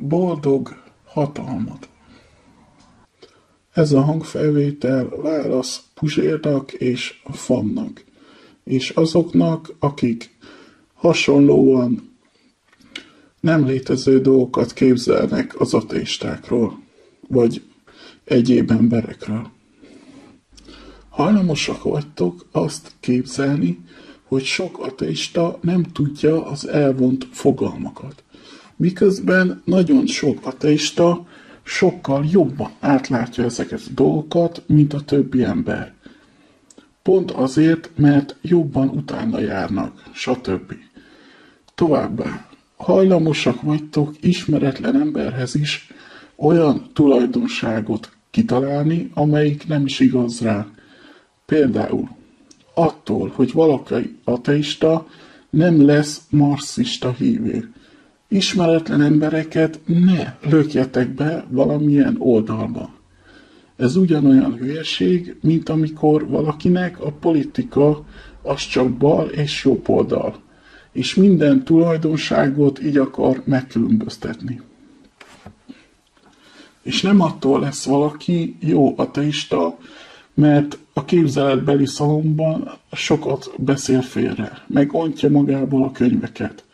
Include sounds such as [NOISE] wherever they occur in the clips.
Boldog hatalmat. Ez a hangfelvétel válasz Puzsérnak és Famnak, és azoknak, akik hasonlóan nem létező dolgokat képzelnek az ateistákról, vagy egyéb emberekről. Hajlamosak vagytok azt képzelni, hogy sok ateista nem tudja az elvont fogalmakat. Miközben nagyon sok ateista sokkal jobban átlátja ezeket a dolgokat, mint a többi ember. Pont azért, mert jobban utána járnak, stb. Továbbá, hajlamosak vagytok ismeretlen emberhez is olyan tulajdonságot kitalálni, amelyik nem is igaz rá. Például attól, hogy valaki ateista, nem lesz marxista hívő. Ismeretlen embereket ne lökjetek be valamilyen oldalba. Ez ugyanolyan hülyeség, mint amikor valakinek a politika az csak bal és jobb oldal, és minden tulajdonságot így akar megkülönböztetni. És nem attól lesz valaki jó ateista, mert a képzeletbeli szalomban sokat beszél félre, meg ontja magából a könyveket.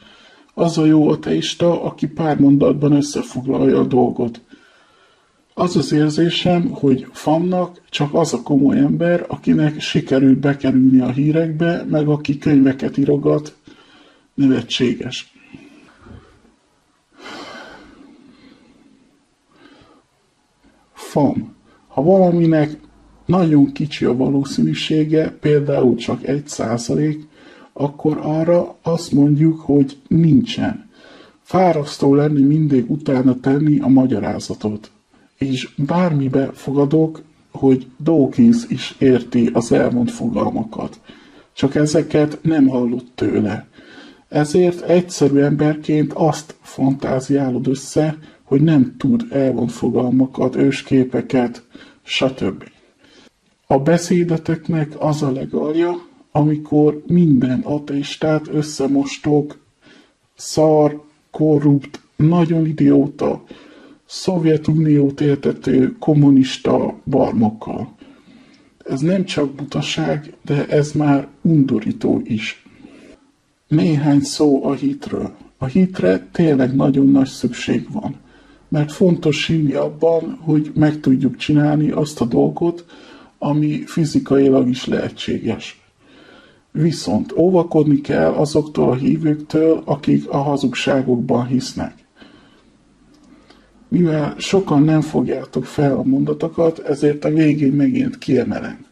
Az a jó ateista, aki pár mondatban összefoglalja a dolgot. Az az érzésem, hogy Fannak csak az a komoly ember, akinek sikerült bekerülni a hírekbe, meg aki könyveket írogat, nevetséges. Fan. Ha valaminek nagyon kicsi a valószínűsége, például csak egy százalék, akkor arra azt mondjuk, hogy nincsen. Fárasztó lenni mindig utána tenni a magyarázatot. És bármibe fogadok, hogy Dawkins is érti az elmond fogalmakat. Csak ezeket nem hallott tőle. Ezért egyszerű emberként azt fantáziálod össze, hogy nem tud elvont fogalmakat, ősképeket, stb. A beszédeteknek az a legalja, amikor minden ateistát összemostok, szar, korrupt, nagyon idióta, Szovjetuniót éltető kommunista barmokkal. Ez nem csak butaság, de ez már undorító is. Néhány szó a hitről. A hitre tényleg nagyon nagy szükség van, mert fontos hinni abban, hogy meg tudjuk csinálni azt a dolgot, ami fizikailag is lehetséges. Viszont óvakodni kell azoktól a hívőktől, akik a hazugságokban hisznek. Mivel sokan nem fogjátok fel a mondatokat, ezért a végén megint kiemelem,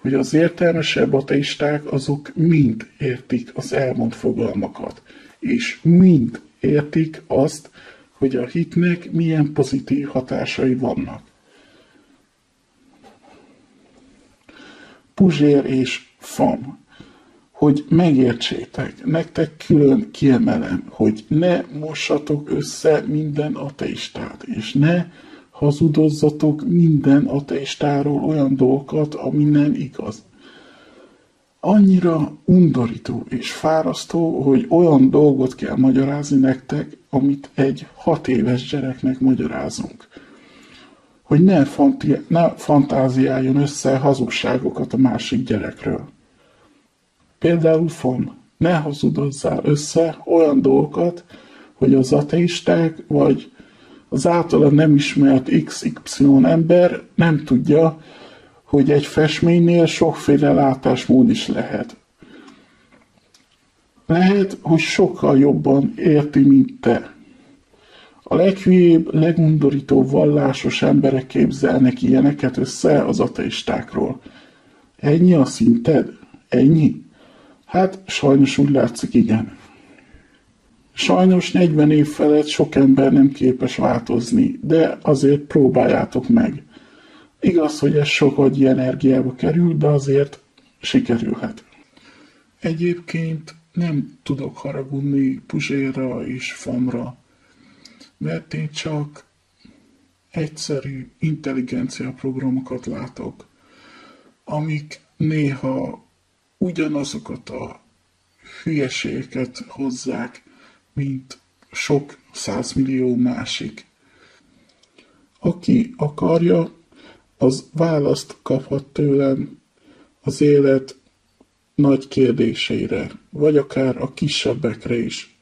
hogy az értelmesebb ateisták azok mind értik az elmond fogalmakat, és mind értik azt, hogy a hitnek milyen pozitív hatásai vannak. Puzsér és Fam hogy megértsétek, nektek külön kiemelem, hogy ne mossatok össze minden ateistát, és ne hazudozzatok minden ateistáról olyan dolgokat, ami nem igaz. Annyira undorító és fárasztó, hogy olyan dolgot kell magyarázni nektek, amit egy hat éves gyereknek magyarázunk. Hogy ne, fanti- ne fantáziáljon össze hazugságokat a másik gyerekről. Például FON, ne hazudozzál össze olyan dolgokat, hogy az ateisták vagy az általa nem ismert XY ember nem tudja, hogy egy festménynél sokféle látásmód is lehet. Lehet, hogy sokkal jobban érti, mint te. A leghülyébb, legundorítóbb vallásos emberek képzelnek ilyeneket össze az ateistákról. Ennyi a szinted? Ennyi? Hát sajnos úgy látszik, igen. Sajnos 40 év felett sok ember nem képes változni, de azért próbáljátok meg. Igaz, hogy ez sok agyi energiába kerül, de azért sikerülhet. Egyébként nem tudok haragudni Puzsérra és Famra, mert én csak egyszerű intelligencia programokat látok, amik néha ugyanazokat a hülyeségeket hozzák, mint sok százmillió másik. Aki akarja, az választ kaphat tőlem az élet nagy kérdéseire, vagy akár a kisebbekre is.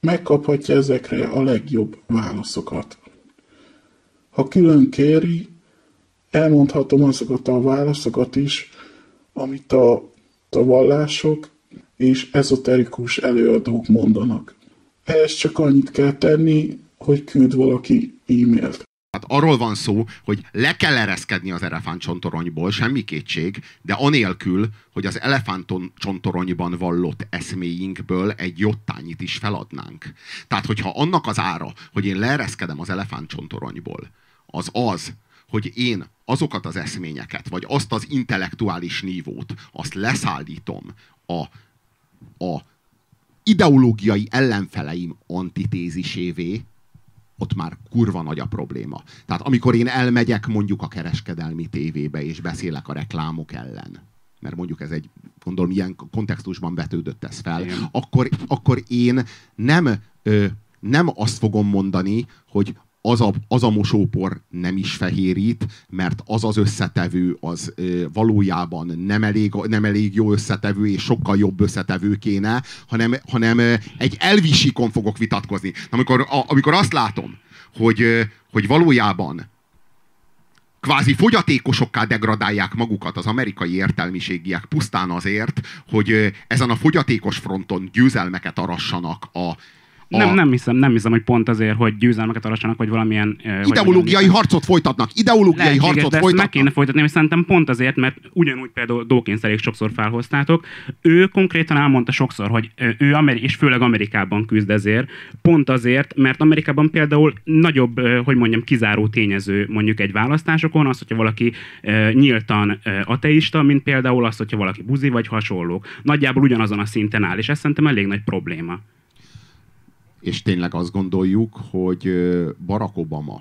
Megkaphatja ezekre a legjobb válaszokat. Ha külön kéri, elmondhatom azokat a válaszokat is, amit a, a vallások és ezoterikus előadók mondanak. Ehhez csak annyit kell tenni, hogy küld valaki e-mailt. Hát arról van szó, hogy le kell ereszkedni az elefántcsontoronyból, semmi kétség, de anélkül, hogy az elefántcsontoronyban vallott eszméinkből egy jottányit is feladnánk. Tehát, hogyha annak az ára, hogy én leereszkedem az elefántcsontoronyból, az az, hogy én azokat az eszményeket, vagy azt az intellektuális nívót, azt leszállítom a, a ideológiai ellenfeleim antitézisévé, ott már kurva nagy a probléma. Tehát amikor én elmegyek mondjuk a kereskedelmi tévébe, és beszélek a reklámok ellen, mert mondjuk ez egy, gondolom, ilyen kontextusban vetődött ez fel, akkor, akkor én nem, ö, nem azt fogom mondani, hogy az a, az a mosópor nem is fehérít, mert az az összetevő az ö, valójában nem elég, nem elég jó összetevő, és sokkal jobb összetevő kéne, hanem, hanem ö, egy elvisikon fogok vitatkozni. Amikor, a, amikor azt látom, hogy, ö, hogy valójában kvázi fogyatékosokká degradálják magukat az amerikai értelmiségiek pusztán azért, hogy ezen a fogyatékos fronton győzelmeket arassanak a, a... Nem, nem, hiszem, nem hiszem, hogy pont azért, hogy győzelmeket arassanak, vagy valamilyen... Ideológiai vagy harcot folytatnak, ideológiai harcot de folytatnak. meg kéne folytatni, és szerintem pont azért, mert ugyanúgy például Dawkins elég sokszor felhoztátok, ő konkrétan elmondta sokszor, hogy ő Ameri- és főleg Amerikában küzd ezért, pont azért, mert Amerikában például nagyobb, hogy mondjam, kizáró tényező mondjuk egy választásokon, az, hogyha valaki nyíltan ateista, mint például az, hogyha valaki buzi vagy hasonlók. Nagyjából ugyanazon a szinten áll, és ez szerintem elég nagy probléma és tényleg azt gondoljuk, hogy Barack Obama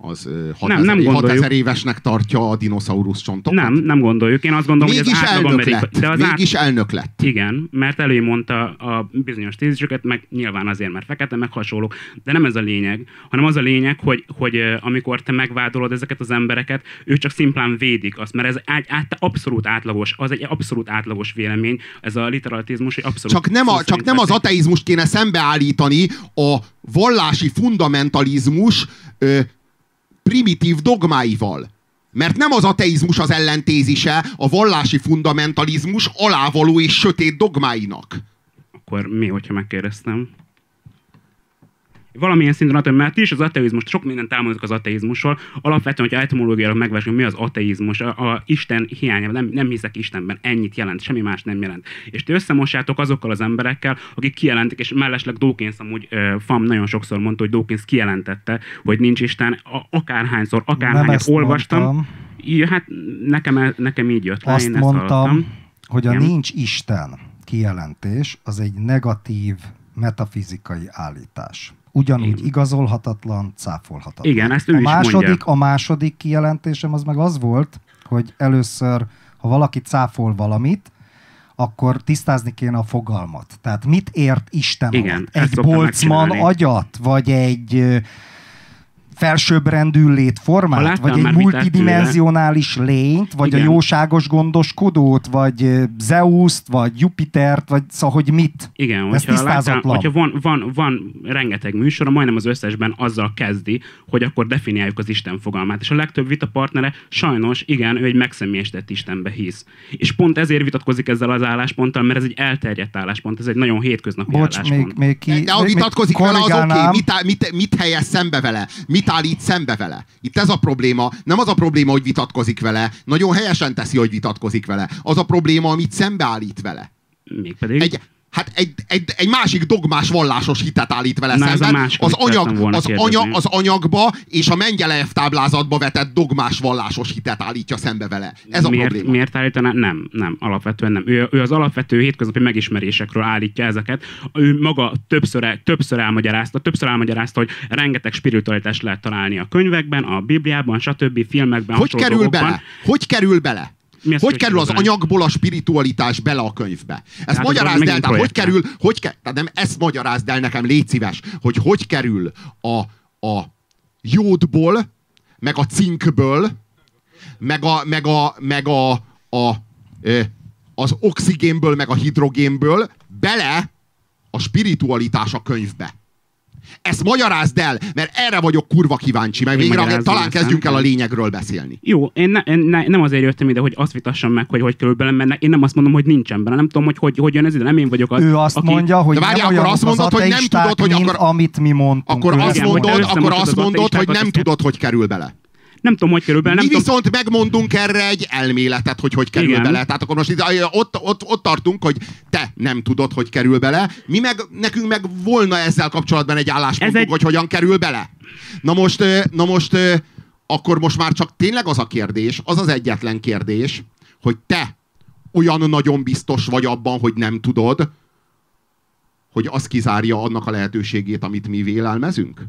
az 6000 nem, nem 6000 évesnek tartja a dinoszaurusz csontokat? Nem, nem gondoljuk. Én azt gondolom, mégis hogy az elnök Amerika, lett. De az mégis át... elnök lett. Igen, mert elő mondta a bizonyos téziseket, meg nyilván azért, mert fekete, meg hasonló. De nem ez a lényeg, hanem az a lényeg, hogy, hogy amikor te megvádolod ezeket az embereket, ők csak szimplán védik azt, mert ez egy, át, abszolút átlagos, az egy abszolút átlagos vélemény, ez a literalitizmus egy abszolút... Csak nem, a, csak nem az ateizmust kéne szembeállítani a vallási fundamentalizmus ö, primitív dogmáival. Mert nem az ateizmus az ellentézise a vallási fundamentalizmus alávaló és sötét dogmáinak. Akkor mi, hogyha megkérdeztem? Valamilyen szinten ateizmus, mert is az ateizmus, sok mindent elmondjuk az ateizmusról. Alapvetően, hogy etimológiailag megvásunk, mi az ateizmus, a, a Isten hiánya, nem, nem hiszek Istenben, ennyit jelent, semmi más nem jelent. És ti összemossátok azokkal az emberekkel, akik kijelentik, és mellesleg Dawkins amúgy uh, Fam nagyon sokszor mondta, hogy Dawkins kijelentette, hogy nincs Isten, a, akárhányszor, akárhányat olvastam. Mondtam. Ja, hát nekem, nekem így jött le, azt én ezt mondtam, hallottam. hogy a Igen. nincs Isten kijelentés, az egy negatív metafizikai állítás ugyanúgy igazolhatatlan, cáfolhatatlan. Igen, ezt ő a is második, mondja. A második kijelentésem az meg az volt, hogy először, ha valaki cáfol valamit, akkor tisztázni kéne a fogalmat. Tehát mit ért Isten Igen, alatt? Egy bolcman agyat, vagy egy felsőbbrendű létformát, vagy egy multidimensionális lényt, vagy Igen. a jóságos gondoskodót, vagy Zeuszt, vagy Jupitert, vagy szóval, hogy mit. Igen, Ez hogyha, láttál, hogyha van, van, van rengeteg műsor, majdnem az összesben azzal kezdi, hogy akkor definiáljuk az Isten fogalmát. És a legtöbb vita partnere sajnos, igen, ő egy megszemélyesített Istenbe hisz. És pont ezért vitatkozik ezzel az állásponttal, mert ez egy elterjedt álláspont, ez egy nagyon hétköznapi Bocs, álláspont. Még, még ki, de ha vitatkozik vele, az oké, okay. mit, mit, mit helyez szembe vele? Mit mit állít szembe vele. Itt ez a probléma. Nem az a probléma, hogy vitatkozik vele. Nagyon helyesen teszi, hogy vitatkozik vele. Az a probléma, amit szembeállít vele. Mégpedig? Egy, hát egy, egy, egy másik dogmás vallásos hitet állít vele Na, szemben. Az, anyag, az, anya, az anyagba és a Mengelejev táblázatba vetett dogmás vallásos hitet állítja szembe vele. Ez a miért, probléma. Miért állítaná? Nem, nem, alapvetően nem. Ő, ő az alapvető hétköznapi megismerésekről állítja ezeket. Ő maga többször, többször elmagyarázta, többször elmagyarázta, hogy rengeteg spiritualitást lehet találni a könyvekben, a Bibliában, stb. filmekben, Hogy kerül bele? Hogy kerül bele? Mi az, hogy hogy kerül az anyagból a spiritualitás bele a könyvbe? Ezt Tehát magyarázd el, tehát hogy kerül, hogy ke, tehát nem ezt magyarázd el nekem, légy szíves, hogy hogy kerül a, a jódból, meg a cinkből, meg a, meg a, meg a, a, az oxigénből, meg a hidrogénből bele a spiritualitás a könyvbe. Ezt magyarázd el, mert erre vagyok kurva kíváncsi, meg végre talán kezdjünk el a lényegről beszélni. Jó, én, ne, én ne, nem azért jöttem ide, hogy azt vitassam meg, hogy hogy kerül bele, mert én nem azt mondom, hogy nincsen bele. Nem tudom, hogy hogy, hogy jön ez ide, nem én vagyok az, Ő azt aki... mondja, hogy De várjál, nem akkor azt az mondod, hogy nem tudod, hogy akkor- amit mi mondtunk. Akkor azt mondod, akkor az azt mondod, hogy nem tudod, hogy kerül bele. Nem tudom, hogy kerül bele, nem Mi tudom, viszont megmondunk erre egy elméletet, hogy hogy kerül Igen. bele. Tehát akkor most itt, ott, ott, ott tartunk, hogy te nem tudod, hogy kerül bele. Mi meg, nekünk meg volna ezzel kapcsolatban egy álláspontunk, egy- hogy hogyan kerül bele. Na most, na most akkor most már csak tényleg az a kérdés, az az egyetlen kérdés, hogy te olyan nagyon biztos vagy abban, hogy nem tudod, hogy az kizárja annak a lehetőségét, amit mi vélelmezünk?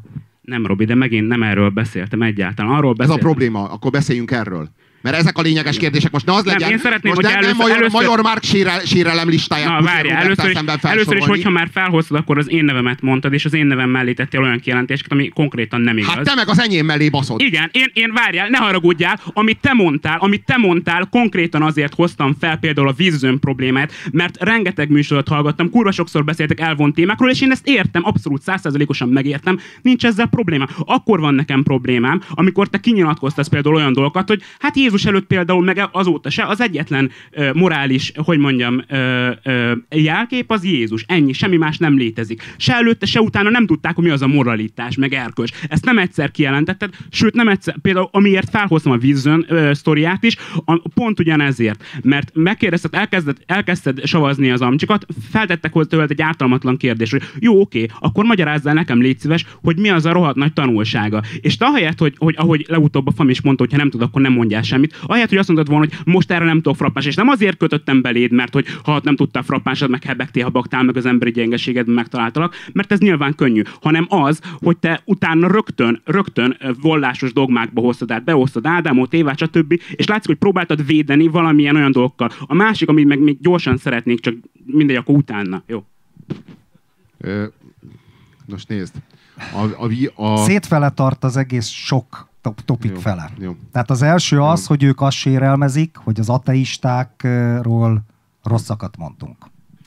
Nem Robi, de megint nem erről beszéltem egyáltalán. Arról Ez a beszéltem. probléma, akkor beszéljünk erről. Mert ezek a lényeges kérdések. Most ne az Nem, legyen, én szeretném, most hogy nem, nem először- Major, először- Major Mark sérel, sérelem listáját Na, Roberttel először is, először is, hogyha már felhoztad, akkor az én nevemet mondtad, és az én nevem mellé tettél olyan kijelentéseket, ami konkrétan nem igaz. Hát te meg az enyém mellé baszod. Igen, én, én várjál, ne haragudjál, amit te mondtál, amit te mondtál, konkrétan azért hoztam fel például a vízzön problémát, mert rengeteg műsorot hallgattam, kurva sokszor beszéltek elvont témákról, és én ezt értem, abszolút százszerzelékosan megértem, nincs ezzel probléma. Akkor van nekem problémám, amikor te kinyilatkoztasz például olyan dolgokat, hogy hát Jézus előtt például meg azóta se, az egyetlen ö, morális, hogy mondjam, ö, ö, jelkép az Jézus. Ennyi, semmi más nem létezik. Se előtte, se utána nem tudták, hogy mi az a moralitás, meg erkölcs. Ezt nem egyszer kijelentetted, sőt nem egyszer, például amiért felhoztam a Vision ö, sztoriát is, a, pont ugyanezért, mert megkérdezted, elkezded, elkezdted savazni az amcsikat, feltettek hozzá tőled egy ártalmatlan kérdés, hogy jó, oké, akkor magyarázzál nekem, légy szíves, hogy mi az a rohadt nagy tanulsága. És te ahelyett, hogy, hogy ahogy legutóbb a fam is mondta, hogy ha nem tud, akkor nem mondjál semmit, ahelyett, hogy azt mondtad volna, hogy most erre nem tudok frappáns, és nem azért kötöttem beléd, mert hogy ha nem tudtál frappánsad, meg hebegtél, habagtál, meg az emberi gyengeségedben megtaláltalak, mert ez nyilván könnyű, hanem az, hogy te utána rögtön, rögtön vallásos dogmákba hoztad át, behoztad Ádámot, Évát, stb. És látszik, hogy próbáltad védeni valamilyen olyan dolgokkal. A másik, amit meg még gyorsan szeretnék, csak mindegy, akkor utána. Jó. Ö, most nézd. A, a, a, Szétfele tart az egész sok topik Jó, fele. jó. Tehát az első az, hogy ők azt sérelmezik, hogy az ateistákról rosszakat mondunk.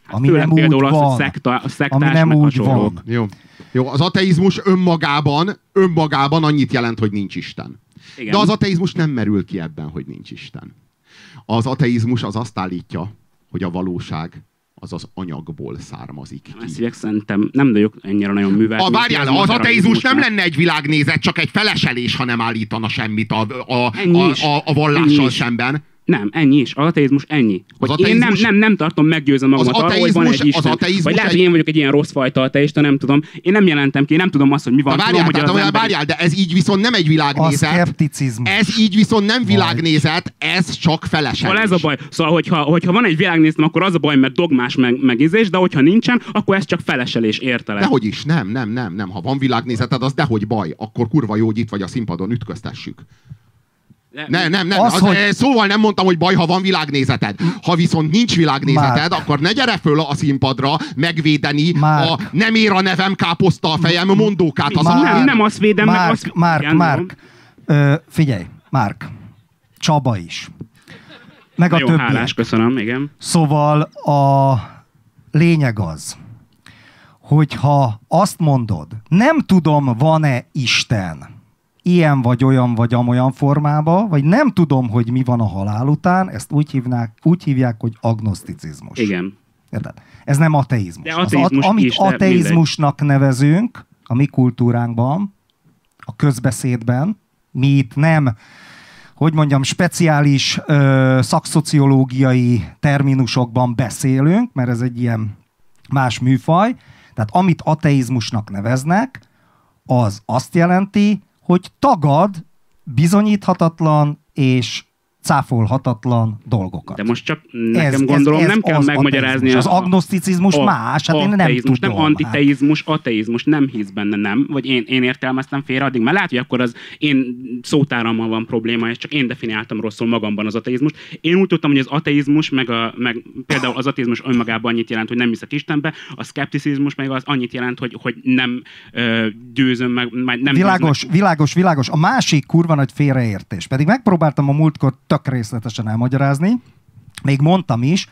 Ami Főleg nem úgy az, van. a szekta, Ami nem úgy hasonlók. van. Jó. Jó, az ateizmus önmagában, önmagában annyit jelent, hogy nincs Isten. Igen. De az ateizmus nem merül ki ebben, hogy nincs Isten. Az ateizmus az azt állítja, hogy a valóság az az anyagból származik ki. Ezt szerintem nem vagyok ennyire nagyon művelt. A, várjál, az ateizmus nem lenne egy világnézet, csak egy feleselés, ha nem állítana semmit a, a, a, a, a vallással szemben. Nem, ennyi is. Az ateizmus ennyi. Hogy Az én nem, ateizmus- nem, nem tartom meggyőzve magamat Az arról, hogy van ateizmus- egy Isten. az ateizmus Vagy lehet, egy- hogy én vagyok egy ilyen rossz fajta ateista, nem tudom. Én nem jelentem ki, én nem tudom azt, hogy mi van. Tudom, várjál, hogy tehát, az várjál, emberi- várjál, de ez így viszont nem egy A világnézet. szkepticizmus. Ez így viszont nem világnézet, ez csak feleselés. Szóval ez a baj. Szóval, hogyha, hogyha van egy világnézetem, akkor az a baj, mert dogmás meg, meg izés, de hogyha nincsen, akkor ez csak feleselés értelem. Dehogy is, nem, nem, nem, nem. Ha van világnézeted, az dehogy baj. Akkor kurva jó, hogy itt vagy a színpadon, ütköztessük. De- Ne, nem, nem. Az, Az, hogy- hogy... Szóval nem mondtam, hogy baj, ha van világnézeted. Ha viszont nincs világnézeted, Márk. akkor ne gyere föl a színpadra megvédeni Márk. a nem ér a nevem káposzta a fejem mondókát. Az Márk. a... Nem, nem azt védem, meg Márk, azt- Márk, Igen, Márk. Ö, figyelj, Márk. Csaba is. Meg a Nagyon többiek. hálás, köszönöm, igen. Szóval a lényeg az, hogyha azt mondod, nem tudom, van-e Isten, ilyen vagy olyan vagy amolyan formában, vagy nem tudom, hogy mi van a halál után, ezt úgy, hívnák, úgy hívják, hogy agnoszticizmus. Igen. Érted? Ez nem ateizmus. De Az ateizmus amit is, ateizmusnak nevezünk a mi kultúránkban, a közbeszédben, mi itt nem, hogy mondjam, speciális ö, szakszociológiai terminusokban beszélünk, mert ez egy ilyen más műfaj. Tehát amit ateizmusnak neveznek, az azt jelenti, hogy tagad bizonyíthatatlan és cáfolhatatlan dolgokat. De most csak nekem ez, gondolom, ez, ez nem kell az megmagyarázni. ateizmus. Az agnoszticizmus a- más, hát én nem ateizmus, tudom. Nem antiteizmus, ateizmus, nem hisz benne, nem. Vagy én, én értelmeztem félre addig, mert lehet, hogy akkor az én szótárammal van probléma, és csak én definiáltam rosszul magamban az ateizmust. Én úgy tudtam, hogy az ateizmus, meg, a, meg például az ateizmus önmagában annyit jelent, hogy nem hiszek Istenbe, a szkepticizmus meg az annyit jelent, hogy, hogy nem ö, győzöm meg, meg nem Világos, győznek- világos, világos. A másik kurva nagy félreértés. Pedig megpróbáltam a múltkor tök részletesen elmagyarázni. Még mondtam is,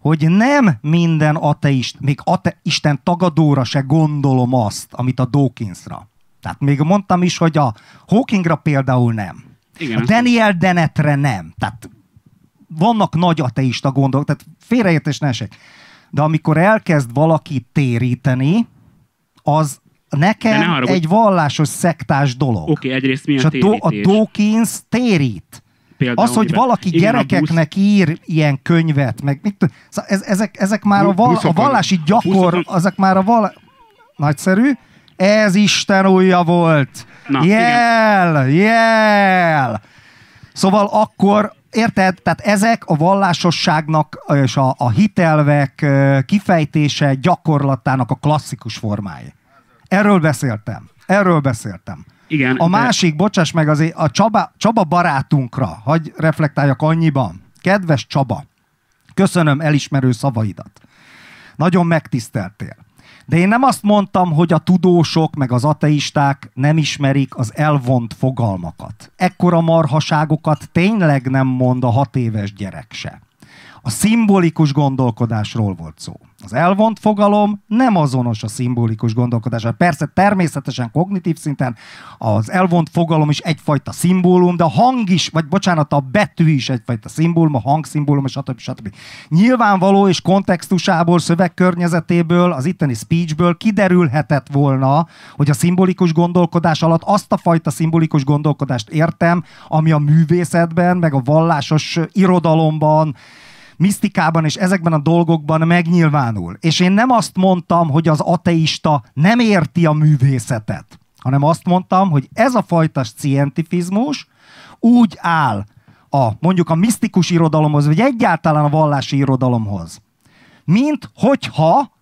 hogy nem minden ateist, még ate, Isten tagadóra se gondolom azt, amit a Dawkinsra. Tehát még mondtam is, hogy a Hawkingra például nem. Igen, a Daniel Dennetre nem. Tehát vannak nagy ateista gondolatok, tehát félreértés ne esek. De amikor elkezd valaki téríteni, az ne nekem haragudj. egy vallásos szektás dolog. Oké, egyrészt mi És a a, Do- a? Dawkins térít. Például, Az, hogy miben- valaki Igen, a gyerekeknek ír ilyen könyvet, meg mit ez, ezek, ezek már a, val- a vallási gyakor, buszokon- ezek már a val- Nagyszerű. Ez Isten újja volt. Na, jel, jel. Szóval akkor, érted? Tehát ezek a vallásosságnak és a, a hitelvek kifejtése gyakorlatának a klasszikus formái. Erről beszéltem. Erről beszéltem. Igen, A de- másik, bocsáss meg, azért a Csaba, Csaba barátunkra, hagy reflektáljak annyiban. Kedves Csaba, köszönöm elismerő szavaidat. Nagyon megtiszteltél. De én nem azt mondtam, hogy a tudósok meg az ateisták nem ismerik az elvont fogalmakat. Ekkora marhaságokat tényleg nem mond a hat éves gyerek se. A szimbolikus gondolkodásról volt szó. Az elvont fogalom nem azonos a szimbolikus gondolkodással. Persze természetesen kognitív szinten az elvont fogalom is egyfajta szimbólum, de a hang is, vagy bocsánat, a betű is egyfajta szimbólum, a hangszimbólum, stb. stb. Nyilvánvaló és kontextusából, szövegkörnyezetéből, az itteni speechből kiderülhetett volna, hogy a szimbolikus gondolkodás alatt azt a fajta szimbolikus gondolkodást értem, ami a művészetben, meg a vallásos irodalomban, misztikában és ezekben a dolgokban megnyilvánul. És én nem azt mondtam, hogy az ateista nem érti a művészetet, hanem azt mondtam, hogy ez a fajta scientifizmus úgy áll a, mondjuk a misztikus irodalomhoz, vagy egyáltalán a vallási irodalomhoz, mint hogyha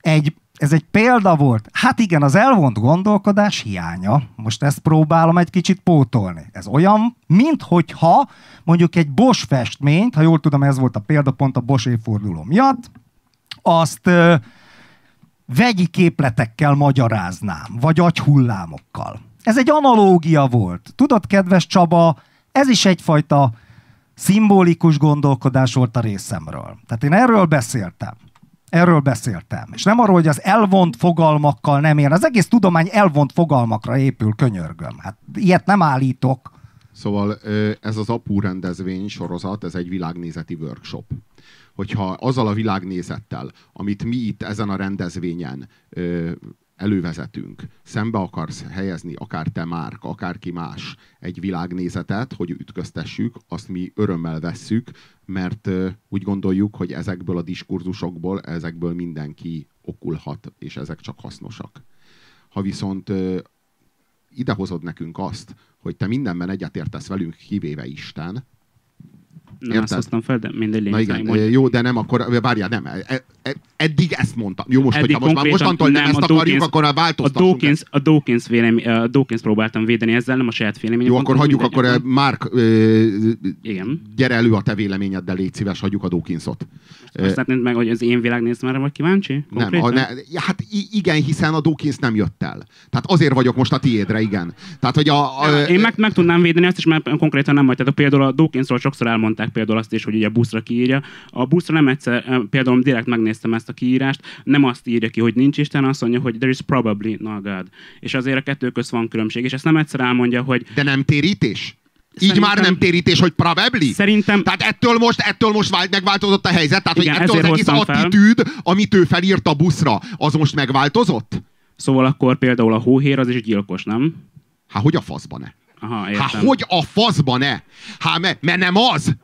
egy, ez egy példa volt. Hát igen, az elvont gondolkodás hiánya. Most ezt próbálom egy kicsit pótolni. Ez olyan, mint hogyha mondjuk egy Bosch festményt, ha jól tudom, ez volt a példa pont a Bosch évforduló miatt, azt ö, vegyi képletekkel magyaráznám, vagy agyhullámokkal. Ez egy analógia volt. Tudod, kedves Csaba, ez is egyfajta szimbolikus gondolkodás volt a részemről. Tehát én erről beszéltem. Erről beszéltem. És nem arról, hogy az elvont fogalmakkal nem ér. Az egész tudomány elvont fogalmakra épül, könyörgöm. Hát ilyet nem állítok. Szóval ez az APU rendezvény sorozat, ez egy világnézeti workshop. Hogyha azzal a világnézettel, amit mi itt ezen a rendezvényen elővezetünk, szembe akarsz helyezni, akár te Márk, akárki más, egy világnézetet, hogy ütköztessük, azt mi örömmel vesszük, mert úgy gondoljuk, hogy ezekből a diskurzusokból, ezekből mindenki okulhat, és ezek csak hasznosak. Ha viszont idehozod nekünk azt, hogy te mindenben egyetértesz velünk, kivéve Isten. Nem Érted? azt hoztam fel, de mindegy Na lényeg. igen, mondj. jó, de nem, akkor várjál, nem. E- e- Eddig ezt mondtam. Jó, most, Eddig hogyha most már mostantól nem, ezt a akarjuk, Dawkins- akkor A változtassunk. Dawkins, ezt. a Dawkins, vélemi, a Dawkins próbáltam védeni ezzel, nem a saját véleményem. Jó, akkor hagyjuk, akkor eh, Márk, ö, Igen. gyere elő a te véleményeddel, légy szíves, hagyjuk a Dawkinsot. Azt szeretnéd meg, hogy az én világnézetemre vagy kíváncsi? Nem, a, ne, hát igen, hiszen a Dawkins nem jött el. Tehát azért vagyok most a tiédre, igen. Tehát, hogy a... a Én meg, meg tudnám védeni azt is, mert konkrétan nem. Tehát például a Dawkinsról sokszor elmondták például azt is, hogy ugye a buszra kiírja. A buszra nem egyszer, eh, például direkt megnéztem ezt a kiírást, nem azt írja ki, hogy nincs Isten, azt mondja, hogy there is probably no God. És azért a kettő közt van különbség. És ezt nem egyszer elmondja, hogy De nem térítés? Így Szerintem- már nem térítés, hogy probably? Szerintem- Tehát ettől most, ettől most vált, megváltozott a helyzet? Tehát, Igen, hogy ettől az egész hoztam fel. attitűd, amit ő felírt a buszra, az most megváltozott? szóval akkor például a hóhér az is gyilkos, nem? Hát hogy a faszba ne? Aha, értem. hogy a faszba ne? Hát mert me nem az?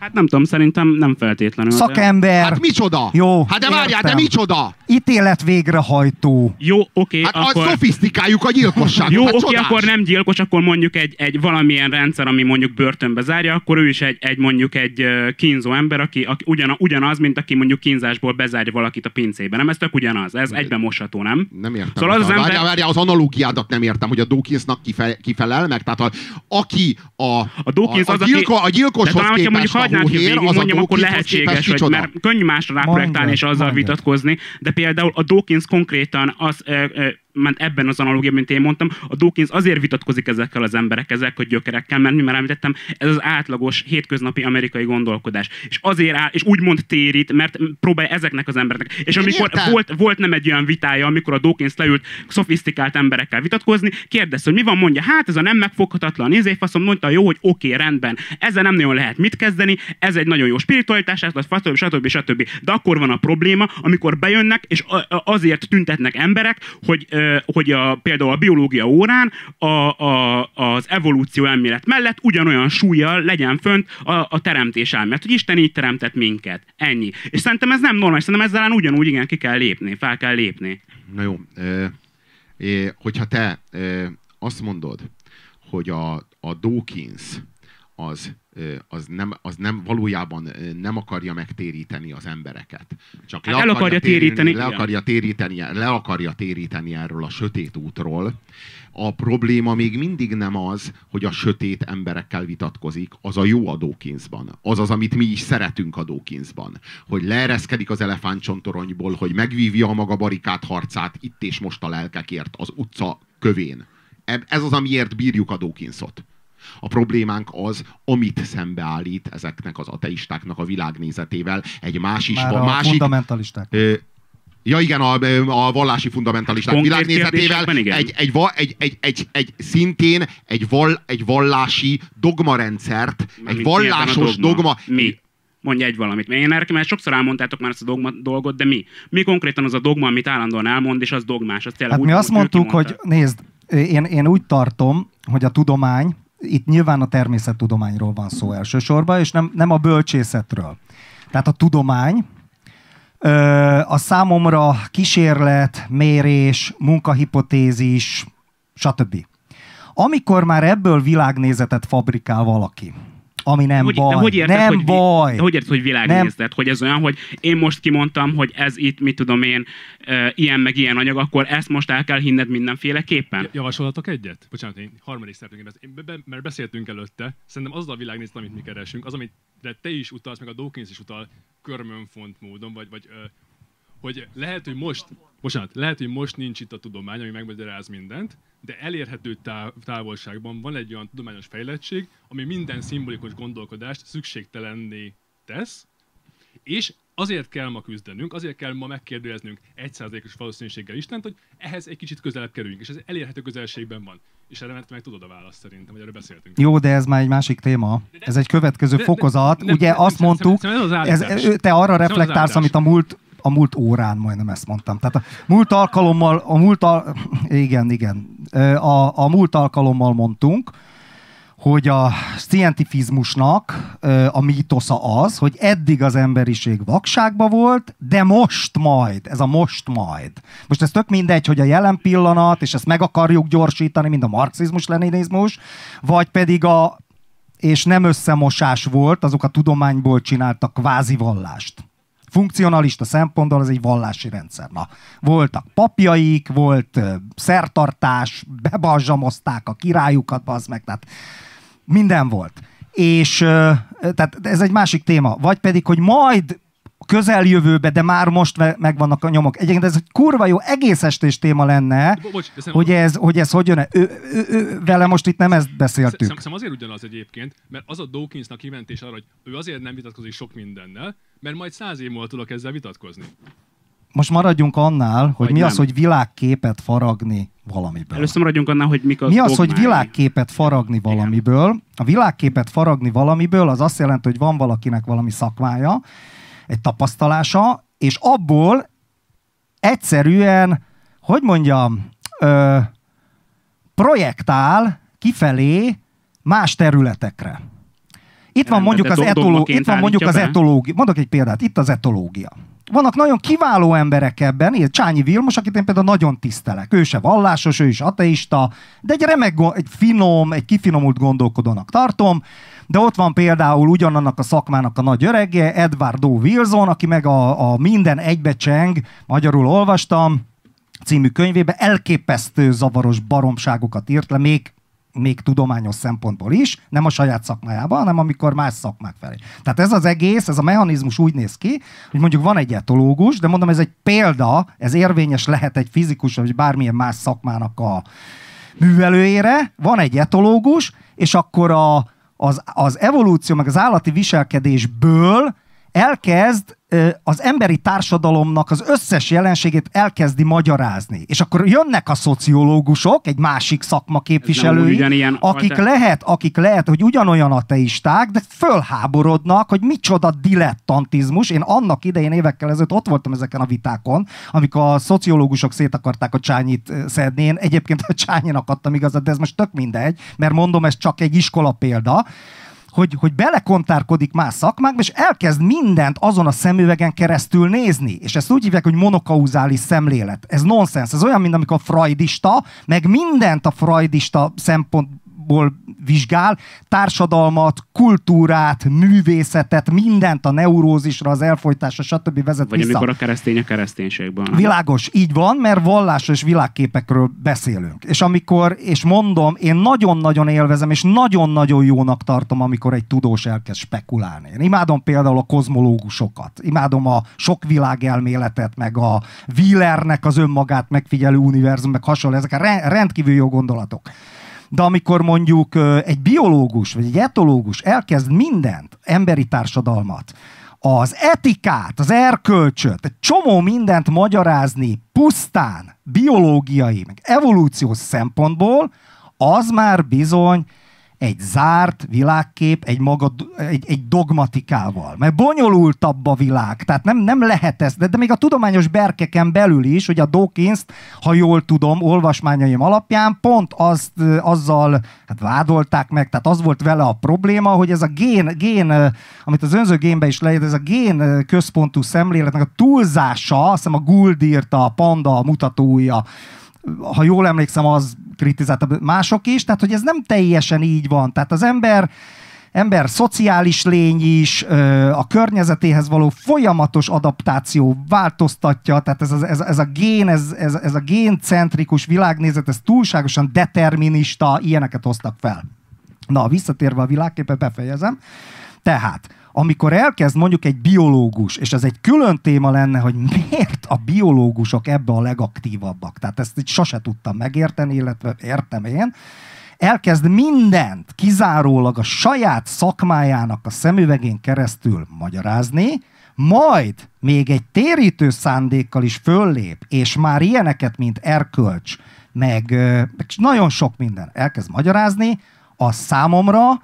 Hát nem tudom, szerintem nem feltétlenül. de- szakember, Hát micsoda? Jó, Hát de várjál, de értem. micsoda? ítélet végrehajtó. Jó, oké, Hát akkor... a szofisztikáljuk a gyilkosságot. Jó, hát oké, csodás. akkor nem gyilkos, akkor mondjuk egy, egy valamilyen rendszer, ami mondjuk börtönbe zárja, akkor ő is egy, egy mondjuk egy ö, kínzó ember, aki, aki ugyan, ugyanaz, mint aki mondjuk kínzásból bezárja valakit a pincébe. Nem, ez tök ugyanaz, ez egyben mosható, nem? Nem értem. Szóval az az várjál, ember- várjál, az analógiádat nem értem, hogy a Dawkinsnak kife, kifelel meg. Tehát a, aki a, A Dawkins a, az, a, gyilko, aki... a gyilkoshoz de talán, hogyha mondjuk képest a hagynám, hogy hóhér, végig az a mondjam, akkor lehetséges, hogy, mert könnyű másra ráprojektálni és azzal mondjad. vitatkozni, de például a Dawkins konkrétan az, ö, ö, ment ebben az analógiában, mint én mondtam, a Dawkins azért vitatkozik ezekkel az emberek, ezekkel a gyökerekkel, mert mi már említettem, ez az átlagos hétköznapi amerikai gondolkodás. És azért áll, és úgymond térít, mert próbálja ezeknek az embereknek. És amikor értem. volt, volt nem egy olyan vitája, amikor a Dawkins leült szofisztikált emberekkel vitatkozni, kérdezte, hogy mi van, mondja, hát ez a nem megfoghatatlan, nézé faszom, mondta, jó, hogy oké, rendben, ezzel nem nagyon lehet mit kezdeni, ez egy nagyon jó spiritualitás, stb. stb. stb. De akkor van a probléma, amikor bejönnek, és azért tüntetnek emberek, hogy, ö, hogy a, például a biológia órán a, a, az evolúció elmélet mellett ugyanolyan súlyjal legyen fönt a, a teremtés elmélet, hogy Isten így teremtett minket. Ennyi. És szerintem ez nem normális, szerintem ezzel ugyanúgy igen ki kell lépni, fel kell lépni. Na jó, ö, hogyha te ö, azt mondod, hogy a, a Dawkins az, az, nem, az nem valójában nem akarja megtéríteni az embereket. Csak Hát el akarja téríteni, le igen. akarja téríteni, le akarja téríteni erről a sötét útról. A probléma még mindig nem az, hogy a sötét emberekkel vitatkozik, az a jó a Dawkinsban. Az az, amit mi is szeretünk a Dawkinsban. Hogy leereszkedik az elefántcsontoronyból, hogy megvívja a maga barikát harcát itt és most a lelkekért az utca kövén. Eb- Ez az, amiért bírjuk a Dawkinsot. A problémánk az, amit szembeállít ezeknek az ateistáknak a világnézetével, egy másik, Már a másik fundamentalisták. Ö, Ja igen, a, a vallási fundamentalisták Konkrét világnézetével egy, egy, egy, egy, egy, egy, szintén egy, val, egy vallási dogmarendszert, egy Mármint vallásos mi ebben a dogma, Mi? Mondj egy valamit. Mert én erre mert sokszor elmondtátok már ezt a dogma dolgot, de mi? Mi konkrétan az a dogma, amit állandóan elmond, és az dogmás. Az Hát úgy, mi azt mondtuk, hogy nézd, én, én úgy tartom, hogy a tudomány, itt nyilván a természettudományról van szó elsősorban, és nem, nem a bölcsészetről. Tehát a tudomány, a számomra kísérlet, mérés, munkahipotézis, stb. Amikor már ebből világnézetet fabrikál valaki, ami nem hogy, baj, de hogy érted, nem hogy, baj. De hogy érted, hogy világnézet? Hogy ez olyan, hogy én most kimondtam, hogy ez itt, mit tudom én, e, ilyen meg ilyen anyag, akkor ezt most el kell hinned mindenféleképpen? Javasolhatok egyet? Bocsánat, én harmadik be, mert beszéltünk előtte, szerintem az a világnézet, amit mi keresünk, az, amit de te is utalsz, meg a Dawkins is utal körmönfont módon, vagy, vagy ö, hogy lehet, hogy most, bocsánat, lehet, hogy most nincs itt a tudomány, ami megmagyaráz mindent, de elérhető táv, távolságban van egy olyan tudományos fejlettség, ami minden szimbolikus gondolkodást szükségtelenné tesz, és azért kell ma küzdenünk, azért kell ma megkérdőjeznünk egyszázalékos valószínűséggel Istent, hogy ehhez egy kicsit közelebb kerüljünk, és ez elérhető közelségben van. És erre meg tudod a választ szerintem, hogy erről beszéltünk. Jó, de ez már egy másik téma. Ez egy következő de- fokozat. nem, Ugye nem, azt nem, mondtuk, szerintem ez te arra reflektálsz, amit a múlt a múlt órán majdnem ezt mondtam. Tehát a múlt alkalommal, a múlt al- igen, igen, a, a múlt alkalommal mondtunk, hogy a scientifizmusnak a mítosza az, hogy eddig az emberiség vakságba volt, de most majd, ez a most majd. Most ez tök mindegy, hogy a jelen pillanat, és ezt meg akarjuk gyorsítani, mint a marxizmus-leninizmus, vagy pedig a, és nem összemosás volt, azok a tudományból csináltak kvázi vallást. Funkcionalista szempontból ez egy vallási rendszer. Na, voltak papjaik, volt szertartás, bebalzsamozták a királyukat, az meg, tehát minden volt. És tehát ez egy másik téma. Vagy pedig, hogy majd a közeljövőbe, de már most me- megvannak a nyomok. Egyébként ez egy kurva jó egész estés téma lenne, Bo- bocs, hogy ez, hogy ez hogy jön ő, ő, ő, Vele most itt nem ezt beszéltük. Szerintem azért ugyanaz egyébként, mert az a Dawkinsnak kimentés arra, hogy ő azért nem vitatkozik sok mindennel, mert majd száz év múlva tudok ezzel vitatkozni. Most maradjunk annál, hogy Vagy mi nem. az, hogy világképet faragni valamiből. Először maradjunk annál, hogy mik az Mi az, hogy dogmái. világképet faragni valamiből? A világképet faragni valamiből az azt jelenti, hogy van valakinek valami szakmája, egy tapasztalása, és abból egyszerűen, hogy mondjam, ö, projektál kifelé más területekre. Itt van mondjuk az, etoló, itt van mondjuk az etológia. Mondok egy példát, itt az etológia. Vannak nagyon kiváló emberek ebben, ilyen Csányi Vilmos, akit én például nagyon tisztelek. Ő se vallásos, ő is ateista, de egy remek, egy finom, egy kifinomult gondolkodónak tartom. De ott van például ugyanannak a szakmának a nagy örege, Edward O. Wilson, aki meg a, a Minden egybecseng, magyarul olvastam, című könyvébe elképesztő zavaros baromságokat írt le, még még tudományos szempontból is, nem a saját szakmájában, hanem amikor más szakmák felé. Tehát ez az egész, ez a mechanizmus úgy néz ki, hogy mondjuk van egy etológus, de mondom, ez egy példa, ez érvényes lehet egy fizikus vagy bármilyen más szakmának a művelőjére, van egy etológus, és akkor a, az, az evolúció, meg az állati viselkedésből elkezd az emberi társadalomnak az összes jelenségét elkezdi magyarázni. És akkor jönnek a szociológusok, egy másik szakma képviselői, akik alter- lehet, akik lehet, hogy ugyanolyan ateisták, de fölháborodnak, hogy micsoda dilettantizmus. Én annak idején évekkel ezelőtt ott voltam ezeken a vitákon, amikor a szociológusok szét akarták a csányit szedni. Én egyébként a csányinak adtam igazat, de ez most tök mindegy, mert mondom, ez csak egy iskola példa hogy, hogy belekontárkodik más szakmákba, és elkezd mindent azon a szemüvegen keresztül nézni. És ezt úgy hívják, hogy monokauzális szemlélet. Ez nonsens. Ez olyan, mint amikor a freudista, meg mindent a freudista szempontból vizsgál, társadalmat, kultúrát, művészetet, mindent a neurózisra, az elfolytásra, stb. vezet Vagy vissza. amikor a keresztény a kereszténységben. Világos, így van, mert vallásos világképekről beszélünk. És amikor, és mondom, én nagyon-nagyon élvezem, és nagyon-nagyon jónak tartom, amikor egy tudós elkezd spekulálni. Én imádom például a kozmológusokat, imádom a sok világelméletet, meg a Wheelernek az önmagát megfigyelő univerzum, meg hasonló, ezek rendkívül jó gondolatok. De amikor mondjuk egy biológus vagy egy etológus elkezd mindent, emberi társadalmat, az etikát, az erkölcsöt, egy csomó mindent magyarázni pusztán biológiai, meg evolúciós szempontból, az már bizony egy zárt világkép egy, maga, egy, egy dogmatikával. Mert bonyolultabb a világ, tehát nem, nem lehet ez, de, de még a tudományos berkeken belül is, hogy a dawkins ha jól tudom, olvasmányaim alapján pont azt, azzal hát vádolták meg, tehát az volt vele a probléma, hogy ez a gén, gén amit az önző génbe is leírt, ez a gén központú szemléletnek a túlzása, azt hiszem a Gould írta, a Panda, a mutatója, ha jól emlékszem, az kritizálta mások is, tehát hogy ez nem teljesen így van. Tehát az ember ember szociális lény is, a környezetéhez való folyamatos adaptáció változtatja, tehát ez, ez, ez a gén, ez, ez, ez a géncentrikus világnézet, ez túlságosan determinista, ilyeneket hoztak fel. Na, visszatérve a világképre, befejezem. Tehát, amikor elkezd mondjuk egy biológus, és ez egy külön téma lenne, hogy miért a biológusok ebbe a legaktívabbak. Tehát ezt így sose tudtam megérteni, illetve értem én. Elkezd mindent kizárólag a saját szakmájának a szemüvegén keresztül magyarázni, majd még egy térítő szándékkal is föllép, és már ilyeneket, mint erkölcs, meg, meg nagyon sok minden elkezd magyarázni, az számomra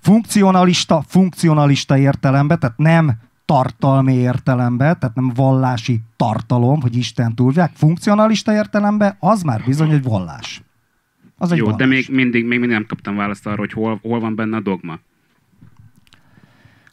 funkcionalista, funkcionalista értelemben, tehát nem tartalmi értelemben, tehát nem vallási tartalom, hogy Isten túlvilág, funkcionalista értelemben, az már bizony egy vallás. Az egy Jó, vallás. de még mindig, még mindig nem kaptam választ arra, hogy hol, hol van benne a dogma.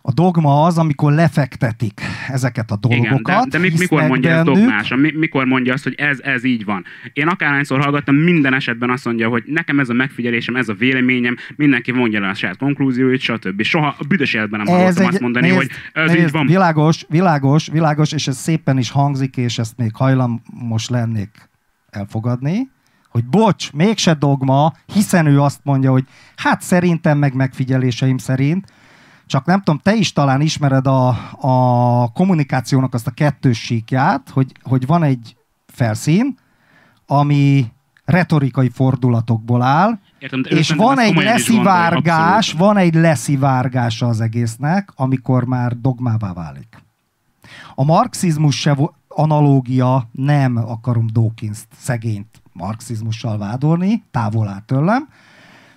A dogma az, amikor lefektetik ezeket a dolgokat. Igen, de, de mi, mikor mondja bennük. dogmásan? Mi, mikor mondja azt, hogy ez, ez így van? Én akárhányszor hallgattam, minden esetben azt mondja, hogy nekem ez a megfigyelésem, ez a véleményem, mindenki mondja le a saját konklúzióit, stb. Soha a büdös életben nem hallottam azt mondani, nézd, hogy ez nézd, így van. Világos, világos, világos, és ez szépen is hangzik, és ezt még hajlamos lennék elfogadni, hogy bocs, mégse dogma, hiszen ő azt mondja, hogy hát szerintem meg megfigyeléseim szerint, csak nem tudom, te is talán ismered a, a kommunikációnak azt a kettős síkját, hogy, hogy van egy felszín, ami retorikai fordulatokból áll, Értem, és van egy leszivárgás, abszolút. van egy leszivárgása az egésznek, amikor már dogmává válik. A marxizmus se analógia, nem akarom Dawkins szegényt marxizmussal vádolni, távol áll tőlem,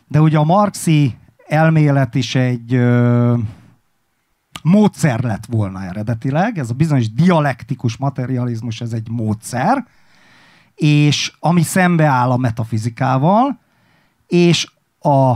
de ugye a marxi elmélet is egy ö, módszer lett volna eredetileg, ez a bizonyos dialektikus materializmus, ez egy módszer, és ami szembeáll a metafizikával, és a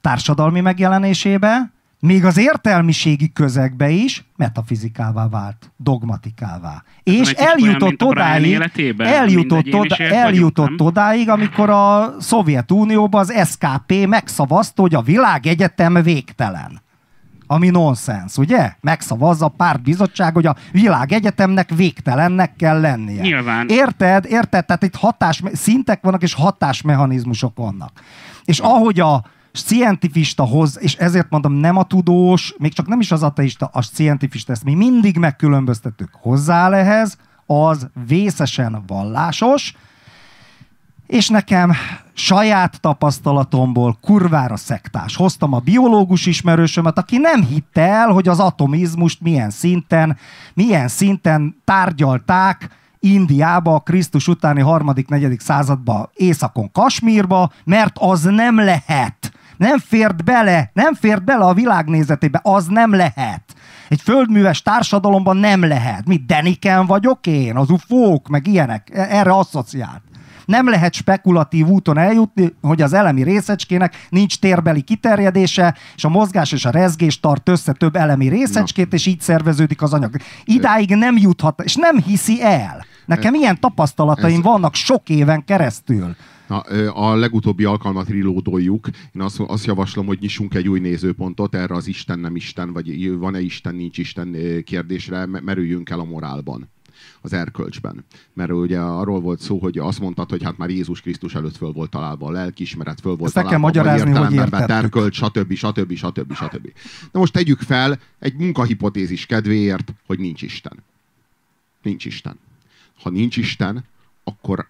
társadalmi megjelenésébe még az értelmiségi közegbe is metafizikává vált, dogmatikává. És egy kicsit olyan, eljutott odáig, életében, eljutott, oda, eljutott odáig, amikor a Szovjetunióban az SKP megszavazta, hogy a világegyetem végtelen. Ami nonsens, ugye? Megszavazza a pártbizottság, hogy a világegyetemnek végtelennek kell lennie. Nyilván. Érted? Érted? Tehát itt hatás, szintek vannak, és hatásmechanizmusok vannak. És ahogy a scientifista hoz, és ezért mondom, nem a tudós, még csak nem is az ateista, a scientifista, ezt mi mindig megkülönböztetük hozzá ehhez, az vészesen vallásos, és nekem saját tapasztalatomból kurvára szektás. Hoztam a biológus ismerősömet, aki nem hitte el, hogy az atomizmust milyen szinten, milyen szinten tárgyalták Indiába, a Krisztus utáni harmadik, negyedik századba, északon Kasmírba, mert az nem lehet. Nem fért bele, nem fért bele a világnézetébe, az nem lehet. Egy földműves társadalomban nem lehet. Mit, Deniken vagyok én? Az ufók, meg ilyenek. Erre asszociált. Nem lehet spekulatív úton eljutni, hogy az elemi részecskének nincs térbeli kiterjedése, és a mozgás és a rezgés tart össze több elemi részecskét, és így szerveződik az anyag. Idáig nem juthat, és nem hiszi el. Nekem ilyen tapasztalataim vannak sok éven keresztül. Na, a legutóbbi alkalmat rilódoljuk. Én azt, azt javaslom, hogy nyissunk egy új nézőpontot erre az Isten nem Isten, vagy van-e Isten, nincs Isten kérdésre, me- merüljünk el a morálban az erkölcsben. Mert ugye arról volt szó, hogy azt mondtad, hogy hát már Jézus Krisztus előtt föl volt találva a lelkiismeret, föl volt Ezt találva a magyarázni, hogy értelemben vett erkölcs, stb. stb. stb. stb. Na most tegyük fel egy munkahipotézis kedvéért, hogy nincs Isten. Nincs Isten. Ha nincs Isten, akkor a,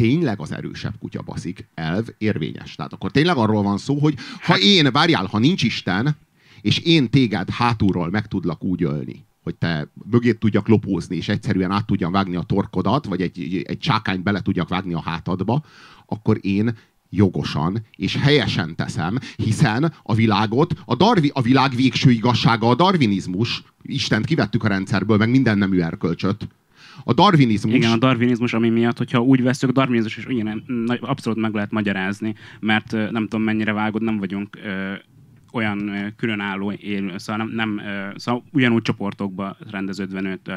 tényleg az erősebb kutya baszik, elv érvényes. Tehát akkor tényleg arról van szó, hogy ha én, várjál, ha nincs Isten, és én téged hátulról meg tudlak úgy ölni, hogy te mögét tudjak lopózni, és egyszerűen át tudjam vágni a torkodat, vagy egy, egy csákányt bele tudjak vágni a hátadba, akkor én jogosan és helyesen teszem, hiszen a világot, a, darvi, a világ végső igazsága a darwinizmus, Istent kivettük a rendszerből, meg minden nemű erkölcsöt. A darwinizmus... Igen, a darwinizmus, ami miatt, hogyha úgy veszük, a darwinizmus is ugyan, abszolút meg lehet magyarázni, mert nem tudom mennyire vágod, nem vagyunk ö, olyan ö, különálló élő, szóval nem, nem ö, szóval ugyanúgy csoportokba rendeződve nőtt, ö,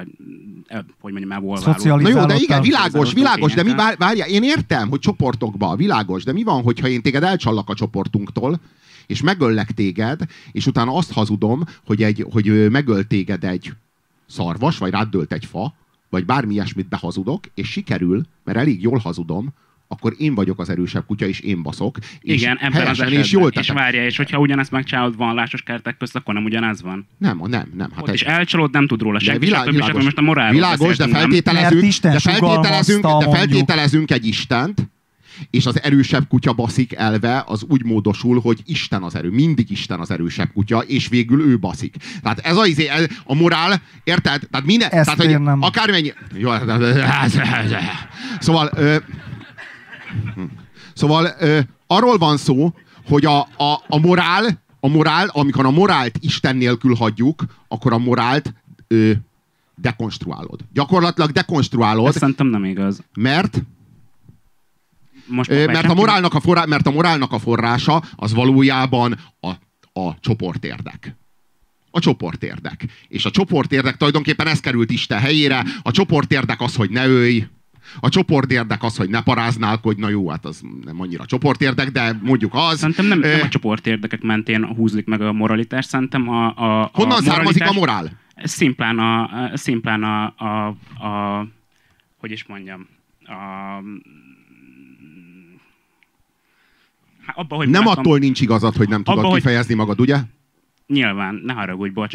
ö, hogy mondjam, evolváló. Na jó, de igen, világos, világos, de mi vár, várja, én értem, hogy csoportokba, világos, de mi van, hogyha én téged elcsallak a csoportunktól, és megöllek téged, és utána azt hazudom, hogy, egy, hogy megöl téged egy szarvas, vagy rád dőlt egy fa, vagy bármi ilyesmit behazudok, és sikerül, mert elég jól hazudom, akkor én vagyok az erősebb kutya, és én baszok. És Igen, ebben az esetben. és jól és teszek. várja, és hogyha ugyanezt megcsinálod vallásos kertek közt, akkor nem ugyanaz van. Nem, nem, nem. Hát Ott is elcsalod, nem tud róla senki, világ, stb. stb. világos, Most a morálról világos de, feltételezünk, de, feltételezünk, de feltételezünk egy Istent, és az erősebb kutya baszik elve az úgy módosul, hogy Isten az erő. Mindig Isten az erősebb kutya, és végül ő baszik. Tehát ez a, izé- ez a morál, érted? Tehát minden, Ezt tehát, hogy nem. akármennyi... Jó, szóval... Ö, szóval ö, arról van szó, hogy a, a, a morál, a morál, amikor a morált Isten nélkül hagyjuk, akkor a morált ö, dekonstruálod. Gyakorlatilag dekonstruálod, Ez szerintem nem igaz. mert Most már mert a, morálnak a forrá, mert a morálnak a forrása az valójában a, a csoportérdek. A csoportérdek. És a csoportérdek tulajdonképpen ez került Isten helyére. A csoportérdek az, hogy ne ölj. A csoportérdek az, hogy ne paráználkodj. Na jó, hát az nem annyira csoportérdek, de mondjuk az. Szerintem nem, nem a csoport érdekek mentén húzlik meg a moralitás, szerintem a, a, Honnan a származik a morál? Szimplán a, szimplán a, a, a hogy is mondjam, a, Hát abba, hogy Nem látom- attól nincs igazad, hogy nem tudod Abba, hogy- kifejezni magad, ugye? Nyilván, ne haragudj, bocs.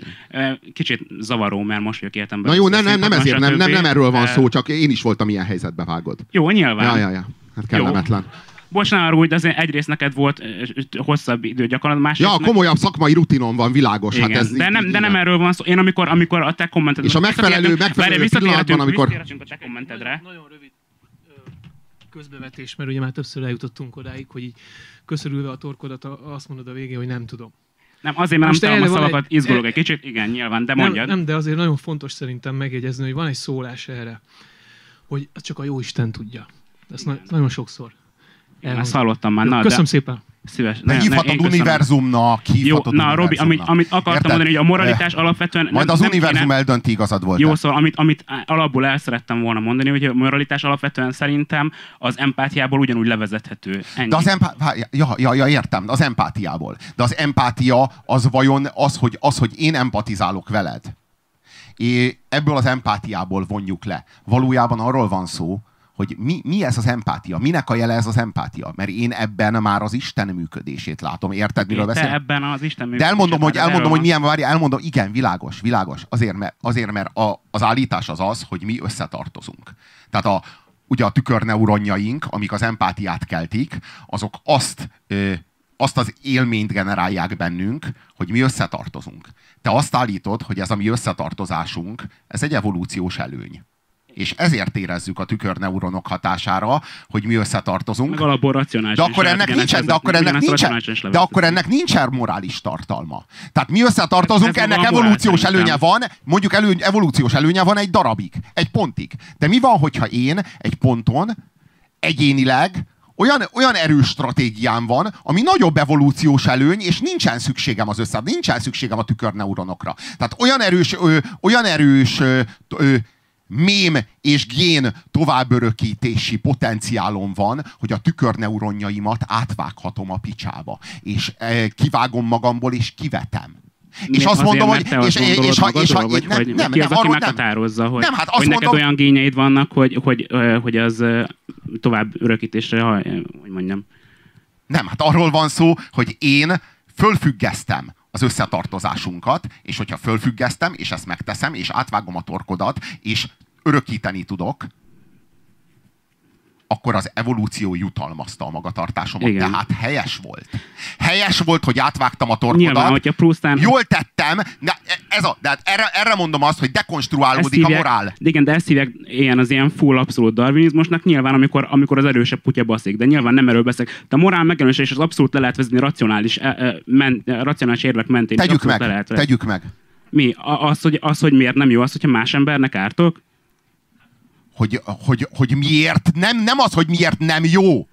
Kicsit zavaró, mert most jövök értembe. Na jó, nem, nem, nem ezért, nem, nem, nem erről van szó, csak én is voltam ilyen helyzetbe vágod. Jó, nyilván. Ja, ja, ja. Hát kellemetlen. Bocs, ne haragudj, de azért egyrészt neked volt hosszabb idő gyakorlat, másrészt... Ja, komolyabb szakmai rutinom van, világos. Igen, Hát ez de, nem, de nem erről van szó. Én amikor, amikor a te kommented... És a megfelelő- megfelelő pillanatban, amikor- a te kommentedre. Nagyon rövid ö, közbevetés, mert ugye már többször eljutottunk odáig, hogy így köszörülve a torkodat azt mondod a végén, hogy nem tudom. Nem, azért, mert Most nem találom a szavakat, egy- izgulok egy kicsit. Igen, nyilván, de Nem, mondjad. nem, de azért nagyon fontos szerintem megjegyezni, hogy van egy szólás erre, hogy csak a jó Isten tudja. Ezt na- nagyon sokszor. Elhangzik. ezt hallottam már. Jó, Na, Köszönöm de, szépen. Szíves. Ne, hívhatod köszönöm. univerzumnak, Jó, hívhatod na Robi, amit, amit akartam Érted? mondani, hogy a moralitás Eh, alapvetően... Majd az univerzum kéne- eldönti, igazad volt. Jó, szóval amit, amit alapból el szerettem volna mondani, hogy a moralitás alapvetően szerintem az empátiából ugyanúgy levezethető. Ennyi. De az empátia, ja, ja, ja, értem, az empátiából. De az empátia az vajon az, hogy, az, hogy én empatizálok veled. É, ebből az empátiából vonjuk le. Valójában arról van szó, hogy mi, mi ez az empátia? Minek a jele ez az empátia? Mert én ebben már az Isten működését látom. Érted, miről Te beszélek? ebben az Isten De elmondom, hogy, működésében, elmondom, hogy milyen, várj, elmondom, igen, világos, világos. Azért, mert, azért, mert a, az állítás az az, hogy mi összetartozunk. Tehát a, ugye a tükörneuronjaink, amik az empátiát keltik, azok azt, ö, azt az élményt generálják bennünk, hogy mi összetartozunk. Te azt állítod, hogy ez a mi összetartozásunk, ez egy evolúciós előny. És ezért érezzük a tükörneuronok hatására, hogy mi összetartozunk. Meg alapból racionális. De akkor ennek nincsen, de akkor ennek nincsen, de akkor ennek... nincsen morális tartalma. Tehát mi összetartozunk, Ez ennek evolúciós előnye van, mondjuk elő, evolúciós előnye van egy darabig, egy pontig. De mi van, hogyha én egy ponton egyénileg olyan, olyan erős stratégiám van, ami nagyobb evolúciós előny, és nincsen szükségem az össze, nincsen szükségem a tükörneuronokra. Tehát olyan erős, ö, olyan erős ö, ö, mém és gén továbbörökítési potenciálom van, hogy a tükörneuronjaimat átvághatom a picsába. És e, kivágom magamból, és kivetem. És azt mondom, hogy... És, és, és, ha- és, ha- vagy, nem, nem, ki az, nem, aki arról nem. meghatározza, hogy, Nem, hát azt hogy neked mondom- olyan gényeid vannak, hogy, hogy, ö, hogy az ö, tovább örökítésre, hogy mondjam. Nem, hát arról van szó, hogy én fölfüggesztem az összetartozásunkat, és hogyha fölfüggesztem, és ezt megteszem, és átvágom a torkodat, és örökíteni tudok, akkor az evolúció jutalmazta a magatartásomat. Igen. Tehát helyes volt. Helyes volt, hogy átvágtam a torkodat. Nyilván, hogyha Proustán... Jól tettem, de ez a, de hát erre, erre mondom azt, hogy dekonstruálódik a morál. Igen, de ezt hívják ilyen az ilyen full abszolút darwinizmusnak, nyilván amikor, amikor az erősebb kutya baszik, de nyilván nem erről beszélek. De a morál megjelenés és az abszolút le lehet vezetni racionális, e, e, men, e, racionális érvek mentén. Tegyük meg, le lehet vezetni. tegyük meg. Mi? A- Az hogy, az, hogy miért nem jó az, hogyha más embernek ártok? Hogy, hogy, hogy miért nem, nem az, hogy miért nem jó,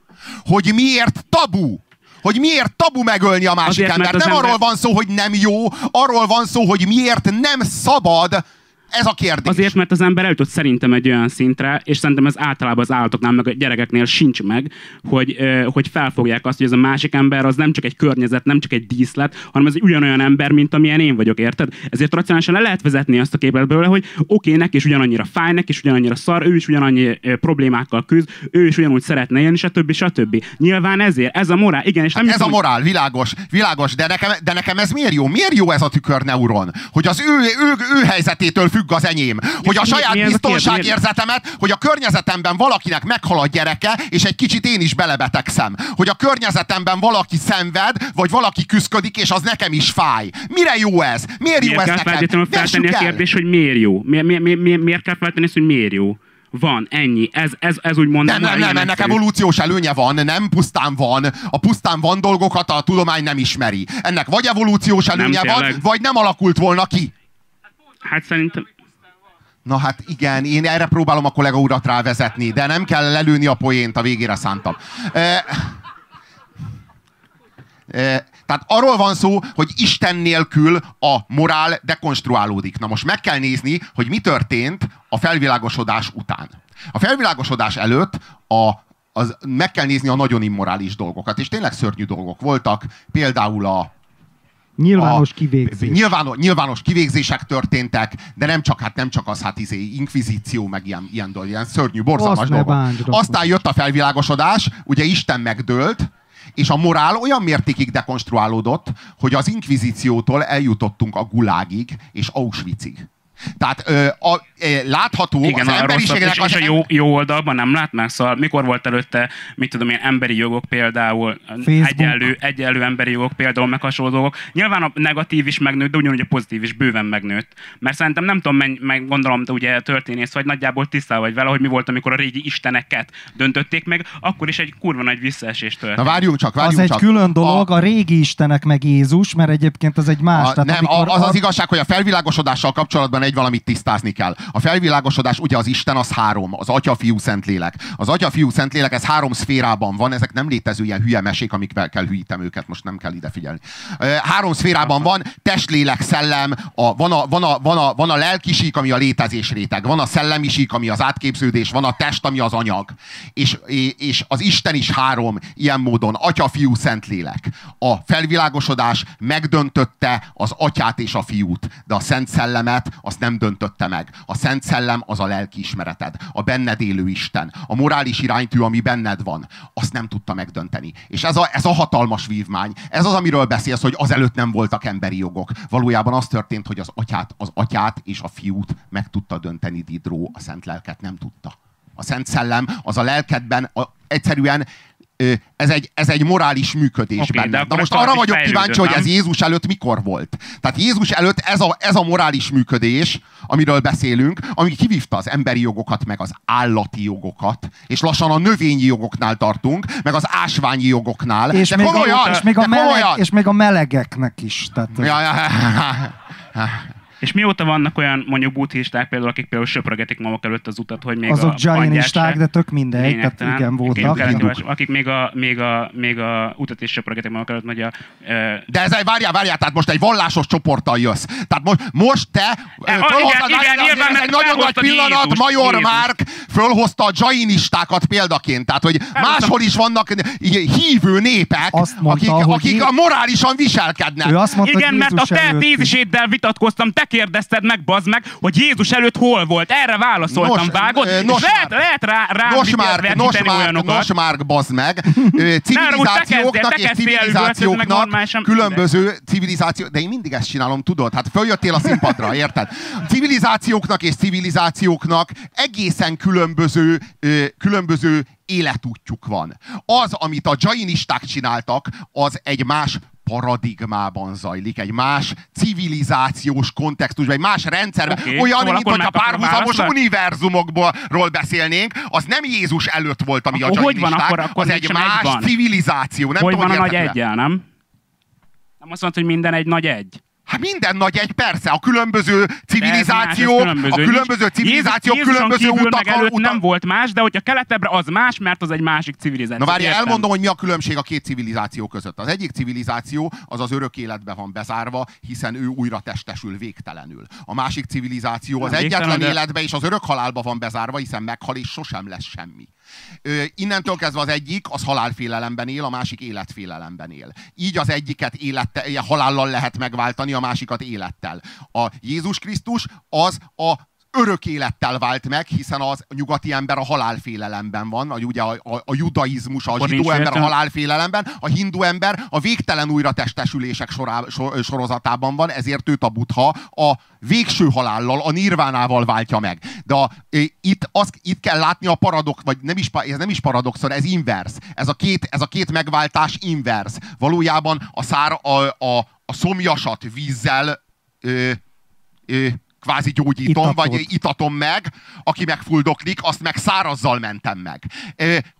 hogy miért tabu. Hogy miért tabu megölni a másik Azért, embert. Nem ember- arról van szó, hogy nem jó, arról van szó, hogy miért nem szabad. Ez a kérdés. Azért, mert az ember eljutott szerintem egy olyan szintre, és szerintem ez általában az állatoknál, meg a gyerekeknél sincs meg, hogy, hogy felfogják azt, hogy ez a másik ember az nem csak egy környezet, nem csak egy díszlet, hanem ez ugyanolyan ember, mint amilyen én vagyok, érted? Ezért racionálisan le lehet vezetni azt a képet belőle, hogy oké, okay, neki is ugyanannyira fáj, neki is ugyanannyira szar, ő is ugyanannyi problémákkal küzd, ő is ugyanúgy szeretne élni, stb. stb. Nyilván ezért, ez a morál, igen, és nem Hát ez a hiszem, hogy- morál, világos, világos, de nekem, de nekem ez miért jó? Miért jó ez a tükörneuron? Hogy az ő, ő, ő helyzetétől függ az enyém. Hogy a saját ez biztonságérzetemet, hogy a környezetemben valakinek meghal a gyereke, és egy kicsit én is belebetegszem. Hogy a környezetemben valaki szenved, vagy valaki küszködik, és az nekem is fáj. Mire jó ez? Miért jó Miért ez kell nekem? feltétlenül feltenni a kérdés, hogy miért jó? Miért, miért, miért, miért, miért kell feltenni ezt, hogy miért jó? Van, ennyi. Ez, ez, ez úgy mondom. Nem, nem, nem, ennek evolúciós előnye van, nem pusztán van. A pusztán van dolgokat a tudomány nem ismeri. Ennek vagy evolúciós előnye van, tényleg. vagy nem alakult volna ki. Hát szerintem... Na hát igen, én erre próbálom a kollega urat rávezetni, de nem kell lelőni a poént, a végére szántam. E, e, tehát arról van szó, hogy Isten nélkül a morál dekonstruálódik. Na most meg kell nézni, hogy mi történt a felvilágosodás után. A felvilágosodás előtt a, az, meg kell nézni a nagyon immorális dolgokat, és tényleg szörnyű dolgok voltak, például a, Nyilvános a- kivégzés. Nyilvános, nyilvános kivégzések történtek, de nem csak, hát nem csak az, hát izé, inkvizíció, meg ilyen, ilyen, dolog, ilyen szörnyű, borzalmas dolgok. bántsd, Aztán jött a felvilágosodás, ugye Isten megdőlt, és a morál olyan mértékig dekonstruálódott, hogy az inkvizíciótól eljutottunk a gulágig és Auschwitzig. Tehát ö, a, ö, látható Igen, az a rosszabb, emberiségnek... és, és a jó, jó oldalban nem látnák, szóval mikor volt előtte, mit tudom én, emberi jogok például, Facebook. egyenlő, egyenlő emberi jogok például, meg hasonló dolgok. Nyilván a negatív is megnőtt, de ugyanúgy a pozitív is bőven megnőtt. Mert szerintem nem tudom, menny, meg gondolom, te ugye történész vagy, nagyjából tisztál vagy vele, hogy mi volt, amikor a régi isteneket döntötték meg, akkor is egy kurva nagy visszaesés történt. Na várjunk csak, várjunk Az egy csak. külön dolog, a... régi istenek meg Jézus, mert egyébként az egy más. A, tehát nem, amikor a, az a- az igazság, hogy a felvilágosodással kapcsolatban egy valamit tisztázni kell. A felvilágosodás, ugye az Isten az három, az Atya, Fiú, Szentlélek. Az Atya, Fiú, Szentlélek, ez három szférában van, ezek nem létező ilyen hülye mesék, amikvel kell hűítem őket, most nem kell ide figyelni. Három szférában van, test, lélek, szellem, a, van, a, van, a, van, a, van a lelkisík, ami a létezés réteg, van a szellemisík, ami az átképződés, van a test, ami az anyag. És, és az Isten is három ilyen módon, Atya, Fiú, Szentlélek. A felvilágosodás megdöntötte az atyát és a fiút, de a Szent Szellemet azt nem döntötte meg. A Szent Szellem az a lelkiismereted, a benned élő Isten, a morális iránytű, ami benned van, azt nem tudta megdönteni. És ez a, ez a hatalmas vívmány, ez az, amiről beszélsz, hogy azelőtt nem voltak emberi jogok. Valójában az történt, hogy az atyát, az atyát és a fiút meg tudta dönteni Didró, a Szent Lelket nem tudta. A Szent Szellem az a lelkedben a, egyszerűen ez egy, ez egy morális működés de benne. Na most arra vagyok kíváncsi, hogy ez nem? Jézus előtt mikor volt. Tehát Jézus előtt ez a, ez a morális működés, amiről beszélünk, ami kivívta az emberi jogokat, meg az állati jogokat, és lassan a növényi jogoknál tartunk, meg az ásványi jogoknál. És, de még komolyan, a, és, még a de meleg, és még a melegeknek is. Tehát, Ja, ja, ja. És mióta vannak olyan mondjuk buddhisták például, akik például söprögetik maguk előtt az utat, hogy még azok a se- de tök mindegy, tehát igen, voltak. Akik még a, még a, még a utat is söprögetik maguk előtt, hogy a, ö, De ez egy, várjál, várjál, tehát most egy vallásos csoporttal jössz. Tehát most, most te igen, fölhoztad, igen, várjál, nyilván, ez egy nagyon nagy pillanat, Jézust, Major Jézust. Márk fölhozta a dzsainistákat példaként. Tehát, hogy máshol is vannak hívő népek, Azt mondta, akik, akik a morálisan viselkednek. Ő azt mondta, Igen, mert a Jézus te téziséddel vitatkoztam, te kérdezted meg, bazd meg, hogy Jézus előtt hol volt. Erre válaszoltam, Nos, vágod? És nos, lehet, Márk. lehet rá, rám Nos már, nos már, nos már, bazd meg. [LAUGHS] Te Civilizációknak és civilizációknak különböző civilizáció, de én mindig ezt csinálom, tudod? Hát följöttél a színpadra, [LAUGHS] érted? Civilizációknak és civilizációknak egészen különböző, ö, különböző életútjuk van. Az, amit a dzsainisták csináltak, az egy más paradigmában zajlik, egy más civilizációs kontextusban, egy más rendszerben. Oké, Olyan, szóval mint hogyha párhuzamos választ? univerzumokról beszélnénk, az nem Jézus előtt volt, ami Akkor a hogy van akkor- akkor az egy más van? civilizáció. Nem hogy tudom, van a nagy egyel, nem? Nem azt mondta, hogy minden egy nagy egy. Hát minden nagy egy, persze. A különböző civilizációk, más, ez a különböző civilizációk Jézus- különböző utakon... utak... nem volt más, de hogyha keletebbre az más, mert az egy másik civilizáció. Na várj, Értem. elmondom, hogy mi a különbség a két civilizáció között. Az egyik civilizáció az az örök életbe van bezárva, hiszen ő újra testesül végtelenül. A másik civilizáció az Nem egyetlen de- életbe és az örök halálba van bezárva, hiszen meghal és sosem lesz semmi. Ö, innentől kezdve az egyik az halálfélelemben él, a másik életfélelemben él. Így az egyiket élette, halállal lehet megváltani, a másikat élettel. A Jézus Krisztus az a örök élettel vált meg, hiszen az nyugati ember a halálfélelemben van, a, ugye a, a, a judaizmus, a zsidó ember a halálfélelemben, a hindu ember a végtelen újratestesülések sorá, sor, sorozatában van, ezért őt a buddha a végső halállal, a nirvánával váltja meg. De a, e, itt, az, itt kell látni a paradox, vagy nem is, ez nem is paradoxon, ez inverse. Ez a két, ez a két megváltás inverse. Valójában a, szár, a, a, a szomjasat vízzel ö, ö, kvázi gyógyítom, Itatot. vagy itatom meg, aki megfuldoklik, azt meg szárazzal mentem meg.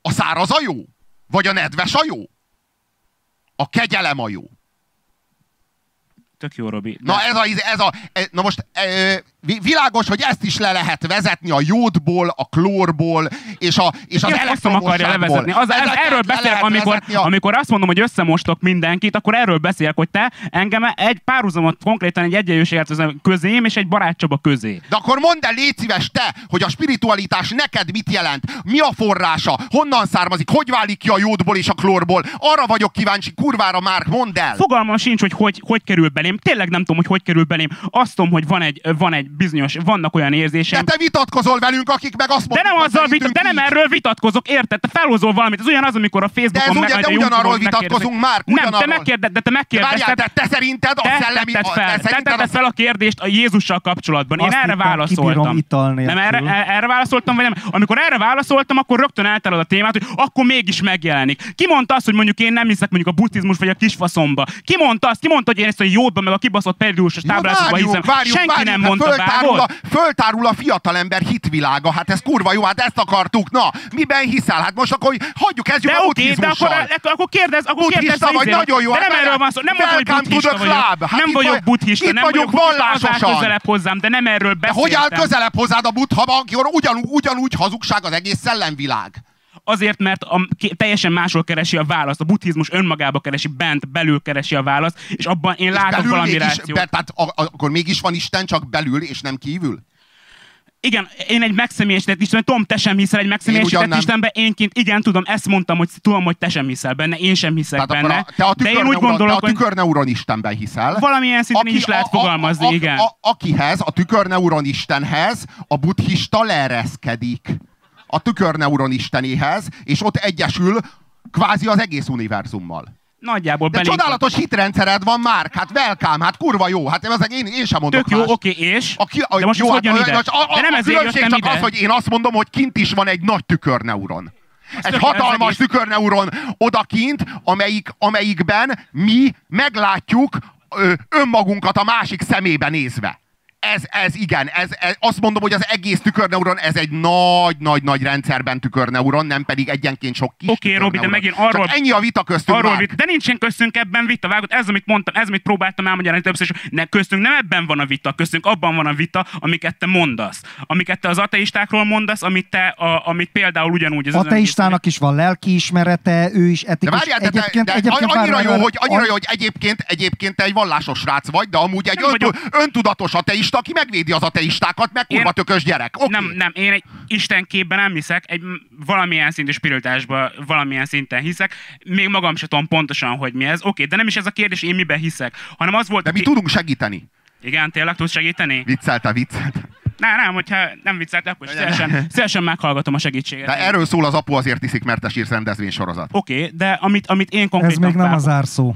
A száraz a jó? Vagy a nedves a jó? A kegyelem a jó. Tök jó, Robi. De- Na ez a, ez a, na most e, világos, hogy ezt is le lehet vezetni a jódból, a klórból, és, a, és az elektromosságból. levezetni. Az, ez, erről le beszélek, amikor, a- amikor azt mondom, hogy összemostok mindenkit, akkor erről beszélek, hogy te engem egy párhuzamot konkrétan egy egyenlőséget közém és egy barátcsaba közé. De akkor mondd el, légy szíves te, hogy a spiritualitás neked mit jelent? Mi a forrása? Honnan származik? Hogy válik ki a jódból és a klórból? Arra vagyok kíváncsi, kurvára már, mondd el! Fogalmam sincs, hogy, hogy hogy kerül belém. Tényleg nem tudom, hogy hogy kerül belém. Azt tudom, hogy van egy, van egy bizonyos, vannak olyan De érzéseim. te vitatkozol velünk, akik meg azt De mondják, nem, hogy azzal vita, de nem erről vitatkozok, érted? Te felhozol valamit. Ez ugyanaz, amikor a De ez Facebookon ugyan, de ugyanarról vitatkozunk már, Nem, te megkérdezted, de te De megkérdezted. várjál, te, te szerinted a te szellemi... tetted a- fel, te te szerinted tetted a fel a kérdést a Jézussal kapcsolatban. Én erre válaszoltam. Nem, erre, e- erre válaszoltam, vagy nem? Amikor erre válaszoltam, akkor rögtön eltalad a témát, hogy akkor mégis megjelenik. Ki mondta azt, hogy mondjuk én nem hiszek mondjuk a buddhizmus vagy a kisfaszomba? Ki mondta azt? Ki mondta, hogy én ezt a boltban, meg a kibaszott periódusos táblázatban hiszem. várjunk, Senki várjunk, nem hát mondta föltárul, a, föltárul a fiatalember hitvilága. Hát ez kurva jó, hát ezt akartuk. Na, miben hiszel? Hát most akkor hagyjuk, kezdjük De a oké, de akkor, akkor kérdez, akkor kérdez Buddhista vagy, izéről. nagyon jó. De hát nem várjál. erről van szó, nem mondom, hogy buddhista vagyok. Hát Nem vagyok vagy- buddhista, nem vagyok vallásosan. közelebb hozzám, de nem erről De hogy áll beszéltem. közelebb hozzád a buddha, amikor ugyanúgy, ugyanúgy hazugság az egész szellemvilág? Azért, mert a, teljesen máshol keresi a választ. A buddhizmus önmagába keresi, bent, belül keresi a választ, és abban én És látok valami mégis, rációt. be, tehát a, a, akkor mégis van Isten csak belül, és nem kívül? Igen, én egy megszemélyesített Isten, Tom, te sem hiszel egy megszemélyesített. Istenbe, én kint, igen, tudom, ezt mondtam, hogy tudom, hogy te sem hiszel benne, én sem hiszek Tehát benne. a, te a de én úgy gondolok, te a tükörneuron Istenben hiszel. valamilyen szinten így is lehet fogalmazni, a, igen. A, a, akihez, a tükörneuron Istenhez a buddhista leereszkedik. A tükörneuron Istenéhez, és ott egyesül kvázi az egész univerzummal. Nagyjából De belénk- csodálatos hitrendszered van már, hát welcome, hát kurva jó, hát ezek én, én sem mondok Tök jó, mást. oké, és? A ki, a, de most jó, ez hát, ide? A, a, de nem a ezért különbség csak ide. az, hogy én azt mondom, hogy kint is van egy nagy tükörneuron. Egy tök- hatalmas ez tükörneuron odakint, amelyik, amelyikben mi meglátjuk ö, önmagunkat a másik szemébe nézve. Ez, ez igen, ez, ez, azt mondom, hogy az egész tükörneuron, ez egy nagy-nagy-nagy rendszerben tükörneuron, nem pedig egyenként sok kis Oké, Robi, de megint arról- Csak ennyi a vita köztünk Arról vita, de nincsen köztünk ebben vita, vágod, ez amit mondtam, ez amit próbáltam elmagyarázni többször, is, ne, köztünk nem ebben van a vita, köztünk abban van a vita, amiket te mondasz. Amiket te az ateistákról mondasz, amit te, a, amit például ugyanúgy... az Ateistának is van lelkiismerete, ő is De etikus. várjál, de, egyébként, de, de egyébként annyira, várjál, jó, várjál, hogy, annyira an- jó, hogy egyébként, egyébként te egy vallásos srác vagy, de amúgy egy öntudatos ateista, aki megvédi az ateistákat, meg kurva Én- tökös gyerek. Oké. Nem, nem, én egy istenképben nem hiszek, egy valamilyen szintű spiritásban valamilyen szinten hiszek. Még magam sem tudom pontosan, hogy mi ez. Oké, de nem is ez a kérdés, én miben hiszek, hanem az volt... De mi ki- tudunk segíteni. Igen, tényleg tudsz segíteni? Viccelte, viccelt. Nem, nem, hogyha nem viccelt, akkor szívesen, szívesen meghallgatom a segítséget. De erről szól az Apu azért iszik, mert te sírsz rendezvény sorozat. Oké, de amit, amit én Ez konkrétan még nem fel- a zárszó.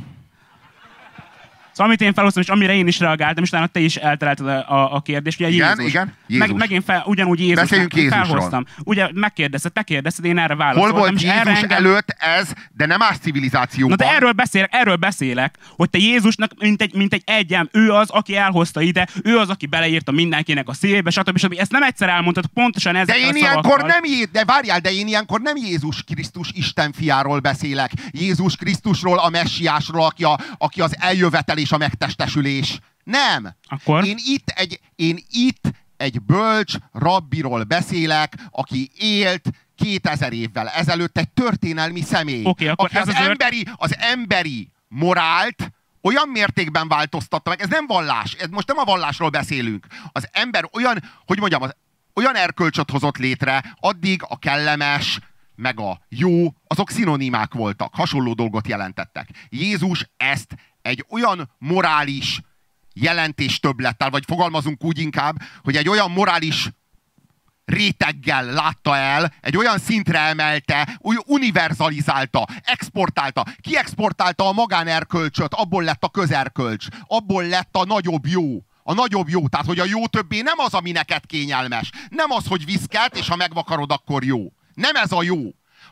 Szóval amit én felhoztam, és amire én is reagáltam, és utána te is elterelted a, a, a kérdést, ugye Igen, Jézus. igen, Jézus. Meg, megint fel, ugyanúgy Jézus. Beszéljünk Jézusról. Felhoztam. Ugye megkérdezted, te kérdezted, én erre Hol válaszoltam. volt és erre Jézus engem- előtt ez, de nem más Na civilizációban. de erről beszélek, erről beszélek, hogy te Jézusnak, mint egy, mint egy egyem, ő az, aki elhozta ide, ő az, aki beleírta mindenkinek a szívébe, stb. stb. Ezt nem egyszer elmondtad, pontosan De ezekkel én ilyenkor szavakkal. nem Jé... de várjál, de én ilyenkor nem Jézus Krisztus Isten fiáról beszélek. Jézus Krisztusról, a messiásról, aki, a, aki az eljövetel és a megtestesülés. Nem. Akkor? Én itt egy, én itt egy bölcs rabbiról beszélek, aki élt 2000 évvel ezelőtt egy történelmi személy. Oké, akkor aki ez az, az emberi, az emberi morált olyan mértékben változtatta meg, ez nem vallás, ez most nem a vallásról beszélünk. Az ember olyan, hogy mondjam, az, olyan erkölcsöt hozott létre, addig a kellemes, meg a jó, azok szinonimák voltak, hasonló dolgot jelentettek. Jézus ezt egy olyan morális jelentés többlettel, vagy fogalmazunk úgy inkább, hogy egy olyan morális réteggel látta el, egy olyan szintre emelte, úgy univerzalizálta, exportálta. Ki exportálta a magánerkölcsöt, abból lett a közerkölcs, abból lett a nagyobb jó. A nagyobb jó, tehát hogy a jó többé nem az, ami neked kényelmes. Nem az, hogy viszkelt, és ha megvakarod, akkor jó. Nem ez a jó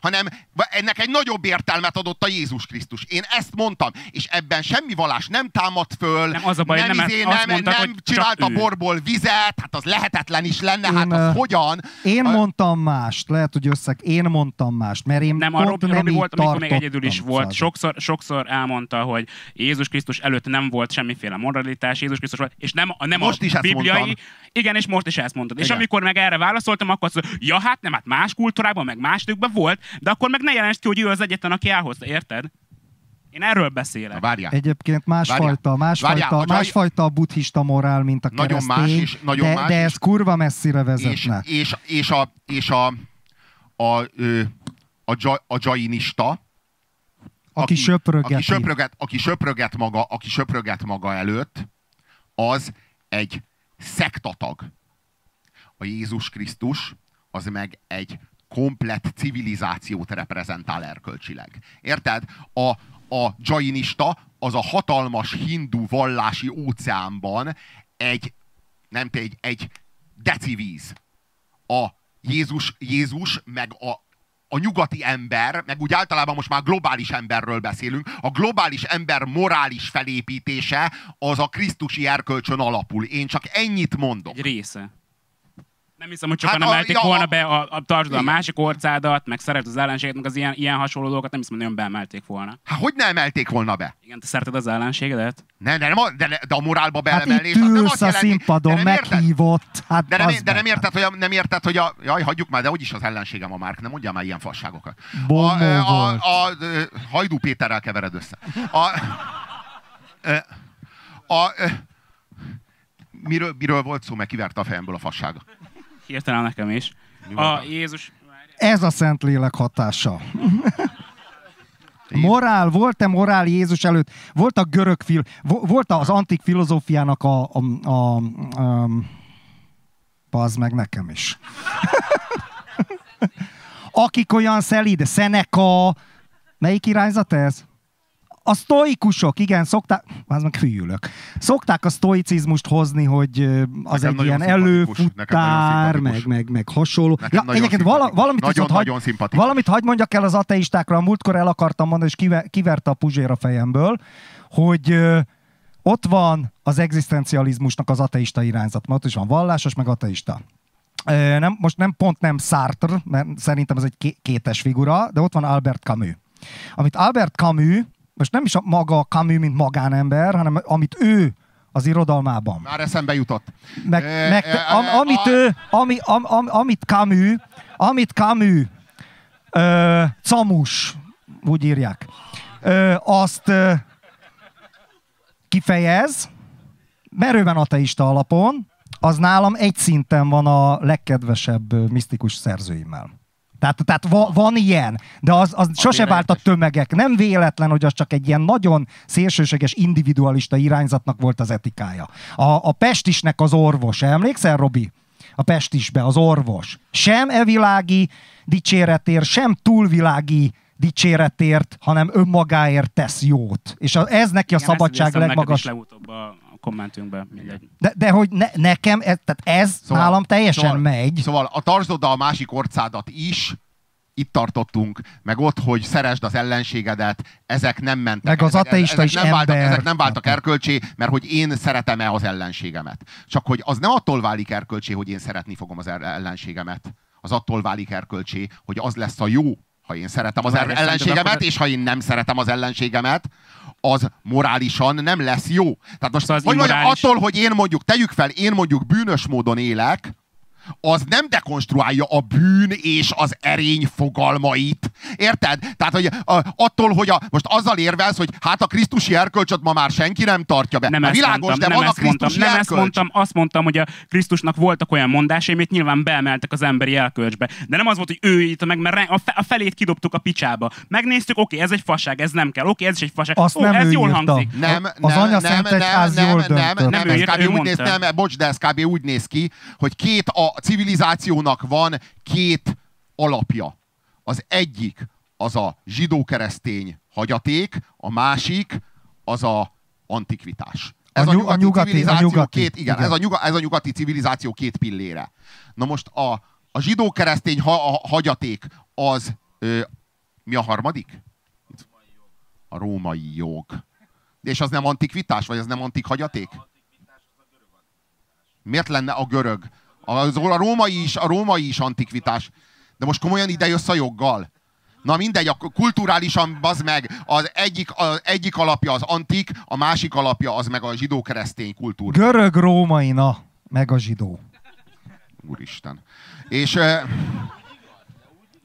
hanem ennek egy nagyobb értelmet adott a Jézus Krisztus. Én ezt mondtam, és ebben semmi valás nem támad föl, Nem, az a baj, nem, nem izé, nem, mondtad, nem csinált a ő. borból vizet, hát az lehetetlen is lenne, Én, hát az hogyan? Én A- mondtam mást, lehet, hogy összeg, én mondtam mást, mert én Nem, a Robi, nem Robi volt, amikor még egyedül is volt. Sokszor, sokszor elmondta, hogy Jézus Krisztus előtt nem volt semmiféle moralitás, Jézus Krisztus volt, és nem, a- nem Most a is bibliai. mondtam. Igen, és most is ezt mondtad. És Igen. amikor meg erre válaszoltam, akkor azt mondta, ja hát nem, hát más kultúrában, meg más időkben volt, de akkor meg ne jelensd ki, hogy ő az egyetlen, aki elhozta, érted? Én erről beszélek. Na, várjál. Egyébként másfajta, másfajta, Várjál, másfajta a buddhista morál, mint a Nagyon keresztény, más is, nagyon de, más de is. ez kurva messzire és, vezetne. és, és a, és a, a, a, a, a jainista, Aki söprögeti. aki söpröget, aki söpröget maga, aki söpröget maga előtt, az egy szektatag. A Jézus Krisztus az meg egy komplett civilizációt reprezentál erkölcsileg. Érted? A, a jainista az a hatalmas hindu vallási óceánban egy, nem egy, egy decivíz. A Jézus, Jézus meg a a nyugati ember, meg úgy általában most már globális emberről beszélünk, a globális ember morális felépítése az a krisztusi erkölcsön alapul. Én csak ennyit mondok. Egy része. Nem hiszem, hogy sokan Hát hát a- emelték ja, volna a- be a, a tartsd a másik orcádat, meg szeret az ellenséget, meg az ilyen, ilyen hasonló dolgokat, nem hiszem, hogy nagyon beemelték volna. Hát hogy ne emelték volna be? Igen, te szereted az ellenségedet? Ne, de, nem a, de, ne- de a morálba Hát beemelés az nem ülsz azt a színpadon, de nem meghívott. Hát De nem, de nem érted, hogy a, nem érted, hogy a... Jaj, hagyjuk már, de úgyis az ellenségem a Márk, nem mondjál már ilyen fasságokat. A, Bomó a, a, a, a, Hajdú Péterrel kevered össze. A, a, a, a, miről, miről volt szó, mert kiverte a fejemből a fassága? Hirtelen nekem is. A? Jézus... Ez a Szentlélek hatása. Morál, volt-e morál Jézus előtt? Volt a görög fil, vo- volt az antik filozófiának a, a, a, a Pazd meg nekem is. [LAUGHS] Akik olyan szelíd, Seneca, melyik irányzat ez? A sztoikusok, igen, szokták, az meg hülyülök. Szokták a sztoicizmust hozni, hogy az Nekem egy ilyen előfutár, meg, meg, meg hasonló. Nekem nagyon egyébként vala, valamit Nagyon, viszont hagy, nagyon szimpatikus. valamit hagy mondjak el az ateistákra, a múltkor el akartam mondani, és kive, kiverte a puzsér a fejemből, hogy ö, ott van az egzisztencializmusnak az ateista irányzat, mert ott is van vallásos, meg ateista. Nem, most nem pont nem Sartre, mert szerintem ez egy ké- kétes figura, de ott van Albert Camus. Amit Albert Camus, most nem is a maga Camus, mint magánember, hanem amit ő az irodalmában Már eszembe jutott. meg, Ö, meg ö, am, amit a- ő, ami, am, am, amit Camus, amit Camus, ö, Camus, úgy írják, ö, azt ö, kifejez, merőben ateista alapon, az nálam egy szinten van a legkedvesebb misztikus szerzőimmel. Tehát, tehát va, van ilyen, de az, az sose vált a tömegek. Nem véletlen, hogy az csak egy ilyen nagyon szélsőséges, individualista irányzatnak volt az etikája. A, a Pestisnek az orvos, emlékszel, Robi? A Pestisbe az orvos. Sem evilági dicséretért, sem túlvilági dicséretért, hanem önmagáért tesz jót. És a, ez neki a Igen, szabadság idéztem neked legmagas... is legutóbb a a kommentünkben, mindegy. De, de hogy ne, nekem, ez, tehát ez szóval, nálam teljesen szóval, megy. Szóval a tartsd oda a másik orcádat is, itt tartottunk, meg ott, hogy szeresd az ellenségedet, ezek nem mentek. Meg az ezek, ateista is nem váltak, ezek nem váltak erkölcsé, mert hogy én szeretem-e az ellenségemet. Csak hogy az nem attól válik erkölcsé, hogy én szeretni fogom az el- ellenségemet. Az attól válik erkölcsé, hogy az lesz a jó, ha én szeretem az szerinted ellenségemet, akkor- és ha én nem szeretem az ellenségemet, az morálisan nem lesz jó. Tehát most, Szóval az hogy mondjam, immorális- attól, hogy én mondjuk, tegyük fel, én mondjuk bűnös módon élek, az nem dekonstruálja a bűn és az erény fogalmait. Érted? Tehát, hogy a, attól, hogy a, most azzal érvelsz, hogy hát a Krisztusi erkölcsöt ma már senki nem tartja be. Nem ezt világos, mondtam, de nem van a ezt mondtam, Krisztusi nem erkölcs. ezt mondtam, azt mondtam, hogy a Krisztusnak voltak olyan mondásai, amit nyilván beemeltek az emberi elkölcsbe. De nem az volt, hogy ő írta meg, mert a, fe, a felét kidobtuk a picsába. Megnéztük, oké, ez egy fasság, ez nem kell, oké, ez is egy fasság. Azt Ó, nem ez ő jól írta. hangzik. Nem, Az nem, Anya nem, Szent nem, Egyház nem, jól nem, nem, döntött. nem, Nem ő ez írta, kb. ő úgy néz, mondta. nem, bocs, de ez kb. úgy néz ki, hogy két a civilizációnak van két alapja. Az egyik az a zsidó-keresztény hagyaték, a másik az a antikvitás. Ez A a, nyug- nyugati, a nyugati- civilizáció a nyugati, két, igen, igen. Ez, a nyuga, ez a nyugati civilizáció két pillére. Na most a, a zsidó-keresztény ha, a hagyaték az ö, mi a harmadik? A római jog. És az nem antikvitás, vagy az nem antik hagyaték? Miért lenne a görög? Az, a római is, a római is antikvitás. De most komolyan ide jössz a joggal? Na mindegy, a kulturálisan bazd meg, az egyik, az egyik alapja az antik, a másik alapja az meg a zsidó-keresztény kultúra. Görög, római, na, meg a zsidó. Úristen. És...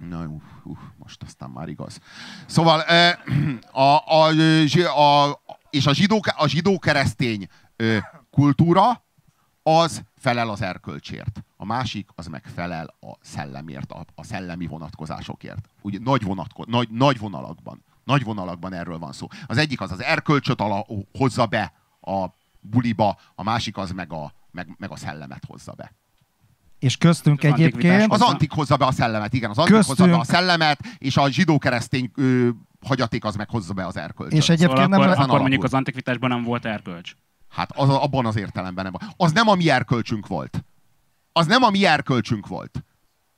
Na, uh, most aztán már igaz. Szóval eh, a, a, a, és a zsidó, a zsidó-keresztény kultúra az felel az erkölcsért. A másik az meg felel a szellemért, a, a szellemi vonatkozásokért. Úgy nagy, vonatko, nagy, nagy vonalakban. Nagy vonalakban erről van szó. Az egyik az az erkölcsöt ala, hozza be a buliba, a másik az meg a, meg, meg a szellemet hozza be. És köztünk Az egyébként... Az antik hozza be a szellemet, igen, az antik Köztünk- hozza be a szellemet, és a zsidó-keresztény hagyaték az meg hozza be az erkölcsöt. És egyébként Szóval nem akkor, akkor mondjuk az antikvitásban nem volt erkölcs. Hát az, abban az értelemben nem. Az nem a mi erkölcsünk volt. Az nem a mi erkölcsünk volt.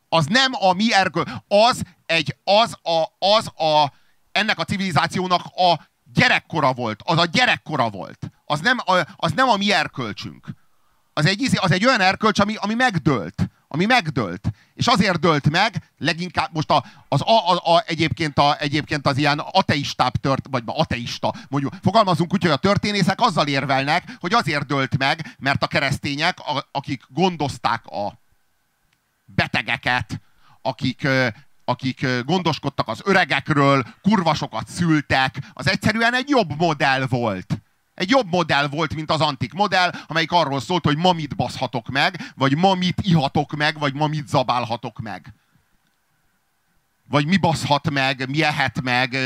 Az nem a mi erköl, az egy, az a, az a, ennek a civilizációnak a gyerekkora volt, az a gyerekkora volt. Az nem a, az nem a mi erkölcsünk. Az egy, az egy olyan erkölcs, ami, ami megdőlt. Ami megdőlt. És azért dőlt meg, leginkább most a, az a, a, a, egyébként, a, egyébként az ilyen ateistább tört, vagy ateista, mondjuk fogalmazunk úgy, hogy a történészek azzal érvelnek, hogy azért dőlt meg, mert a keresztények, a, akik gondozták a betegeket, akik, akik gondoskodtak az öregekről, kurvasokat szültek, az egyszerűen egy jobb modell volt. Egy jobb modell volt, mint az antik modell, amelyik arról szólt, hogy ma mit baszhatok meg, vagy ma mit ihatok meg, vagy ma mit zabálhatok meg. Vagy mi baszhat meg, mi ehet meg,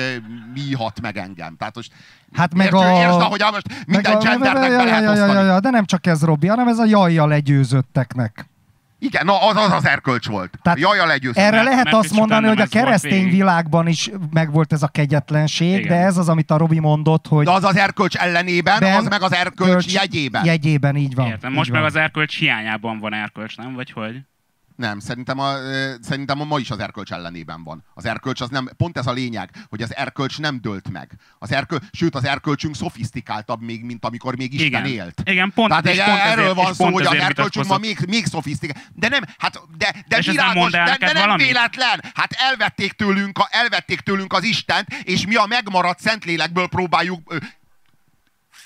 mi ihat meg engem. Tehát most Hát meg a... értsd, ahogy most minden gendernek be lehet osztani. De nem csak ez, Robi, hanem ez a jajja legyőzötteknek. Igen, na az az, az erkölcs volt. Tehát Jaj, a legyőzött. Erre mert- lehet mert azt mondani, hogy a keresztény világban is megvolt ez a kegyetlenség, Igen. de ez az, amit a Robi mondott, hogy De az az erkölcs ellenében, Ben- az meg az erkölcs Kölcs- jegyében. jegyében így van. Értem, így most van. meg az erkölcs hiányában van erkölcs, nem? Vagy hogy? Nem, szerintem, a, szerintem a ma is az erkölcs ellenében van. Az erkölcs az nem, pont ez a lényeg, hogy az erkölcs nem dőlt meg. Az erköl, sőt, az erkölcsünk szofisztikáltabb még, mint amikor még Isten Igen. élt. Igen, pont, Tehát és pont erről ezért, van szó, pont hogy az erkölcsünk ma még, még szofisztikál. De nem, hát, de, de világos, de, de nem valamit? véletlen. Hát elvették tőlünk, a, elvették tőlünk az Istent, és mi a megmaradt Szentlélekből próbáljuk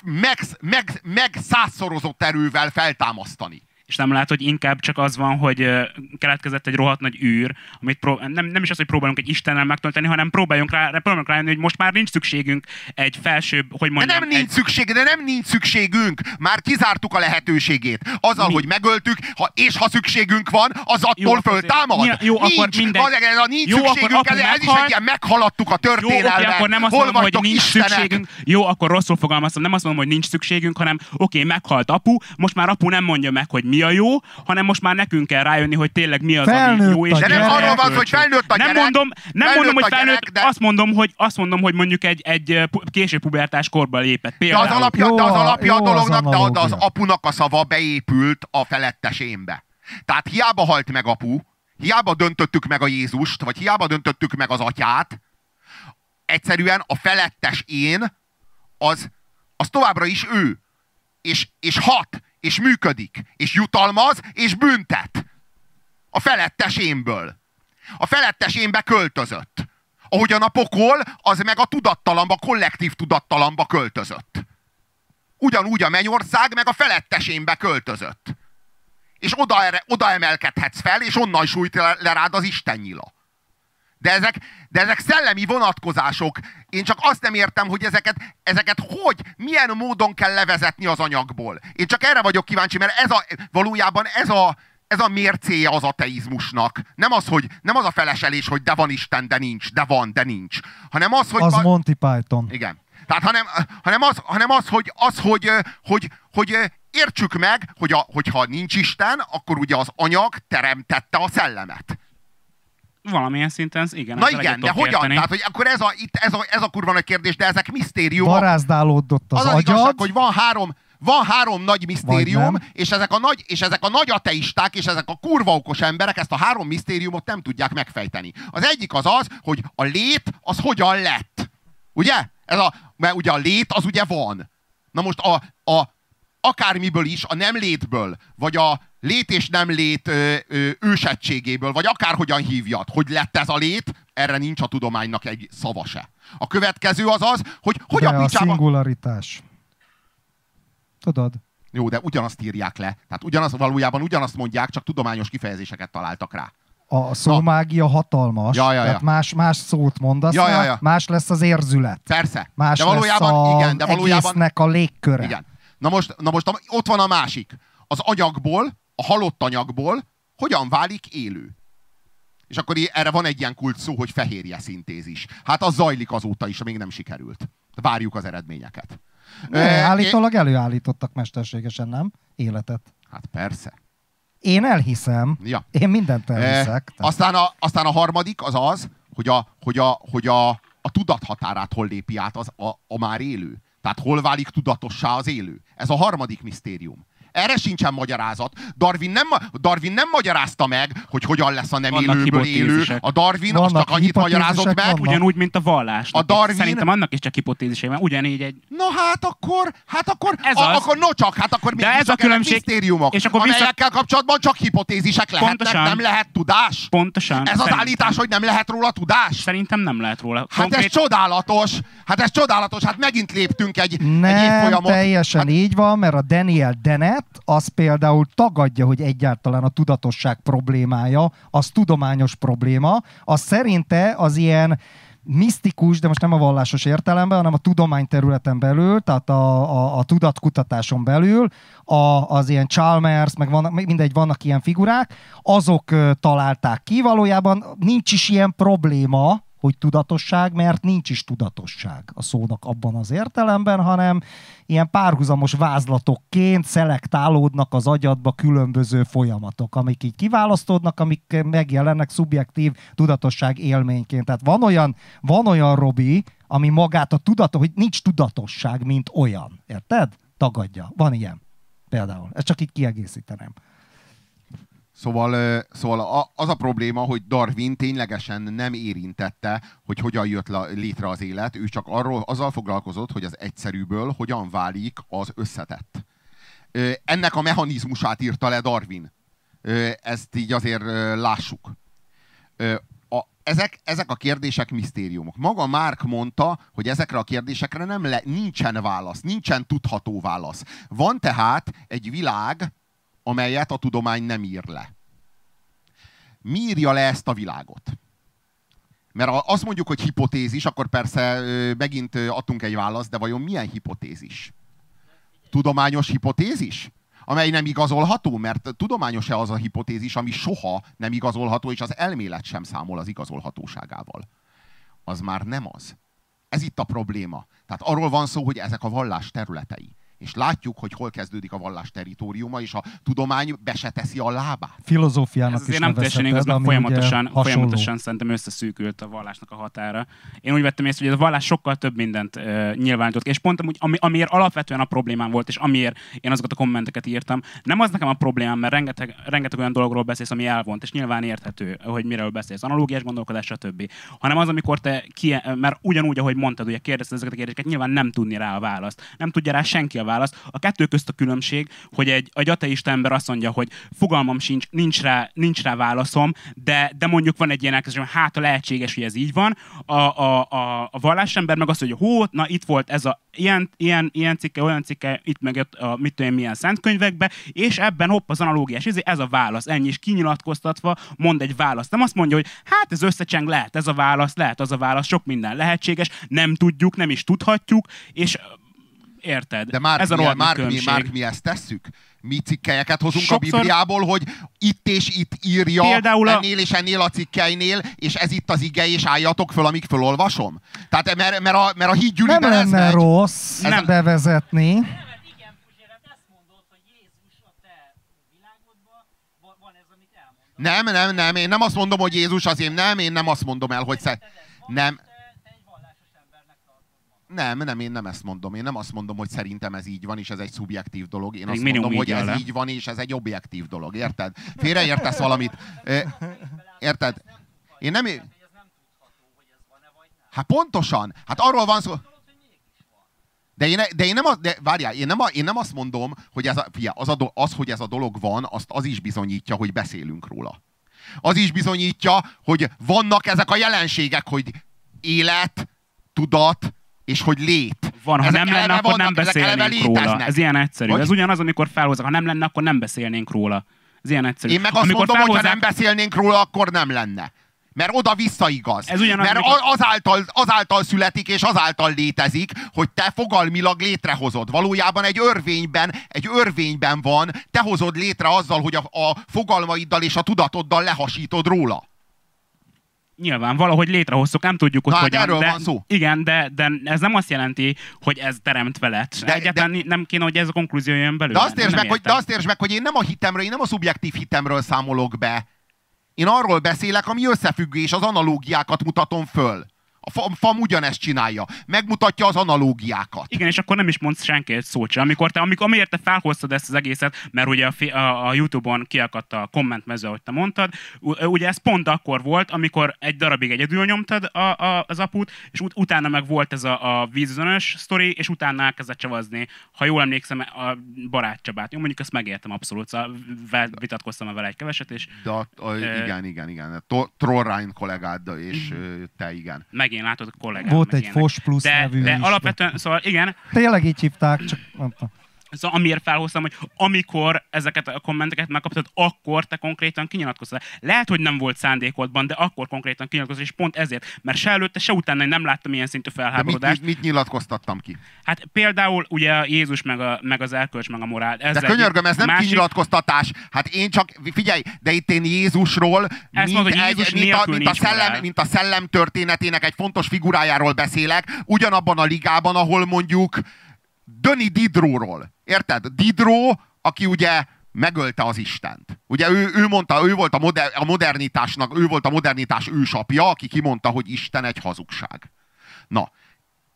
meg, meg, meg százszorozott erővel feltámasztani. És nem lehet, hogy inkább csak az van, hogy keletkezett egy rohadt nagy űr, amit pró- nem, nem is az, hogy próbálunk egy Istennel megtölteni, hanem próbáljunk rá, próbálunk rájönni, hogy most már nincs szükségünk egy felsőbb, hogy De mondjam, nem nincs egy, szükség, de nem nincs szükségünk. Már kizártuk a lehetőségét. Azzal, Mi? hogy megöltük, ha, és ha szükségünk van, az attól Jó, akkor föltámad. azért- jó, nincs, akkor mindegy. az, ez a nincs Jó, akkor szükségünk, apu ez, ez is meghalt. egy ilyen meghaladtuk a jó, oké, történelmet. akkor nem azt Hol mondom, hogy nincs Istenek? szükségünk. Jó, akkor rosszul fogalmaztam. Nem azt mondom, hogy nincs szükségünk, hanem oké, meghalt apu, most már apu nem mondja meg, hogy mi a jó, hanem most már nekünk kell rájönni, hogy tényleg mi az, Felnőtt ami jó. És a De nem arról van, hogy felnőtt a nem gyerek. mondom, nem felnőtt mondom, hogy a gyerek, felnőtt, de- azt mondom, hogy azt mondom, hogy mondjuk egy, egy eh, késő pubertás korba lépett. De Például. az alapja, Jó de az alapja a jó az dolognak, de, de az apunak a szava beépült a felettesénbe. Tehát hiába halt meg apu, hiába döntöttük meg a Jézust, vagy hiába döntöttük meg az atyát, egyszerűen a felettes én, az, az továbbra is ő. És, és hat, és működik, és jutalmaz, és büntet. A felettes énből. A felettes énbe költözött. Ahogyan a pokol, az meg a tudattalamba, kollektív tudattalamba költözött. Ugyanúgy a mennyország meg a felettesénbe költözött. És oda, oda emelkedhetsz fel, és onnan sújt le, le rád az Isten nyila. De ezek, de ezek szellemi vonatkozások. Én csak azt nem értem, hogy ezeket, ezeket hogy, milyen módon kell levezetni az anyagból. Én csak erre vagyok kíváncsi, mert ez a, valójában ez a, ez a mércéje az ateizmusnak. Nem az, hogy, nem az a feleselés, hogy de van Isten, de nincs, de van, de nincs. Hanem az, hogy... Az va- Monty Python. igen. Tehát hanem, hanem, az, hanem az, hogy, az hogy, hogy, hogy értsük meg, hogy a, hogyha nincs Isten, akkor ugye az anyag teremtette a szellemet. Valamilyen szinten, igen. Na igen, de hogyan? érteni. Tehát, hogy akkor ez a, itt, ez, a, ez a kurva nagy kérdés, de ezek misztériumok. Barázdálódott az, az az igazság, agyad, hogy van három, van három nagy misztérium, és ezek, a nagy, és ezek a nagy ateisták, és ezek a kurva okos emberek ezt a három misztériumot nem tudják megfejteni. Az egyik az az, hogy a lét az hogyan lett. Ugye? Ez a, mert ugye a lét az ugye van. Na most a, a akármiből is, a nem létből, vagy a lét és nem lét ö, ö, ősettségéből, vagy akárhogyan hívjad, hogy lett ez a lét, erre nincs a tudománynak egy szava se. A következő az az, hogy hogy de a a picsába... szingularitás. Tudod? Jó, de ugyanazt írják le. Tehát ugyanaz, valójában ugyanazt mondják, csak tudományos kifejezéseket találtak rá. A szómágia hatalmas, Ja, ja, ja. tehát más, más szót mondasz Ja, ja, ja. más lesz az érzület. Persze. Más de valójában, lesz a igen, de valójában, egésznek a légköre. igen. Na most, na most ott van a másik. Az anyagból, a halott anyagból hogyan válik élő? És akkor erre van egy ilyen kult szó, hogy fehérje szintézis. Hát az zajlik azóta is, még nem sikerült. Várjuk az eredményeket. Ne, Ö, állítólag előállítottak mesterségesen, nem? Életet. Hát persze. Én elhiszem. Ja. Én mindent E, elhiszek. tehát- aztán, a, aztán a harmadik az az, hogy a, hogy a, hogy a, a tudat határát hol lépi át az, a, a már élő. Tehát hol válik tudatossá az élő. Ez a harmadik misztérium. Erre sincsen magyarázat. Darwin nem, Darwin nem magyarázta meg, hogy hogyan lesz a nem Vannak élőből élő. A Darwin az Vannak csak annyit magyarázott meg, vannak. Ugyanúgy, mint a vallás. A Darwin- Szerintem annak is csak hipotézisei van. Ugyanígy egy... Na hát akkor, hát akkor, Ez a, az. akkor no csak, hát akkor De mégis ez a különbség- misztériumok, és akkor vissza- amelyekkel kapcsolatban csak hipotézisek lehetnek, Pontosan. nem lehet tudás. Pontosan. Ez az Szerintem- állítás, hogy nem lehet róla tudás? Szerintem nem lehet róla. Hát ez csodálatos, hát ez csodálatos, hát megint léptünk egy, egy Nem évfolyamot. teljesen Hát, így van, mert a Daniel Dennett az például tagadja, hogy egyáltalán a tudatosság problémája, az tudományos probléma. Az szerinte az ilyen misztikus, de most nem a vallásos értelemben, hanem a tudományterületen belül, tehát a, a, a tudatkutatáson belül, a, az ilyen Chalmers, meg vannak, mindegy, vannak ilyen figurák, azok találták ki, valójában nincs is ilyen probléma, hogy tudatosság, mert nincs is tudatosság a szónak abban az értelemben, hanem ilyen párhuzamos vázlatokként szelektálódnak az agyadba különböző folyamatok, amik így kiválasztódnak, amik megjelennek szubjektív tudatosság élményként. Tehát van olyan, van olyan Robi, ami magát a tudat, hogy nincs tudatosság, mint olyan. Érted? Tagadja. Van ilyen. Például. Ezt csak így kiegészíteném. Szóval, szóval az a probléma, hogy Darwin ténylegesen nem érintette, hogy hogyan jött létre az élet, ő csak arról, azzal foglalkozott, hogy az egyszerűből hogyan válik az összetett. Ennek a mechanizmusát írta le Darwin. Ezt így azért lássuk. A, ezek, ezek a kérdések misztériumok. Maga Mark mondta, hogy ezekre a kérdésekre nem le, nincsen válasz, nincsen tudható válasz. Van tehát egy világ, amelyet a tudomány nem ír le. Mi írja le ezt a világot? Mert ha azt mondjuk, hogy hipotézis, akkor persze megint adtunk egy választ, de vajon milyen hipotézis? Tudományos hipotézis? Amely nem igazolható, mert tudományos-e az a hipotézis, ami soha nem igazolható, és az elmélet sem számol az igazolhatóságával. Az már nem az. Ez itt a probléma. Tehát arról van szó, hogy ezek a vallás területei. És látjuk, hogy hol kezdődik a vallás teritoriuma, és a tudomány be se teszi a lábát. Filozófiának Ez is azért nem teljesen igaz, mert folyamatosan, folyamatosan szerintem összeszűkült a vallásnak a határa. Én úgy vettem észre, hogy ez a vallás sokkal több mindent uh, nyilvánított ki, és pont amúgy, ami, amiért alapvetően a problémám volt, és amiért én azokat a kommenteket írtam, nem az nekem a problémám, mert rengeteg, rengeteg olyan dologról beszélsz, ami elvont, és nyilván érthető, hogy miről beszélsz, analógiás gondolkodás, stb. Hanem az, amikor te, ki, mert ugyanúgy, ahogy mondtad, ugye kérdezted ezeket a kérdéseket, nyilván nem tudni rá a választ. Nem tudja rá senki a választ. A kettő közt a különbség, hogy egy, egy ateista ember azt mondja, hogy fogalmam sincs, nincs rá, nincs rá válaszom, de, de mondjuk van egy ilyen hogy hát a lehetséges, hogy ez így van. A, a, a, a vallásember meg azt mondja, hó, na itt volt ez a ilyen, ilyen, ilyen cikke, olyan cikke, itt meg ott a mit tudom milyen szentkönyvekbe, és ebben hopp az analógiás, ez, ez a válasz, ennyi is kinyilatkoztatva mond egy választ. Nem azt mondja, hogy hát ez összecseng, lehet ez a válasz, lehet az a válasz, sok minden lehetséges, nem tudjuk, nem is tudhatjuk, és érted? De már, ez a mi, már, mi, már mi ezt tesszük? Mi cikkelyeket hozunk Sokszor- a Bibliából, hogy itt és itt írja Például a- ennél és ennél a cikkeinél, és ez itt az ige, és álljatok föl, amíg fölolvasom. Tehát mert, mert a, mert a Nem hídgyűliben ez lenne megy. rossz Nem. nem. bevezetni. Igen, Puzsér, ezt mondod, hogy Jézus a te világodban, va- van ez, amit elmondod. Nem, nem, nem, én nem azt mondom, hogy Jézus az én, nem, én nem azt mondom el, hogy sze... Nem, Te, te egy vallásos embernek tartod magad. Nem, nem, én nem ezt mondom. Én nem azt mondom, hogy szerintem ez így van, és ez egy szubjektív dolog. Én Még azt mondom, hogy ez le. így van, és ez egy objektív dolog. Érted? Félreértesz valamit. Érted? Én nem... Hát pontosan. Hát arról van szó... De én, de én nem, de várjál, én nem, a, én nem azt mondom, hogy ez a, fia, az, a, do- az, hogy ez a dolog van, azt az is bizonyítja, hogy beszélünk róla. Az is bizonyítja, hogy vannak ezek a jelenségek, hogy élet, tudat, és hogy lét. Van, ha Ezek nem lenne, akkor nem vannak, eleve beszélnénk róla. Ez ilyen egyszerű. Hogy? Ez ugyanaz, amikor felhoznak. Ha nem lenne, akkor nem beszélnénk róla. Ez ilyen egyszerű. Én meg azt amikor mondom, hogy ha felhozzák- nem beszélnénk róla, akkor nem lenne. Mert oda-vissza igaz. Ez ugyanaz, Mert amikor- azáltal, azáltal születik és azáltal létezik, hogy te fogalmilag létrehozod. Valójában egy örvényben, egy örvényben van, te hozod létre azzal, hogy a, a fogalmaiddal és a tudatoddal lehasítod róla. Nyilván, valahogy létrehoztuk, nem tudjuk, hogy Na, hát hogyan. erről de, van szó. Igen, de, de ez nem azt jelenti, hogy ez teremtve lett. De- De, Egyáltalán nem kéne, hogy ez a konklúzió jön belőle. De azt, értsd meg, hogy, de értem. azt értsd meg, hogy én nem a hitemről, én nem a szubjektív hitemről számolok be. Én arról beszélek, ami összefüggés, az analógiákat mutatom föl. A fa, FAM ugyanezt csinálja. Megmutatja az analógiákat. Igen, és akkor nem is mondsz senki egy szót sem. Amikor te, amikor, amiért te felhoztad ezt az egészet, mert ugye a, a, a YouTube-on kiakadt a kommentmező, ahogy te mondtad, ugye ez pont akkor volt, amikor egy darabig egyedül nyomtad a, a, az aput, és ut- utána meg volt ez a, a vízözönös sztori, és utána elkezdett csavazni, ha jól emlékszem, a barátcsabát. Jó, mondjuk ezt megértem abszolút, szóval vitatkoztam vele egy keveset, és De a, a, igen, igen, igen. Trollrein kollégád és ö, te igen. Megint látod a kollégám. Volt egy ilyenek. Fos Plus de, nevű de is. alapvetően, szóval igen, Tényleg így hívták, csak mondtam. Szóval amiért felhoztam, hogy amikor ezeket a kommenteket megkaptad, akkor te konkrétan kinyilatkoztál. Lehet, hogy nem volt szándékodban, de akkor konkrétan kinyilatkoztál, és pont ezért, mert se előtte, se utána nem láttam ilyen szintű De mit, felháborodást. mit, mit nyilatkoztattam ki? Hát például ugye Jézus meg, a, meg az elkölcs, meg a morál. Ez De könyörgöm, ez nem másik, kinyilatkoztatás. Hát én csak, figyelj, de itt én Jézusról, mint, mondod, hogy egy, Jézus mint, a, mint, szellem, morál. mint a szellem történetének egy fontos figurájáról beszélek, ugyanabban a ligában, ahol mondjuk Döni Didróról. Érted? Didró, aki ugye megölte az Istent. Ugye ő, ő mondta, ő volt a, moder, a modernitásnak, ő volt a modernitás ősapja, aki kimondta, hogy Isten egy hazugság. Na,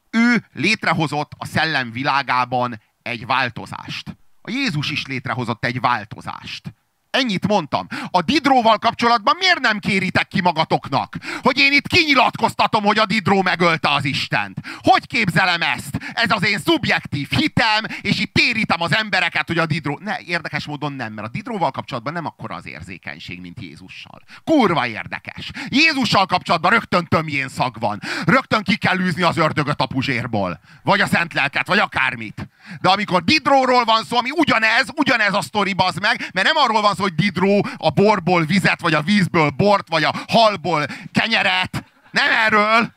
ő létrehozott a szellem világában egy változást. A Jézus is létrehozott egy változást. Ennyit mondtam. A Didróval kapcsolatban miért nem kéritek ki magatoknak? Hogy én itt kinyilatkoztatom, hogy a Didró megölte az Istent. Hogy képzelem ezt? Ez az én szubjektív hitem, és itt térítem az embereket, hogy a Didró... Ne, érdekes módon nem, mert a Didróval kapcsolatban nem akkora az érzékenység, mint Jézussal. Kurva érdekes. Jézussal kapcsolatban rögtön tömjén szag van. Rögtön ki kell űzni az ördögöt a puzsérból. Vagy a szent lelket, vagy akármit. De amikor Didróról van szó, ami ugyanez, ugyanez a sztori, bazd meg, mert nem arról van szó, hogy Didró a borból vizet, vagy a vízből bort, vagy a halból kenyeret. Nem erről.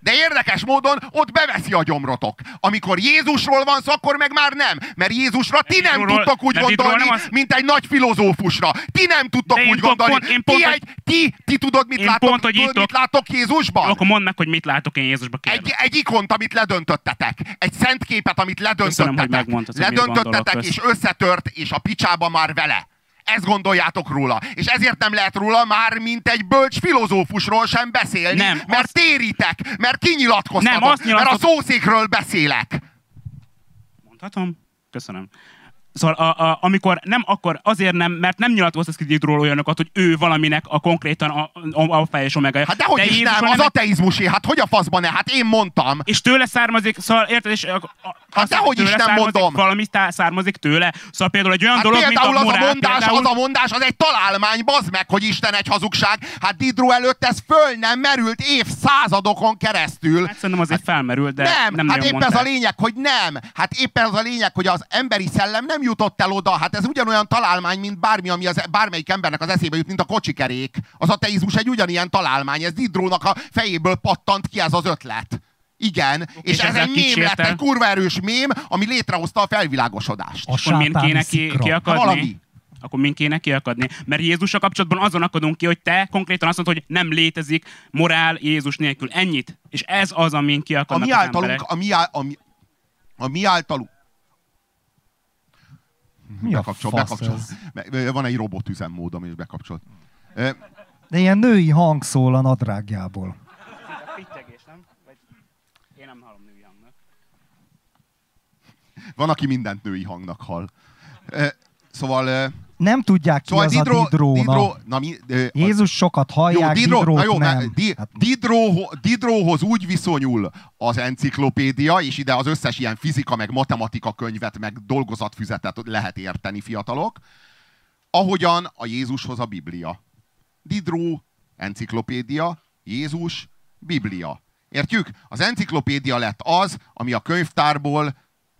De érdekes módon ott beveszi a gyomrotok. Amikor Jézusról van szó, akkor meg már nem. Mert Jézusra ti nem tudtok úgy gondolni, az- mint egy nagy filozófusra. Ti nem tudtok én úgy pont- gondolni. pont- én pont, ti, egy, ti, ti tudod, mit látok, pont, hogy tudod, itt mit látok Jézusban? Akkor mondd meg, hogy mit látok én Jézusba kérlek. Egy, egy ikont, amit ledöntöttetek. Egy szent képet, amit ledöntöttetek. Köszönöm, hogy ledöntöttetek, és összetört, és a picsába már vele. Ezt gondoljátok róla. És ezért nem lehet róla már, mint egy bölcs filozófusról sem beszélni, Nem, mert azt- téritek, mert kinyilatkoztatok, Nem, azt mert a szószékről beszélek. Mondhatom? Köszönöm. Szóval a, a, amikor nem, akkor azért nem, mert nem nyilatkoztat ki Didról olyanokat, hogy ő valaminek a konkrétan a, a, a és omega. Hát dehogy is Jézusról nem, az ateizmusé, hát hogy a faszban ne? Hát én mondtam. és tőle származik, szóval érted, és a, a, Hát dehogy is nem mondom. Valami tá- származik tőle. Szóval például egy olyan Hát dolog, például mint a az a morál, mondás, például, az a mondás, az egy találmány, bazd meg, hogy Isten egy hazugság. Hát Didro előtt ez föl nem merült évszázadokon keresztül. Hát szerintem azért felmerül, de nem, nem hát épp ez a mondták. lényeg, hogy nem. Hát éppen az a lényeg, hogy az emberi szellem nem jutott el oda. Hát ez ugyanolyan találmány, mint bármi, ami az, bármelyik embernek az eszébe jut, mint a kocsikerék. Az ateizmus egy ugyanilyen találmány. Ez Didrónak a fejéből pattant ki ez az ötlet. Igen, és, és ez egy mém lett, egy kurva erős mém, ami létrehozta a felvilágosodást. A Akkor mind kéne ki, kiakadni? Valami. Akkor mind kéne kiakadni? Mert Jézussal kapcsolatban azon akadunk ki, hogy te konkrétan azt mondod, hogy nem létezik morál Jézus nélkül. Ennyit. És ez az, amin A kiakadnak mi az általunk, emberek. a mi, á- a mi, a mi általunk, Mi a bekapcsol, fasz bekapcsol. ez? Be- Van egy robotüzemmód, ami is bekapcsolt. Ö, De ilyen női hang szól a nadrágjából. Pittyegés, nem? Vagy én nem hallom női hangnak. Van, aki mindent női hangnak hall. Szóval, Nem tudják ki szóval az Didro, a Didró. Didro, na mi, ö, Jézus sokat jó, hallják, Didro, Didrót na jó, nem. Di, Hát, Didro, Didróhoz úgy viszonyul az enciklopédia, és ide az összes ilyen fizika, meg matematika könyvet, meg dolgozatfüzetet lehet érteni fiatalok, ahogyan a Jézushoz a Biblia. Didró, enciklopédia, Jézus, Biblia. Értjük? Az enciklopédia lett az, ami a könyvtárból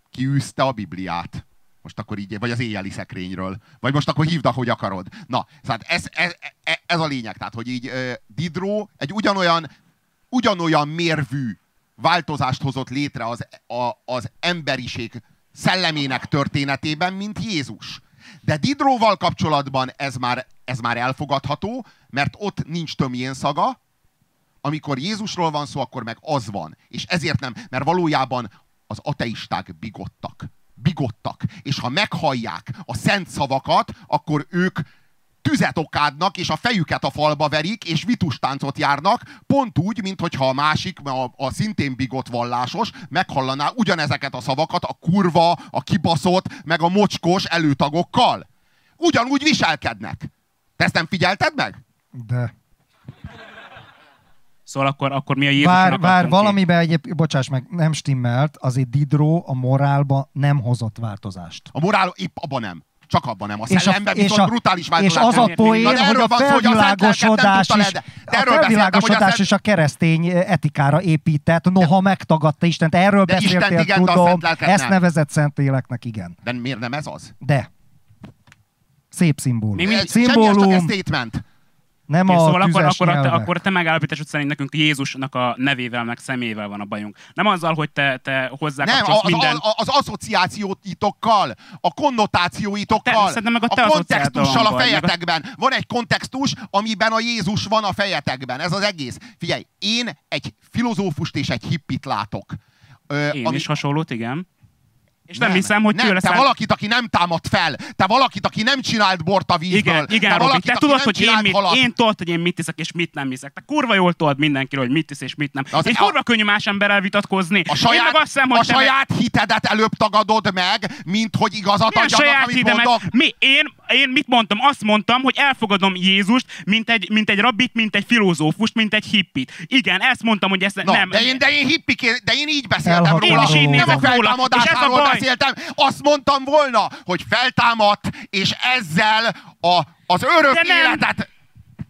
kiűzte a Bibliát. Most akkor így, vagy az éjjeli szekrényről. Vagy most akkor hívd, ahogy akarod. Na, szóval ez, ez, ez, ez a lényeg. Tehát, hogy így Didró egy ugyanolyan, ugyanolyan mérvű változást hozott létre az, a, az emberiség szellemének történetében, mint Jézus. De Didróval kapcsolatban ez már, ez már elfogadható, mert ott nincs tömjén szaga, amikor Jézusról van szó, akkor meg az van. És ezért nem, mert valójában az ateisták bigottak. Bigottak. És ha meghallják a szent szavakat, akkor ők tüzet okádnak, és a fejüket a falba verik, és vitustáncot járnak, pont úgy, mint hogyha a másik, a, a szintén bigott vallásos meghallaná ugyanezeket a szavakat a kurva, a kibaszott, meg a mocskos előtagokkal. Ugyanúgy viselkednek. Te ezt nem figyelted meg? De. Szóval akkor, akkor mi a Jézusnak Vár, vár, valamiben egyéb, bocsáss meg, nem stimmelt, azért Diderot a morálba nem hozott változást. A morál épp abban nem. Csak abban nem. A És a- szellemben és viszont a- brutális És változás. az a poén, de hogy a van szó, hogy a felvilágosodás Szent is, a de a felvilágosodás Szent- is a keresztény etikára épített, noha megtagadta Istent. Erről De Istent beszéltél, igen, de a tudom, Szent Lelket ezt nem. nevezett Szentléleknek, igen. De miért nem ez az? De. Szép szimbólum. Mi mindig- Ez semmi, csak Szimbólum. Nem Oké, a szóval akkor, akkor, a te, akkor te megállapításod szerint nekünk Jézusnak a nevével, meg szemével van a bajunk. Nem azzal, hogy te, te hozzá Nem, az, minden... az, az asszociációitokkal, a konnotációitokkal, Te- szerintem meg a te a kontextussal a a- fejetekben. Van egy kontextus, amiben a Jézus van a fejetekben. Ez az egész. Figyelj, én egy filozófust és egy hippit látok. Ö, Én is hasonlót, igen. És nem, hiszem, hogy nem, tőle te szám... valakit, aki nem támad fel, te valakit, aki nem csinált bort a vízből, Igen, igen, te Robi, valakit, te tudod, nem hogy én, mit, halat. én tudod, hogy én mit hiszek és mit nem hiszek. Te kurva jól tudod mindenkiről, hogy mit hisz és mit nem. Az- és a- kurva könnyű más emberrel vitatkozni. A saját, én meg azt hiszem, hogy a saját hitedet előbb tagadod meg, mint hogy igazat Milyen adjanak, saját amit hidemet? mondok. Mi? Én, én mit mondtam? Azt mondtam, hogy elfogadom Jézust, mint egy, mint egy rabbit, mint egy filozófust, mint egy hippit. Igen, ezt mondtam, hogy ezt Na, nem... de én, de én hippiként, de én így beszéltem róla. Én is így nem nézek róla. És ez a baj. Beszéltem. Azt mondtam volna, hogy feltámadt, és ezzel a, az örök életet...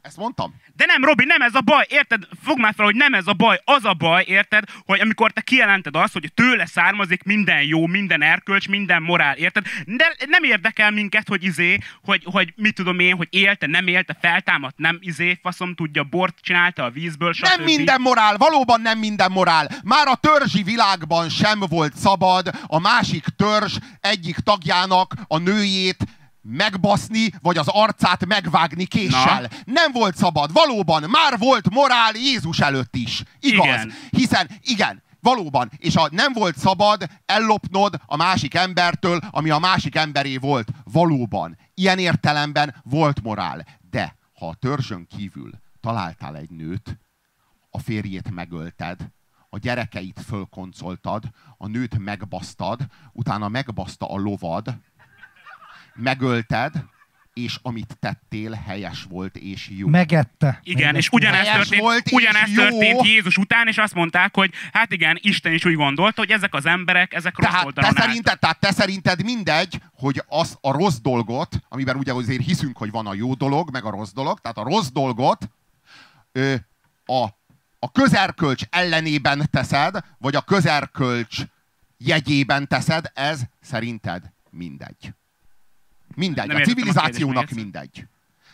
Ezt mondtam? De nem, Robi, nem ez a baj, érted? Fogd már fel, hogy nem ez a baj. Az a baj, érted, hogy amikor te kijelented azt, hogy tőle származik minden jó, minden erkölcs, minden morál, érted? De nem érdekel minket, hogy izé, hogy, hogy mit tudom én, hogy élte, nem élte, feltámadt, nem izé, faszom tudja, bort csinálta a vízből, stb. Nem minden morál, valóban nem minden morál. Már a törzsi világban sem volt szabad a másik törzs egyik tagjának a nőjét megbaszni, vagy az arcát megvágni késsel. Na. Nem volt szabad. Valóban, már volt morál Jézus előtt is. Igaz. Igen. Hiszen, igen, valóban. És a nem volt szabad ellopnod a másik embertől, ami a másik emberé volt. Valóban. Ilyen értelemben volt morál. De ha a törzsön kívül találtál egy nőt, a férjét megölted, a gyerekeit fölkoncoltad, a nőt megbasztad, utána megbaszta a lovad, megölted, és amit tettél, helyes volt és jó. Megette. Igen, és Megette. ugyanezt Helyes történt, volt és ugyanezt történt Jézus után, és azt mondták, hogy hát igen, Isten is úgy gondolta, hogy ezek az emberek, ezek rossz Tehát te, oldalon álltak. szerinted, tehát te szerinted mindegy, hogy az a rossz dolgot, amiben ugye azért hiszünk, hogy van a jó dolog, meg a rossz dolog, tehát a rossz dolgot ö, a, a közerkölcs ellenében teszed, vagy a közerkölcs jegyében teszed, ez szerinted mindegy. Mindegy. Nem a a civilizációnak még mindegy.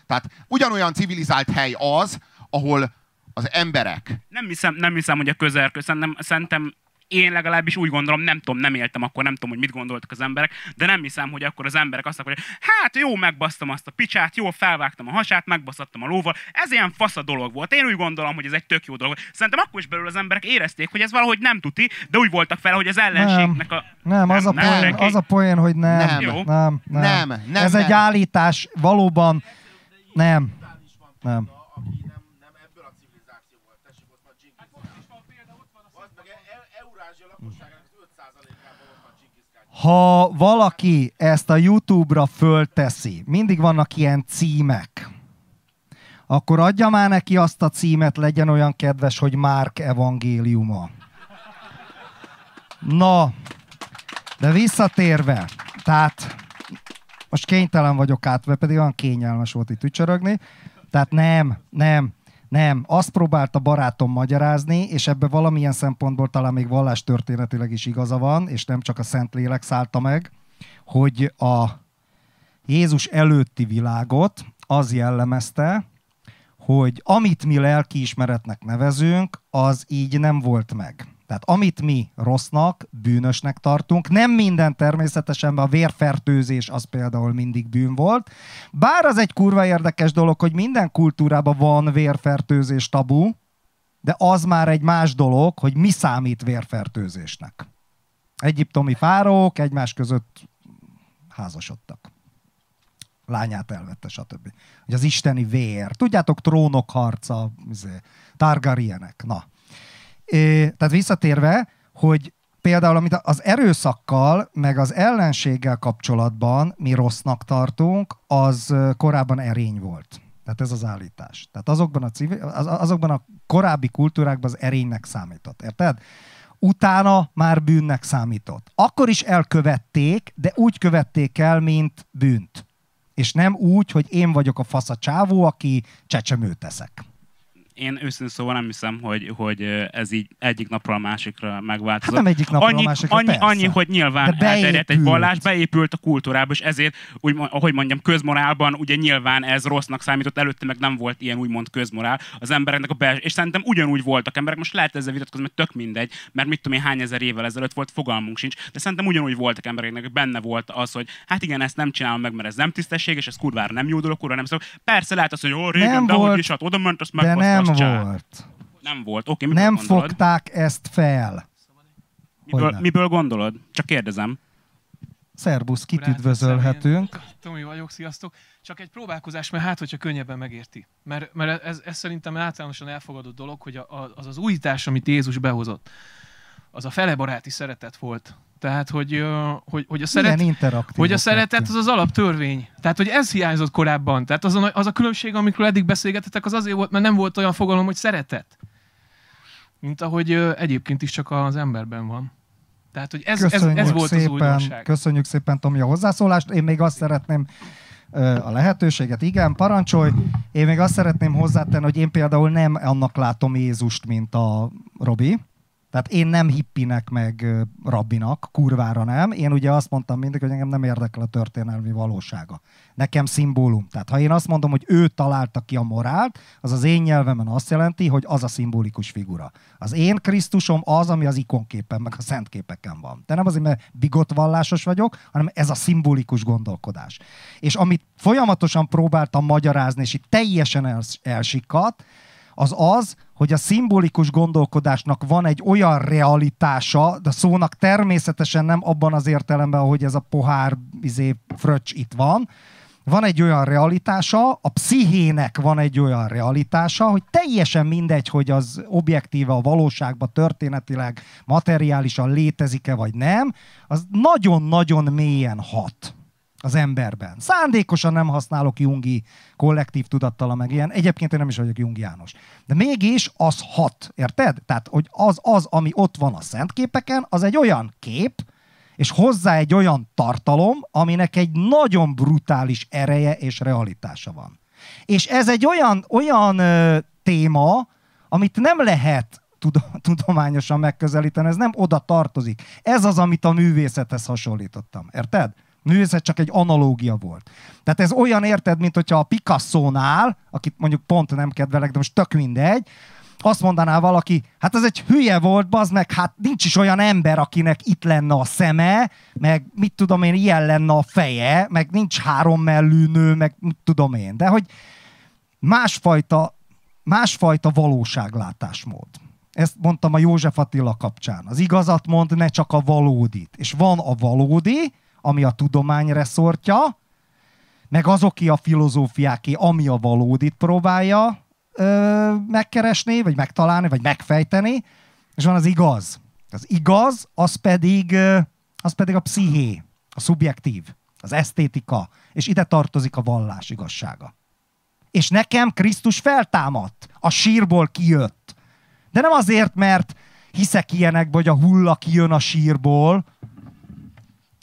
Tehát ugyanolyan civilizált hely az, ahol az emberek Nem hiszem, nem hiszem, hogy a közelkö, szerintem, szerintem én legalábbis úgy gondolom, nem tudom, nem éltem akkor, nem tudom, hogy mit gondoltak az emberek, de nem hiszem, hogy akkor az emberek azt mondják, hogy hát jó, megbasztam azt a picsát, jó, felvágtam a hasát, megbasztattam a lóval. Ez ilyen fasz a dolog volt. Én úgy gondolom, hogy ez egy tök jó dolog. Szerintem akkor is belül az emberek érezték, hogy ez valahogy nem tuti, de úgy voltak fel, hogy az ellenségnek a... Nem, az a, nem, poén, senki. az a poén, hogy nem. Nem. Jó. Nem, nem. Nem, nem, Ez nem. egy állítás, valóban nem. Nem. nem, nem ebből a civilizációból, tessék, ott van Genghis Az meg e- e- Eurázsia lakosságának az 5%-ában ott van Genghis Khan. Ha valaki ezt a YouTube-ra fölteszi, mindig vannak ilyen címek, akkor adja már neki azt a címet, legyen olyan kedves, hogy Márk evangéliuma. Na, de visszatérve, tehát most kénytelen vagyok átve, pedig olyan kényelmes volt itt ücsörögni, tehát nem, nem, nem. Azt próbálta barátom magyarázni, és ebbe valamilyen szempontból talán még vallástörténetileg is igaza van, és nem csak a Szentlélek szállta meg, hogy a Jézus előtti világot az jellemezte, hogy amit mi lelkiismeretnek nevezünk, az így nem volt meg. Tehát amit mi rossznak, bűnösnek tartunk, nem minden természetesen, a vérfertőzés az például mindig bűn volt. Bár az egy kurva érdekes dolog, hogy minden kultúrában van vérfertőzés tabu, de az már egy más dolog, hogy mi számít vérfertőzésnek. Egyiptomi fárók egymás között házasodtak. lányát elvette, stb. Hogy az isteni vér. Tudjátok, trónok harca, izé, Targaryenek. Na. Tehát visszatérve, hogy például amit az erőszakkal, meg az ellenséggel kapcsolatban mi rossznak tartunk, az korábban erény volt. Tehát ez az állítás. Tehát azokban a, civil, az, azokban a korábbi kultúrákban az erénynek számított. Érted? Utána már bűnnek számított. Akkor is elkövették, de úgy követték el, mint bűnt. És nem úgy, hogy én vagyok a fasz a csávó, aki csecsemőt teszek. Én őszintén szóval nem hiszem, hogy, hogy ez így egyik napról a másikra megváltozott. Hát nem egyik napról a annyi, másikra, annyi, persze. annyi, hogy nyilván elterjedt egy vallás, beépült a kultúrába, és ezért, úgy, ahogy mondjam, közmorálban ugye nyilván ez rossznak számított, előtte meg nem volt ilyen úgymond közmorál az embereknek a belső, és szerintem ugyanúgy voltak emberek, most lehet ezzel vitatkozni, mert tök mindegy, mert mit tudom én, hány ezer évvel ezelőtt volt, fogalmunk sincs, de szerintem ugyanúgy voltak embereknek, benne volt az, hogy hát igen, ezt nem csinálom meg, mert ez nem tisztességes, ez kurvára nem jó dolog, kurva nem szó. Persze lehet az, hogy ó, régen, Nem de volt, hogy is, hát oda ment, azt meghozta, nem azt csá. volt. Nem volt. Oké, miből Nem gondolod? fogták ezt fel. Miből, Hogyne. miből gondolod? Csak kérdezem. Szerbusz, kit Akkor üdvözölhetünk? Tomi vagyok, sziasztok. Csak egy próbálkozás, mert hát, hogyha könnyebben megérti. Mert, mert ez, ez szerintem általánosan elfogadott dolog, hogy az az újítás, amit Jézus behozott, az a felebaráti szeretet volt. Tehát, hogy, hogy, hogy a szeret, hogy a szeretet az az alaptörvény. Tehát, hogy ez hiányzott korábban. Tehát az a, az a különbség, amikről eddig beszélgetetek, az azért volt, mert nem volt olyan fogalom, hogy szeretet. Mint ahogy egyébként is csak az emberben van. Tehát, hogy ez, ez, Köszönjük ez volt az szépen, újdonság. köszönjük szépen Tomi a hozzászólást. Én még azt szeretném a lehetőséget, igen, parancsolj. Én még azt szeretném hozzátenni, hogy én például nem annak látom Jézust, mint a Robi. Tehát én nem hippinek meg rabbinak, kurvára nem. Én ugye azt mondtam mindig, hogy engem nem érdekel a történelmi valósága. Nekem szimbólum. Tehát ha én azt mondom, hogy ő találta ki a morált, az az én nyelvemen azt jelenti, hogy az a szimbolikus figura. Az én Krisztusom az, ami az ikonképen, meg a szentképeken van. De nem azért, mert bigott vallásos vagyok, hanem ez a szimbolikus gondolkodás. És amit folyamatosan próbáltam magyarázni, és itt teljesen els- elsikkadt, az az, hogy a szimbolikus gondolkodásnak van egy olyan realitása, de szónak természetesen nem abban az értelemben, hogy ez a pohár izé, fröccs itt van, van egy olyan realitása, a pszichének van egy olyan realitása, hogy teljesen mindegy, hogy az objektíve a valóságban történetileg, materiálisan létezik-e vagy nem, az nagyon-nagyon mélyen hat az emberben. Szándékosan nem használok Jungi kollektív tudattala meg ilyen. Egyébként én nem is vagyok Jung János. De mégis az hat, érted? Tehát, hogy az, az, ami ott van a szentképeken, az egy olyan kép, és hozzá egy olyan tartalom, aminek egy nagyon brutális ereje és realitása van. És ez egy olyan, olyan ö, téma, amit nem lehet tud- [LAUGHS] tudományosan megközelíteni, ez nem oda tartozik. Ez az, amit a művészethez hasonlítottam. Érted? Művészet csak egy analógia volt. Tehát ez olyan érted, mint hogyha a Picasso-nál, akit mondjuk pont nem kedvelek, de most tök mindegy, azt mondaná valaki, hát ez egy hülye volt, bazd meg, hát nincs is olyan ember, akinek itt lenne a szeme, meg mit tudom én, ilyen lenne a feje, meg nincs három mellű nő, meg mit tudom én. De hogy másfajta, másfajta valóságlátásmód. Ezt mondtam a József Attila kapcsán. Az igazat mond, ne csak a valódit. És van a valódi, ami a tudomány reszortja, meg azoké a filozófiáké, ami a valódit próbálja ö, megkeresni, vagy megtalálni, vagy megfejteni, és van az igaz. Az igaz, az pedig, az pedig a psziché, a szubjektív, az esztétika, és ide tartozik a vallás igazsága. És nekem Krisztus feltámadt, a sírból kijött. De nem azért, mert hiszek ilyenek, vagy a hulla kijön a sírból,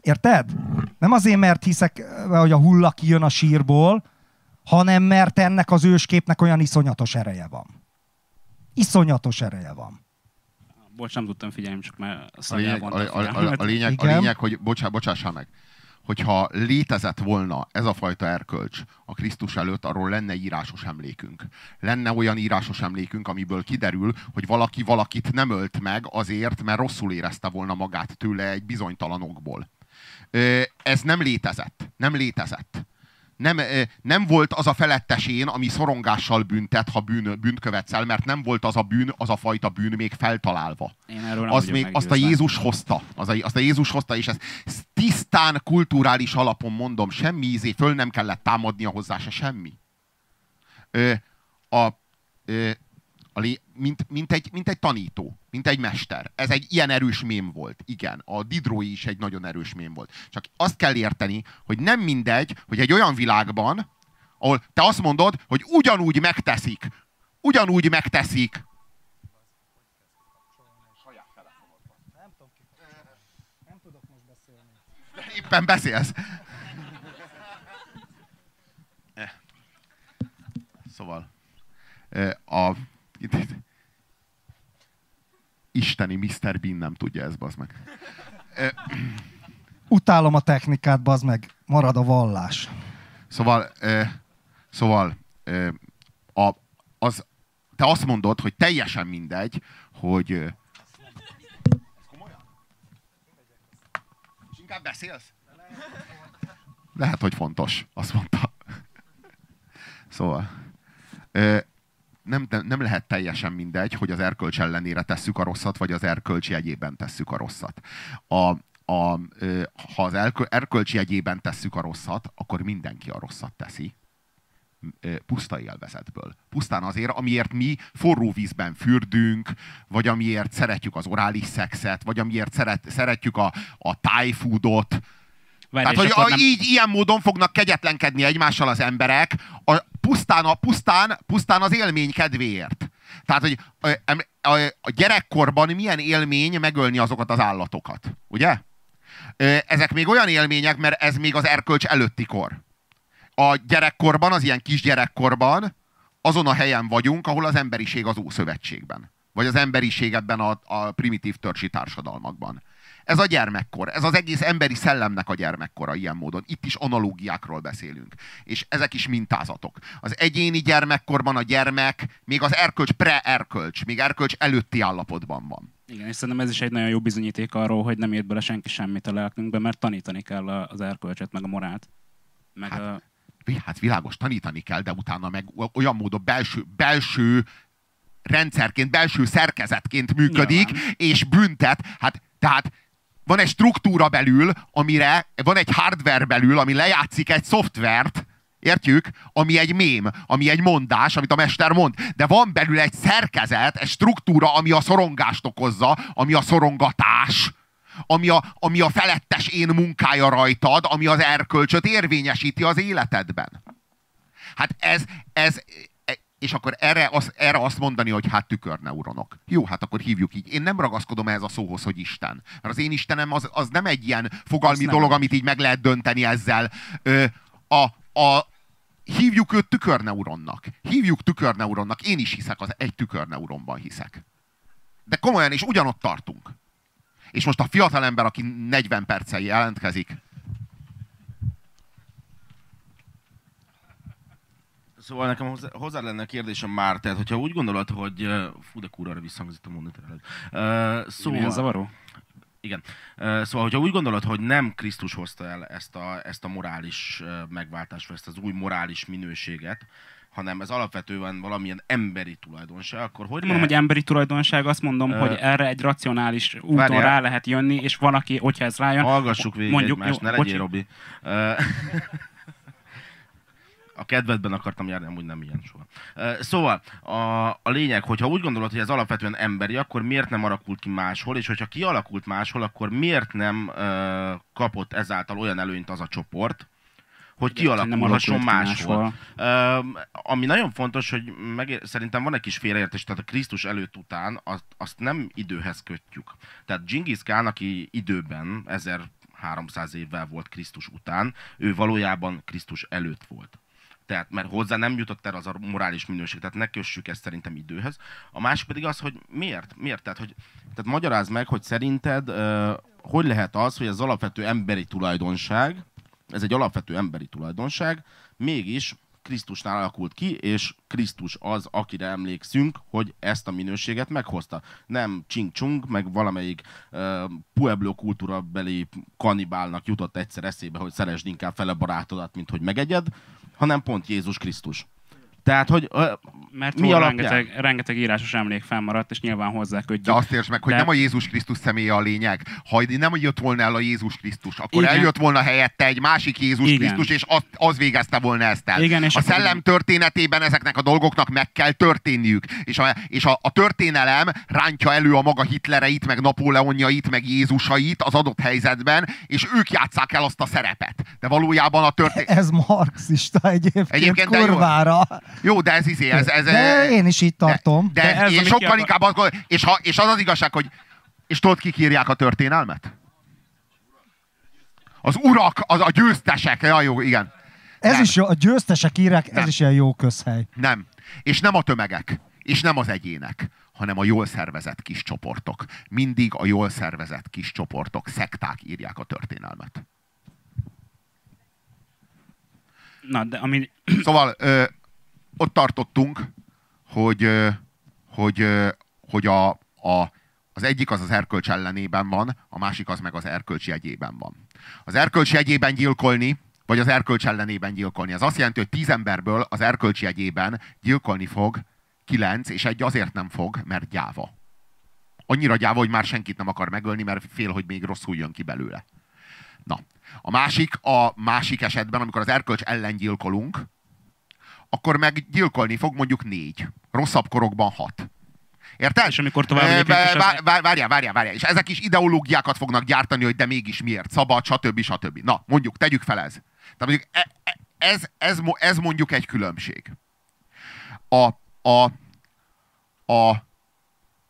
Érted? Nem azért, mert hiszek, hogy a hulla kijön a sírból, hanem mert ennek az ősképnek olyan iszonyatos ereje van. Iszonyatos ereje van. Bocs, nem tudtam figyelni, csak már A lényeg, a, a, a, a, lényeg, a lényeg, hogy bocsá, bocsássál meg, hogyha létezett volna ez a fajta erkölcs a Krisztus előtt, arról lenne írásos emlékünk. Lenne olyan írásos emlékünk, amiből kiderül, hogy valaki valakit nem ölt meg azért, mert rosszul érezte volna magát tőle egy bizonytalanokból. Ez nem létezett. Nem létezett. Nem, nem volt az a felettesén, ami szorongással büntet, ha bűn, bűnt követsz el, mert nem volt az a bűn, az a fajta bűn még feltalálva az még, azt a. Jézus hozta. Az a, azt a Jézus hozta, és ez, ez tisztán kulturális alapon mondom, semmi ízé, föl nem kellett támadnia hozzá se semmi. Ö, a, ö, a mint, mint, egy, mint egy tanító, mint egy mester. Ez egy ilyen erős mém volt. Igen, a Didrói is egy nagyon erős mém volt. Csak azt kell érteni, hogy nem mindegy, hogy egy olyan világban, ahol te azt mondod, hogy ugyanúgy megteszik, ugyanúgy megteszik, éppen beszélsz. [LAUGHS] Eh. Szóval eh, a isteni Mr. Bean nem tudja ezt, bazd meg. Utálom a technikát, bazd meg. Marad a vallás. Szóval, szóval a, az, te azt mondod, hogy teljesen mindegy, hogy És inkább beszélsz? Lehet, hogy fontos, azt mondta. Szóval nem, nem lehet teljesen mindegy, hogy az erkölcs ellenére tesszük a rosszat, vagy az erkölcs jegyében tesszük a rosszat. A, a, ha az erkölcs jegyében tesszük a rosszat, akkor mindenki a rosszat teszi. Puszta élvezetből. Pusztán azért, amiért mi forró vízben fürdünk, vagy amiért szeretjük az orális szexet, vagy amiért szeret, szeretjük a, a foodot, Tehát, hogy a, nem... így, ilyen módon fognak kegyetlenkedni egymással az emberek, a, pusztán, a, pusztán, pusztán az élmény kedvéért. Tehát, hogy a, a, a gyerekkorban milyen élmény megölni azokat az állatokat, ugye? Ezek még olyan élmények, mert ez még az erkölcs előtti kor. A gyerekkorban, az ilyen kisgyerekkorban azon a helyen vagyunk, ahol az emberiség az Ószövetségben. Vagy az emberiség ebben a, a primitív törzsi társadalmakban. Ez a gyermekkor, ez az egész emberi szellemnek a gyermekkora ilyen módon. Itt is analógiákról beszélünk. És ezek is mintázatok. Az egyéni gyermekkorban a gyermek még az erkölcs pre-erkölcs, még erkölcs előtti állapotban van. Igen, és szerintem ez is egy nagyon jó bizonyíték arról, hogy nem ért bele senki semmit a lelkünkbe, mert tanítani kell az erkölcset, meg a morált. Meg hát, a... hát világos, tanítani kell, de utána meg olyan módon belső, belső rendszerként, belső szerkezetként működik, Nyilván. és büntet. Hát, tehát van egy struktúra belül, amire, van egy hardware belül, ami lejátszik egy szoftvert, Értjük? Ami egy mém, ami egy mondás, amit a mester mond. De van belül egy szerkezet, egy struktúra, ami a szorongást okozza, ami a szorongatás, ami a, ami a felettes én munkája rajtad, ami az erkölcsöt érvényesíti az életedben. Hát ez, ez, és akkor erre, az, erre azt mondani, hogy hát tükörneuronok. Jó, hát akkor hívjuk így. Én nem ragaszkodom ehhez a szóhoz, hogy Isten. Mert az én Istenem az, az nem egy ilyen fogalmi dolog, amit így meg lehet dönteni ezzel. Ö, a, a, hívjuk őt tükörneuronnak. Hívjuk tükörneuronnak. Én is hiszek, az egy tükörneuronban hiszek. De komolyan, és ugyanott tartunk. És most a fiatalember, aki 40 perccel jelentkezik, Szóval nekem hozzá, hozzá lenne kérdésem már, tehát hogyha úgy gondolod, hogy... Fú, de kurva visszhangzott a mondat Uh, szóval... Milyen zavaró? Igen. Szóval, hogyha úgy gondolod, hogy nem Krisztus hozta el ezt a, ezt a morális megváltást, vagy ezt az új morális minőséget, hanem ez alapvetően valamilyen emberi tulajdonság, akkor hogy Mondom, hogy emberi tulajdonság, azt mondom, uh, hogy erre egy racionális úton várjál. rá lehet jönni, és van, aki, hogyha ez rájön... Hallgassuk végig mondjuk, egymást, jó, ne legyél, Robi. Uh, a kedvedben akartam járni, amúgy nem ilyen soha. Szóval a, a lényeg, hogyha úgy gondolod, hogy ez alapvetően emberi, akkor miért nem alakult ki máshol, és hogyha kialakult máshol, akkor miért nem uh, kapott ezáltal olyan előnyt az a csoport, hogy kialakulhasson máshol. máshol. Uh, ami nagyon fontos, hogy meg, szerintem van egy kis félreértés, tehát a Krisztus előtt után azt, azt nem időhez kötjük. Tehát Genghis Khan, aki időben 1300 évvel volt Krisztus után, ő valójában Krisztus előtt volt. Tehát, mert hozzá nem jutott el az a morális minőség, tehát ne kössük ezt szerintem időhöz. A másik pedig az, hogy miért? Miért? Tehát, hogy, tehát magyarázd meg, hogy szerinted uh, hogy lehet az, hogy ez alapvető emberi tulajdonság, ez egy alapvető emberi tulajdonság, mégis Krisztusnál alakult ki, és Krisztus az, akire emlékszünk, hogy ezt a minőséget meghozta. Nem Ching Chung, meg valamelyik uh, Pueblo kultúra beli kanibálnak jutott egyszer eszébe, hogy szeresd inkább fele barátodat, mint hogy megegyed, hanem pont Jézus Krisztus. Tehát, hogy Mert Mi alapján? rengeteg, rengeteg írásos emlék fennmaradt, és nyilván hozzákötjük. De azt értsd meg, hogy De- nem a Jézus Krisztus személye a lényeg. Ha nem jött volna el a Jézus Krisztus, akkor Igen. eljött volna helyette egy másik Jézus Igen. Krisztus, és az, az végezte volna ezt el. Igen, és a szellem történetében ezeknek a dolgoknak meg kell történniük. És a, és a, a történelem rántja elő a maga Hitlereit, meg Napóleonjait, meg Jézusait az adott helyzetben, és ők játsszák el azt a szerepet. De valójában a történet... Ez marxista egyébként, Egyébként, de jó. Jó, de ez izé, ez... ez De én is így tartom. De, De de ez, én sokkal inkább azt gondolom, és, ha, és az az igazság, hogy és tudod, kik írják a történelmet? Az urak, az a győztesek. Ja, jó, igen. Ez nem. is jó, a győztesek írják, ez is ilyen jó közhely. Nem. És nem a tömegek. És nem az egyének hanem a jól szervezett kis csoportok. Mindig a jól szervezett kis csoportok, szekták írják a történelmet. Na, de ami... Szóval ö, ott tartottunk, hogy, hogy, hogy a, a, az egyik az az erkölcs ellenében van, a másik az meg az erkölcs jegyében van. Az erkölcs jegyében gyilkolni, vagy az erkölcs ellenében gyilkolni. Ez azt jelenti, hogy tíz emberből az erkölcs jegyében gyilkolni fog kilenc, és egy azért nem fog, mert gyáva. Annyira gyáva, hogy már senkit nem akar megölni, mert fél, hogy még rosszul jön ki belőle. Na, a másik, a másik esetben, amikor az erkölcs ellen gyilkolunk, akkor meg gyilkolni fog mondjuk négy. Rosszabb korokban hat. Érted? És amikor tovább vá- Várjál, várjál, várjál. És ezek is ideológiákat fognak gyártani, hogy de mégis miért, szabad, stb. stb. Na, mondjuk, tegyük fel ez. Tehát mondjuk e- e- ez, ez, ez mondjuk egy különbség. A, a, a,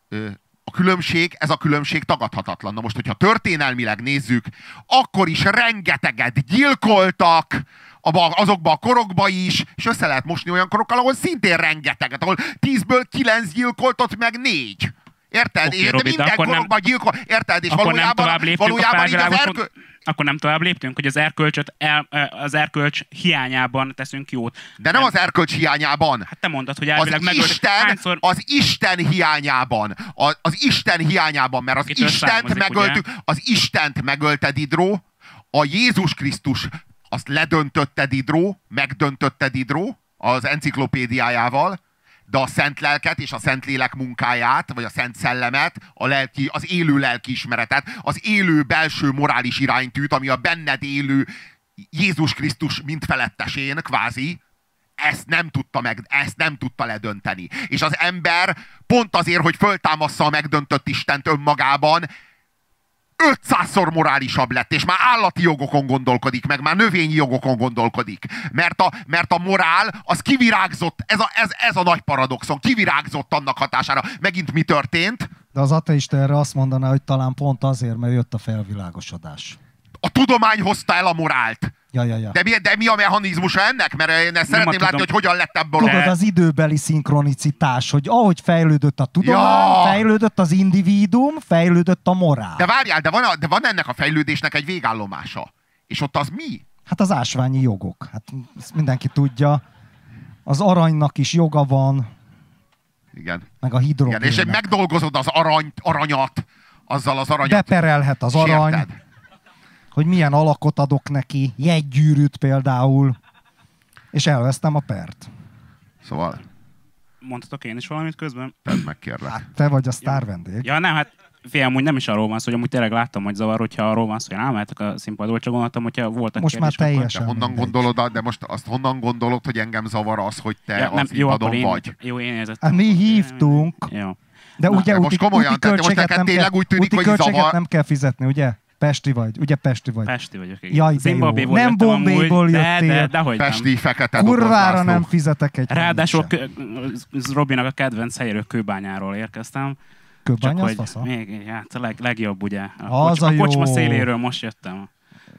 ö, a különbség, ez a különbség tagadhatatlan. Na most, hogyha történelmileg nézzük, akkor is rengeteget gyilkoltak, abba, azokba a korokba is, és össze lehet mosni olyan korokkal, ahol szintén rengeteget, ahol tízből kilenc gyilkoltott meg négy. Érted? Oké, és Robi, de minden akkor nem- korokban gyilkol. Érted? És akkor nem valójában, tovább léptünk valójában így az erkö... Akkor nem tovább léptünk, hogy az erkölcsöt el, az erkölcs hiányában teszünk jót. De nem az erkölcs hiányában. Hát te mondod, hogy az elvileg megölt. Isten, Hányszor... az Isten hiányában. Az, az Isten hiányában, mert az Akitől Istent megöltük, az Istent megölte Didró, a Jézus Krisztus azt ledöntötte Didró, megdöntötte Didró az enciklopédiájával, de a szent lelket és a szent lélek munkáját, vagy a szent szellemet, a lelki, az élő lelkiismeretet, az élő belső morális iránytűt, ami a benned élő Jézus Krisztus mint felettesén, kvázi, ezt nem tudta meg, ezt nem tudta ledönteni. És az ember pont azért, hogy föltámassza a megdöntött Istent önmagában, 500-szor morálisabb lett, és már állati jogokon gondolkodik, meg már növényi jogokon gondolkodik. Mert a, mert a morál, az kivirágzott, ez a, ez, ez a nagy paradoxon, kivirágzott annak hatására. Megint mi történt? De az ateista erre azt mondaná, hogy talán pont azért, mert jött a felvilágosodás. A tudomány hozta el a morált. Ja, ja, ja. De mi, de mi a mechanizmusa ennek? Mert én ezt szeretném látni, hogy hogyan lett ebből Tudod, a... az időbeli szinkronicitás, hogy ahogy fejlődött a tudomány, Ja! fejlődött az individuum, fejlődött a morál. De várjál, de van, a, de van ennek a fejlődésnek egy végállomása. És ott az mi? Hát az ásványi jogok. Hát ezt mindenki tudja. Az aranynak is joga van, Igen. meg a Igen, hidrogénnek. és megdolgozod az arany, aranyat, azzal az aranyat. Beperelhet az arany, Sérted. Hogy milyen alakot adok neki, jegygyűrűt például, és elvesztem a pert. Szóval, Mondhatok én is valamit közben? tedd meg kérlek. Hát te vagy a sztár vendég. Ja, nem, hát fél, amúgy nem is arról van szó, hogy amúgy tényleg láttam, hogy zavar, hogyha arról van szó, hogy elmehetek a színpadról, csak gondoltam, hogyha voltak Most már kérdések, akkor- teljesen De honnan mindegy. gondolod, de most azt honnan gondolod, hogy engem zavar az, hogy te Ja, a nem, jó, akkor színpadon én, vagy? jó, én érzettem. Hát mi hívtunk, Jó. de Na, ugye de most úti, komolyan, úti tehát most neked tényleg kell, úgy tűnik, hogy zavar- nem kell fizetni, ugye? Pesti vagy, ugye Pesti vagy? Pesti vagyok. igen. Jaj, de jó. Nem amúgy, Bombayból de, de, jöttél. de, hogy nem. Pesti fekete Kurvára nem fizetek egy Ráadásul Robinak a kedvenc helyéről Kőbányáról érkeztem. Kőbánya, Csak az hogy fasza? még, hát a leg, legjobb ugye. A, Az kocs, a a kocsma jó. széléről most jöttem.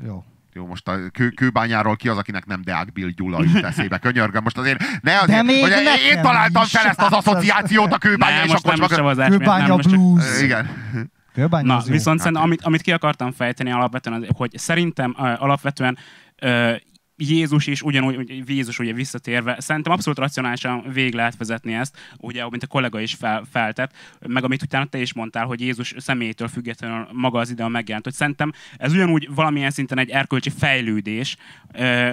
Jó. Jó, most a kő, kőbányáról ki az, akinek nem Deák Bill Gyula jut eszébe. Könyörgöm, most azért ne azért, hogy én találtam fel ezt az asszociációt a kőbánya, Nem, és nem csak... szavazás. Kőbánya nem, most csak- blues. Igen. Na, az jó. viszont szerintem, amit, amit ki akartam fejteni alapvetően, az, hogy szerintem uh, alapvetően uh, Jézus is ugyanúgy, Jézus ugye visszatérve, szerintem abszolút racionálisan végig lehet vezetni ezt, ugye, mint a kollega is fel, feltett, meg amit utána te is mondtál, hogy Jézus személyétől függetlenül maga az ide megjelent, hogy szerintem ez ugyanúgy valamilyen szinten egy erkölcsi fejlődés,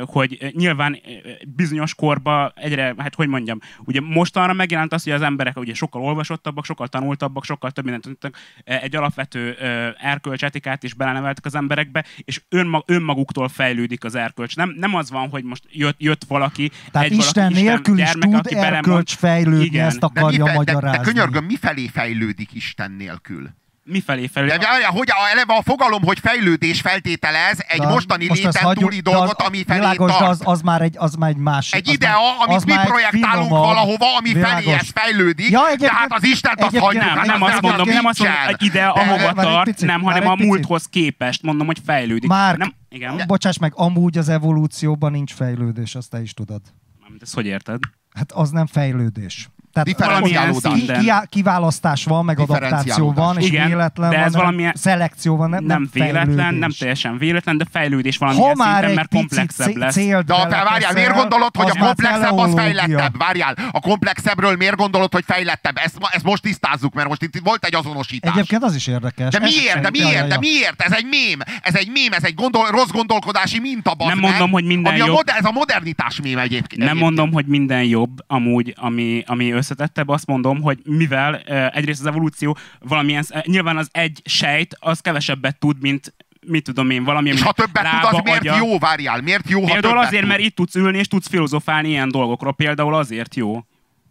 hogy nyilván bizonyos korba egyre, hát hogy mondjam, ugye mostanra megjelent az, hogy az emberek ugye sokkal olvasottabbak, sokkal tanultabbak, sokkal több mindent tudtak, egy alapvető ö, erkölcs etikát is beleneveltek az emberekbe, és önmag, önmaguktól fejlődik az erkölcs. Nem, nem az van, hogy most jött, jött valaki, Tehát egy Isten valaki, nélkül is gyermek, tud aki belemond- erkölcs fejlődni, Igen. ezt De, akarja mife- de, de magyarázni. könyörgöm, mifelé fejlődik Isten nélkül? Mifelé felül. De hogy a, eleve a fogalom, hogy fejlődés feltételez egy De mostani most léten hagyjuk, túli dolgot, az- ami felé világos, tart. az, az, már egy, az már egy másik. Egy idea, már- amit az mi már egy projektálunk finomabb, valahova, ami felé világos. ez fejlődik, Ja, de egyébként- hát az Istent azt hagyjuk. Nem, hát nem az azt nem mondom, nem azt mondom, nincsen. hogy ide, De- ahova Már egy tart, picit, nem, már hanem egy a múlthoz képest mondom, hogy fejlődik. Márk, nem, igen, Bocsáss meg, amúgy az evolúcióban nincs fejlődés, azt te is tudod. Nem, ezt hogy érted? Hát az nem fejlődés. Tehát Differenciálódás. ki, ki, kiválasztás van, meg adaptáció van, és Igen, véletlen de van, ez nem- valamilyen- szelekció van, nem, Nem, véletlen, fejlődés. nem teljesen véletlen, de fejlődés Ha valamilyen már szinten, mert komplexebb lesz. De várjál, miért gondolod, hogy a komplexebb az fejlettebb? Várjál, a komplexebbről miért gondolod, hogy fejlettebb? Ezt, ezt most tisztázzuk, mert most itt volt egy azonosítás. Egyébként az is érdekes. De miért? De miért? De miért? Ez egy mém. Ez egy mém, ez egy gondol, rossz gondolkodási minta, Nem mondom, hogy minden jobb. Ez a modernitás mém egyébként. Nem mondom, hogy minden jobb, amúgy, ami, ami összetettebb, azt mondom, hogy mivel egyrészt az evolúció valamilyen, nyilván az egy sejt, az kevesebbet tud, mint mit tudom én, valami, És ha többet tud, az miért agya. jó? Várjál, miért jó, ha Például azért, tud? mert itt tudsz ülni, és tudsz filozofálni ilyen dolgokról. Például azért jó.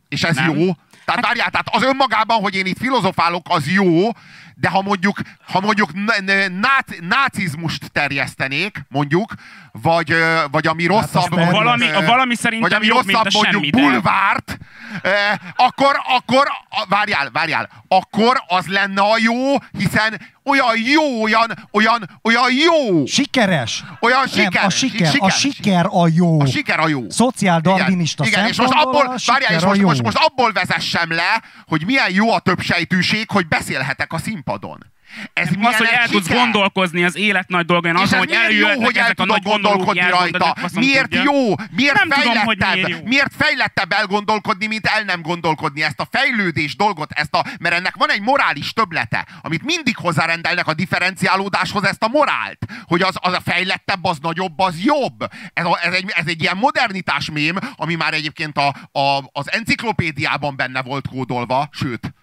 És ez Nem. Jó? Tehát várjál, tehát az önmagában, hogy én itt filozofálok, az jó, de ha mondjuk, ha mondjuk n- n- náci, nácizmust terjesztenék, mondjuk, vagy, vagy ami rosszabb... azt mondjuk, valami- ö, valami szerintem vagy ami jobb, mint rosszabb, a mondjuk semmi, bulvárt, ö, akkor, akkor, várjál, várjál, akkor az lenne a jó, hiszen olyan jó, olyan, olyan, olyan jó, Sikeres. olyan siker, Nem, a siker, siker, a siker a jó. a siker a jó. Szociáldarwinista igen, igen, és most abból, várjál, és most, most, most abból vezessem le, hogy milyen jó a többsejtűség, hogy beszélhetek a színpadon. Ez Az, milyen hogy el tudsz siker. gondolkozni az élet nagy dolgain, azon, ez hogy miért jó, eljöhetnek hogy el ezek a nagy gondolkodni rajta? nem Miért tudja. jó? Miért Nem tudom, hogy fejlettebb? miért jó. miért fejlettebb elgondolkodni, mint el nem gondolkodni? Ezt a fejlődés dolgot, ezt a, mert ennek van egy morális töblete, amit mindig hozzárendelnek a differenciálódáshoz ezt a morált, hogy az, az a fejlettebb, az nagyobb, az jobb. Ez, a, ez, egy, ez egy ilyen modernitás mém, ami már egyébként a, a, az enciklopédiában benne volt kódolva, sőt,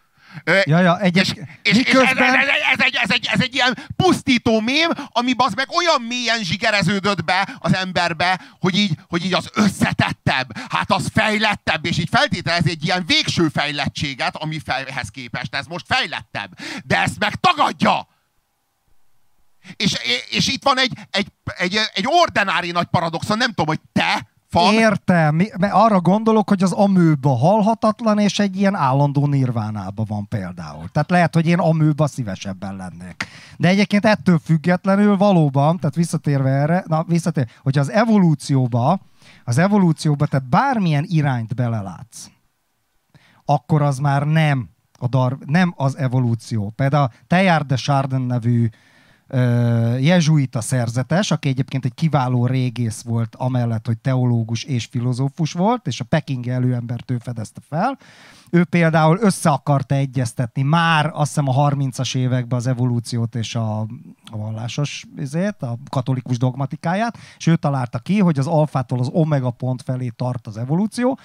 Ja, ja, egyes, és, és, és ez, ez, ez, egy, ez, egy, ez egy ilyen pusztító mém, ami az meg olyan mélyen zsigereződött be az emberbe, hogy így, hogy így az összetettebb, hát az fejlettebb, és így feltételez egy ilyen végső fejlettséget, ami fejhez képest. Ez most fejlettebb. De ezt meg tagadja! És, és itt van egy, egy, egy, egy ordinári nagy paradoxon, nem tudom, hogy te, fan, Értem, mert arra gondolok, hogy az amőba halhatatlan, és egy ilyen állandó nirvánába van például. Tehát lehet, hogy én amőba szívesebben lennék. De egyébként ettől függetlenül valóban, tehát visszatérve erre, na visszatér, hogy az evolúcióba, az evolúcióba, tehát bármilyen irányt belelátsz, akkor az már nem, a dar, nem az evolúció. Például a Teilhard de Chardin nevű jezsuita szerzetes, aki egyébként egy kiváló régész volt, amellett, hogy teológus és filozófus volt, és a pekingi előembert ő fedezte fel. Ő például össze akarta egyeztetni már azt hiszem a 30-as években az evolúciót és a, a vallásos izét, a katolikus dogmatikáját, és ő találta ki, hogy az alfától az omega pont felé tart az evolúció,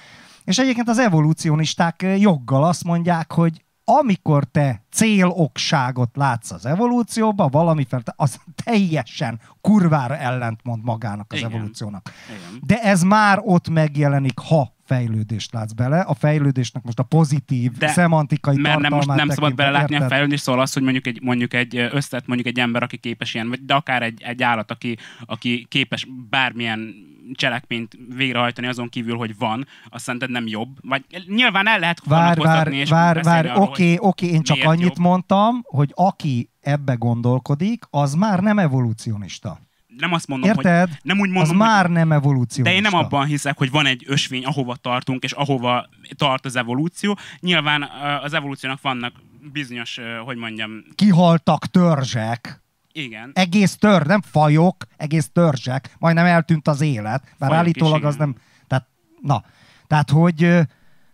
és egyébként az evolúcionisták joggal azt mondják, hogy amikor te célokságot látsz az evolúcióban, valami fel, az teljesen kurvára ellentmond magának az Igen. evolúciónak. Igen. De ez már ott megjelenik, ha fejlődést látsz bele. A fejlődésnek most a pozitív, De- szemantikai Mert nem, most nem szabad belelátni a érted? fejlődés, szóval az, hogy mondjuk egy, mondjuk egy összet, mondjuk egy ember, aki képes ilyen, vagy de akár egy, egy állat, aki, aki képes bármilyen cselekményt végrehajtani azon kívül, hogy van, azt szerinted nem jobb? Vagy nyilván el lehet Vár, vár, és vár, vár, arról, oké, oké, én csak annyit jobb. mondtam, hogy aki ebbe gondolkodik, az már nem evolúcionista. Nem azt mondom, Érted? hogy nem úgy Az mondom, már hogy, nem evolúcionista. de én nem abban hiszek, hogy van egy ösvény, ahova tartunk, és ahova tart az evolúció. Nyilván az evolúciónak vannak bizonyos, hogy mondjam, Kihaltak törzsek, Igen. Egész tör, nem fajok, egész törzsek, majdnem eltűnt az élet, bár Fajok állítólag is, az nem, tehát, na, tehát, hogy ö,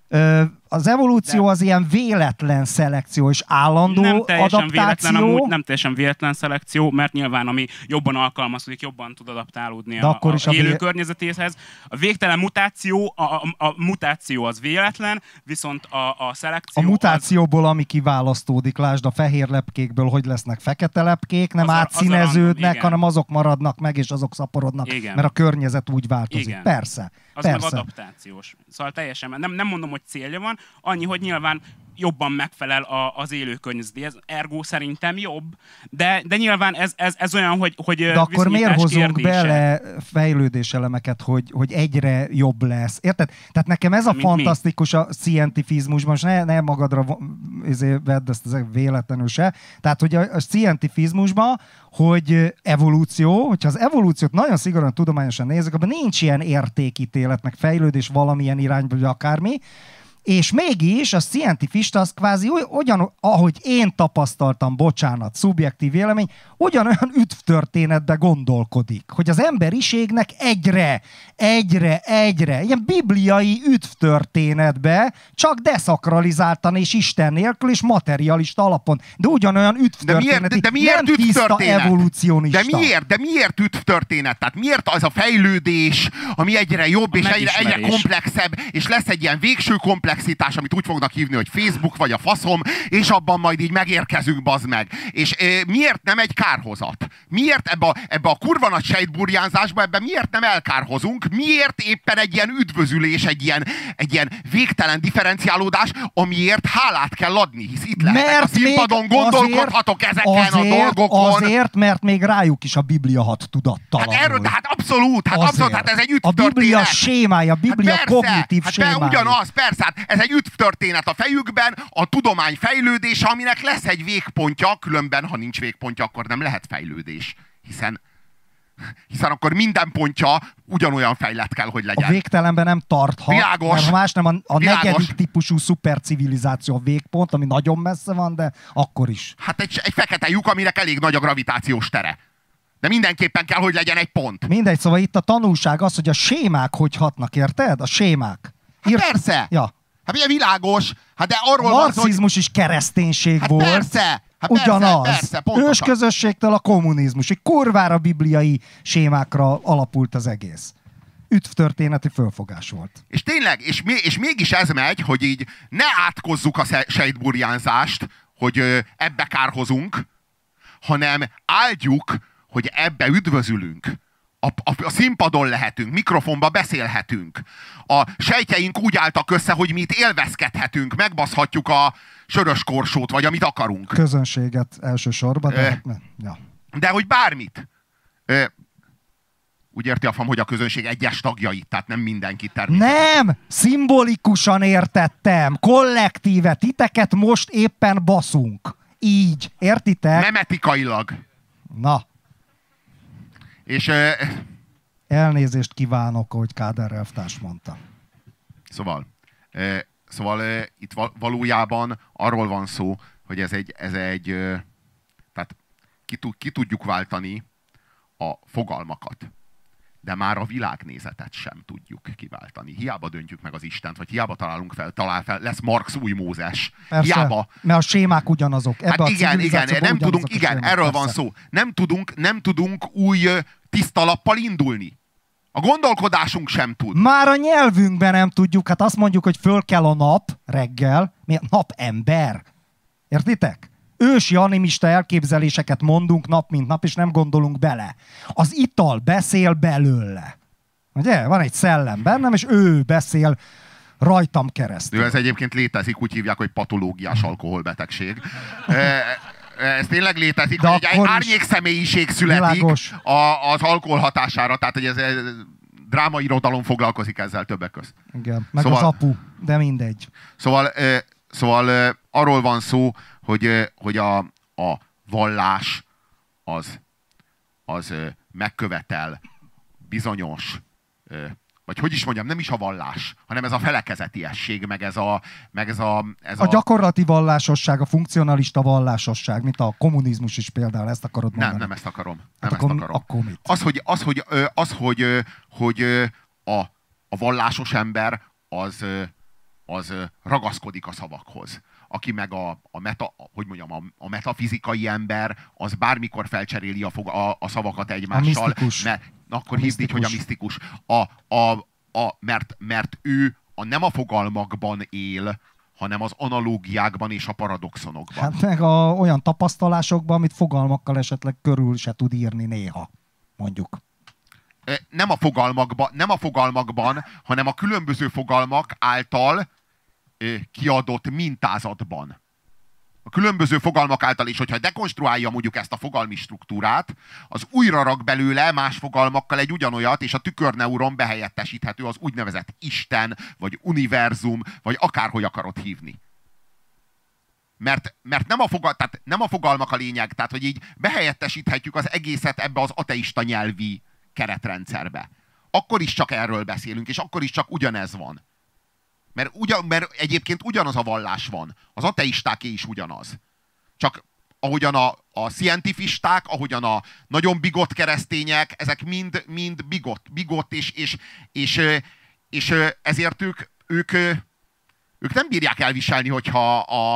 ö, az evolúció De- az ilyen véletlen szelekció és állandó nem teljesen adaptáció. véletlen, amúgy nem teljesen véletlen szelekció, mert nyilván ami jobban alkalmazkodik, jobban tud adaptálódni De a, akkor a is a élő vé- környezetéhez. A végtelen mutáció, a, a, a mutáció az véletlen, viszont a, a szelekció A az, mutációból, ami kiválasztódik, lásd a fehér lepkékből, hogy lesznek fekete lepkék, nem Az a- az a átszíneződnek, random, igen. hanem azok maradnak meg, és azok szaporodnak, Igen. mert a környezet úgy változik. Igen. Persze, az meg persze. adaptációs. Szóval teljesen, nem, nem mondom, hogy célja van, annyi, hogy nyilván jobban megfelel a, az élő környezetéhez. Ergo szerintem jobb, de, de nyilván ez, ez, ez olyan, hogy, hogy De akkor miért hozunk kérdése. bele fejlődéselemeket, hogy, hogy egyre jobb lesz? Érted? Tehát nekem ez a Mint mi? fantasztikus a scientifizmusban, és ne, ne magadra izé, vedd ezt véletlenül se. Tehát, hogy a, a scientifizmusban, hogy evolúció, hogyha az evolúciót nagyon szigorúan tudományosan nézzük, abban nincs ilyen értékítélet, meg fejlődés valamilyen irányba, vagy akármi, és mégis a scientifista az kvázi ugyan, ahogy én tapasztaltam, bocsánat, szubjektív vélemény, ugyanolyan üdvtörténetbe gondolkodik, hogy az emberiségnek egyre, egyre, egyre, ilyen bibliai üdvtörténetbe, csak deszakralizáltan és Isten nélkül és materialista alapon, de ugyanolyan De miért, de miért nem tiszta üdvtörténet? evolúcionista. De miért? De miért üdvtörténet? Tehát miért az a fejlődés, ami egyre jobb, A és egyre, egyre komplexebb, és lesz egy ilyen végső komplexitás, amit úgy fognak hívni, hogy Facebook vagy a faszom, és abban majd így megérkezünk, bazd meg. És e, miért nem egy kárhozat? Miért ebbe a, ebbe a kurva nagy sejtburjánzásba, ebbe miért nem elkárhozunk? Miért éppen egy ilyen üdvözülés, egy ilyen, egy ilyen végtelen differenciálódás, amiért hálát kell adni, hisz itt lehetek a színpadon, gondolkodhatok ezeken a azért, dolgokon. Azért, mert még rájuk is a Biblia hat tudattalanul. Hát erről, hát abszolút, hát Azért. abszolút, hát ez egy A üdvtörténet. Biblia sémája, a Biblia hát persze, kognitív hát sémája. ugyanaz, persze, hát ez egy üdvtörténet a fejükben, a tudomány fejlődése, aminek lesz egy végpontja, különben, ha nincs végpontja, akkor nem lehet fejlődés. Hiszen, hiszen akkor minden pontja ugyanolyan fejlett kell, hogy A legyen. végtelenben nem tarthat, Világos. mert más nem, a, a Világos. negyedik típusú szupercivilizáció a végpont, ami nagyon messze van, de akkor is. Hát egy, egy fekete lyuk, aminek elég nagy a gravitációs tere. De mindenképpen kell, hogy legyen egy pont. Mindegy, szóval itt a tanulság az, hogy a sémák hogy hatnak, érted? A sémák. Hát Írt- persze. Ja. Hát ugye világos, hát de arról van szó, hogy... marxizmus is kereszténység Hát volt. persze, hát persze, Ugyanaz. persze, pontosan. Ősközösségtől a kommunizmus. Egy kurvára bibliai sémákra alapult az egész. Üdvtörténeti fölfogás volt. És tényleg, és, és mégis ez megy, hogy így ne átkozzuk a sejtburjánzást, hogy ebbe kárhozunk, hanem áldjuk, hogy ebbe üdvözülünk. A, a, a színpadon lehetünk, mikrofonba beszélhetünk. A sejtjeink úgy álltak össze, hogy mi itt élvezkedhetünk, megbaszhatjuk a sörös korsót, vagy amit akarunk. Közönséget elsősorban, de Ö. hát, ja. De hogy bármit. Ö, úgy érti a fam, hogy a közönség egyes tagjait, tehát nem mindenkit természetesen. Nem! Szimbolikusan értettem. Kollektíve. Titeket most éppen baszunk. Így. Értitek? Nem etikailag. Na, És elnézést kívánok, ahogy Káder elvtárs mondta. Szóval, szóval itt val- valójában arról van szó, hogy ez egy, ez egy tehát ki, ki tudjuk váltani a fogalmakat, de már a világnézetet sem tudjuk kiváltani. Hiába döntjük meg az Istent, vagy hiába találunk fel, talál fel, lesz Marx új Mózes. Persze, Hiába, mert a sémák ugyanazok. Ebbe Hát a igen, igen, nem tudunk, igen, sémák, erről van persze. szó. Nem tudunk, nem tudunk új tiszta lappal indulni. A gondolkodásunk sem tud. Már a nyelvünkben nem tudjuk, hát azt mondjuk, hogy föl kell a nap reggel. Mi a napember? Értitek? Ősi animista elképzeléseket mondunk nap mint nap, és nem gondolunk bele. Az ital beszél belőle. Ugye? Van egy szellem bennem, és ő beszél rajtam keresztül. Ez egyébként létezik, úgy hívják, hogy patológiás alkoholbetegség. [LAUGHS] E, Ez tényleg létezik, De hogy egy árnyék személyiség születik Világos. a, az alkohol hatására, tehát hogy ez, ez drámairodalom foglalkozik ezzel többek közt. Igen, meg Szóval- az apu, de mindegy. Szóval, ö, szóval arról van szó, hogy, hogy a, a vallás az, az megkövetel bizonyos vagy hogy is mondjam, nem is a vallás, hanem ez a felekezetiesség, meg ez a... Meg ez a, ez A gyakorlati vallásosság, a funkcionalista vallásosság, mint a kommunizmus is például, ezt akarod Nem, mondani? nem ezt akarom. Nem Hát ezt akkor, akarom. akkor mit? Az, hogy, az, hogy, az, hogy, hogy a, a vallásos ember az, az ragaszkodik a szavakhoz. Aki meg a, a, meta, hogy mondjam, a, a metafizikai ember, az bármikor felcseréli a, fog, a, a szavakat egymással. misztikus. Mert, akkor A hívd így, hogy a misztikus. A, a, a, mert, mert ő a, nem a fogalmakban él, hanem az analógiákban és a paradoxonokban. Hát meg a, olyan tapasztalásokban, amit fogalmakkal esetleg körül se tud írni néha, mondjuk. Nem a fogalmakban, nem a fogalmakban, hanem a különböző fogalmak által kiadott mintázatban. A különböző fogalmak által, és hogyha dekonstruálja mondjuk ezt a fogalmi struktúrát, az újra rak belőle más fogalmakkal egy ugyanolyat, és a tükörneuron behelyettesíthető az úgynevezett Isten, vagy univerzum, vagy akárhogy akarod hívni. Mert, mert nem, a fogal, tehát nem a fogalmak a lényeg, tehát hogy így behelyettesíthetjük az egészet ebbe az ateista nyelvi keretrendszerbe. Akkor is csak erről beszélünk, és akkor is csak ugyanez van. Mert, ugyan, mert egyébként ugyanaz a vallás van. Az ateistáké is ugyanaz. Csak ahogyan a, a scientifisták, ahogyan a nagyon bigott keresztények, ezek mind, mind bigott, bigott és, és, és, és, ezért ők, ők, ők nem bírják elviselni, hogyha a,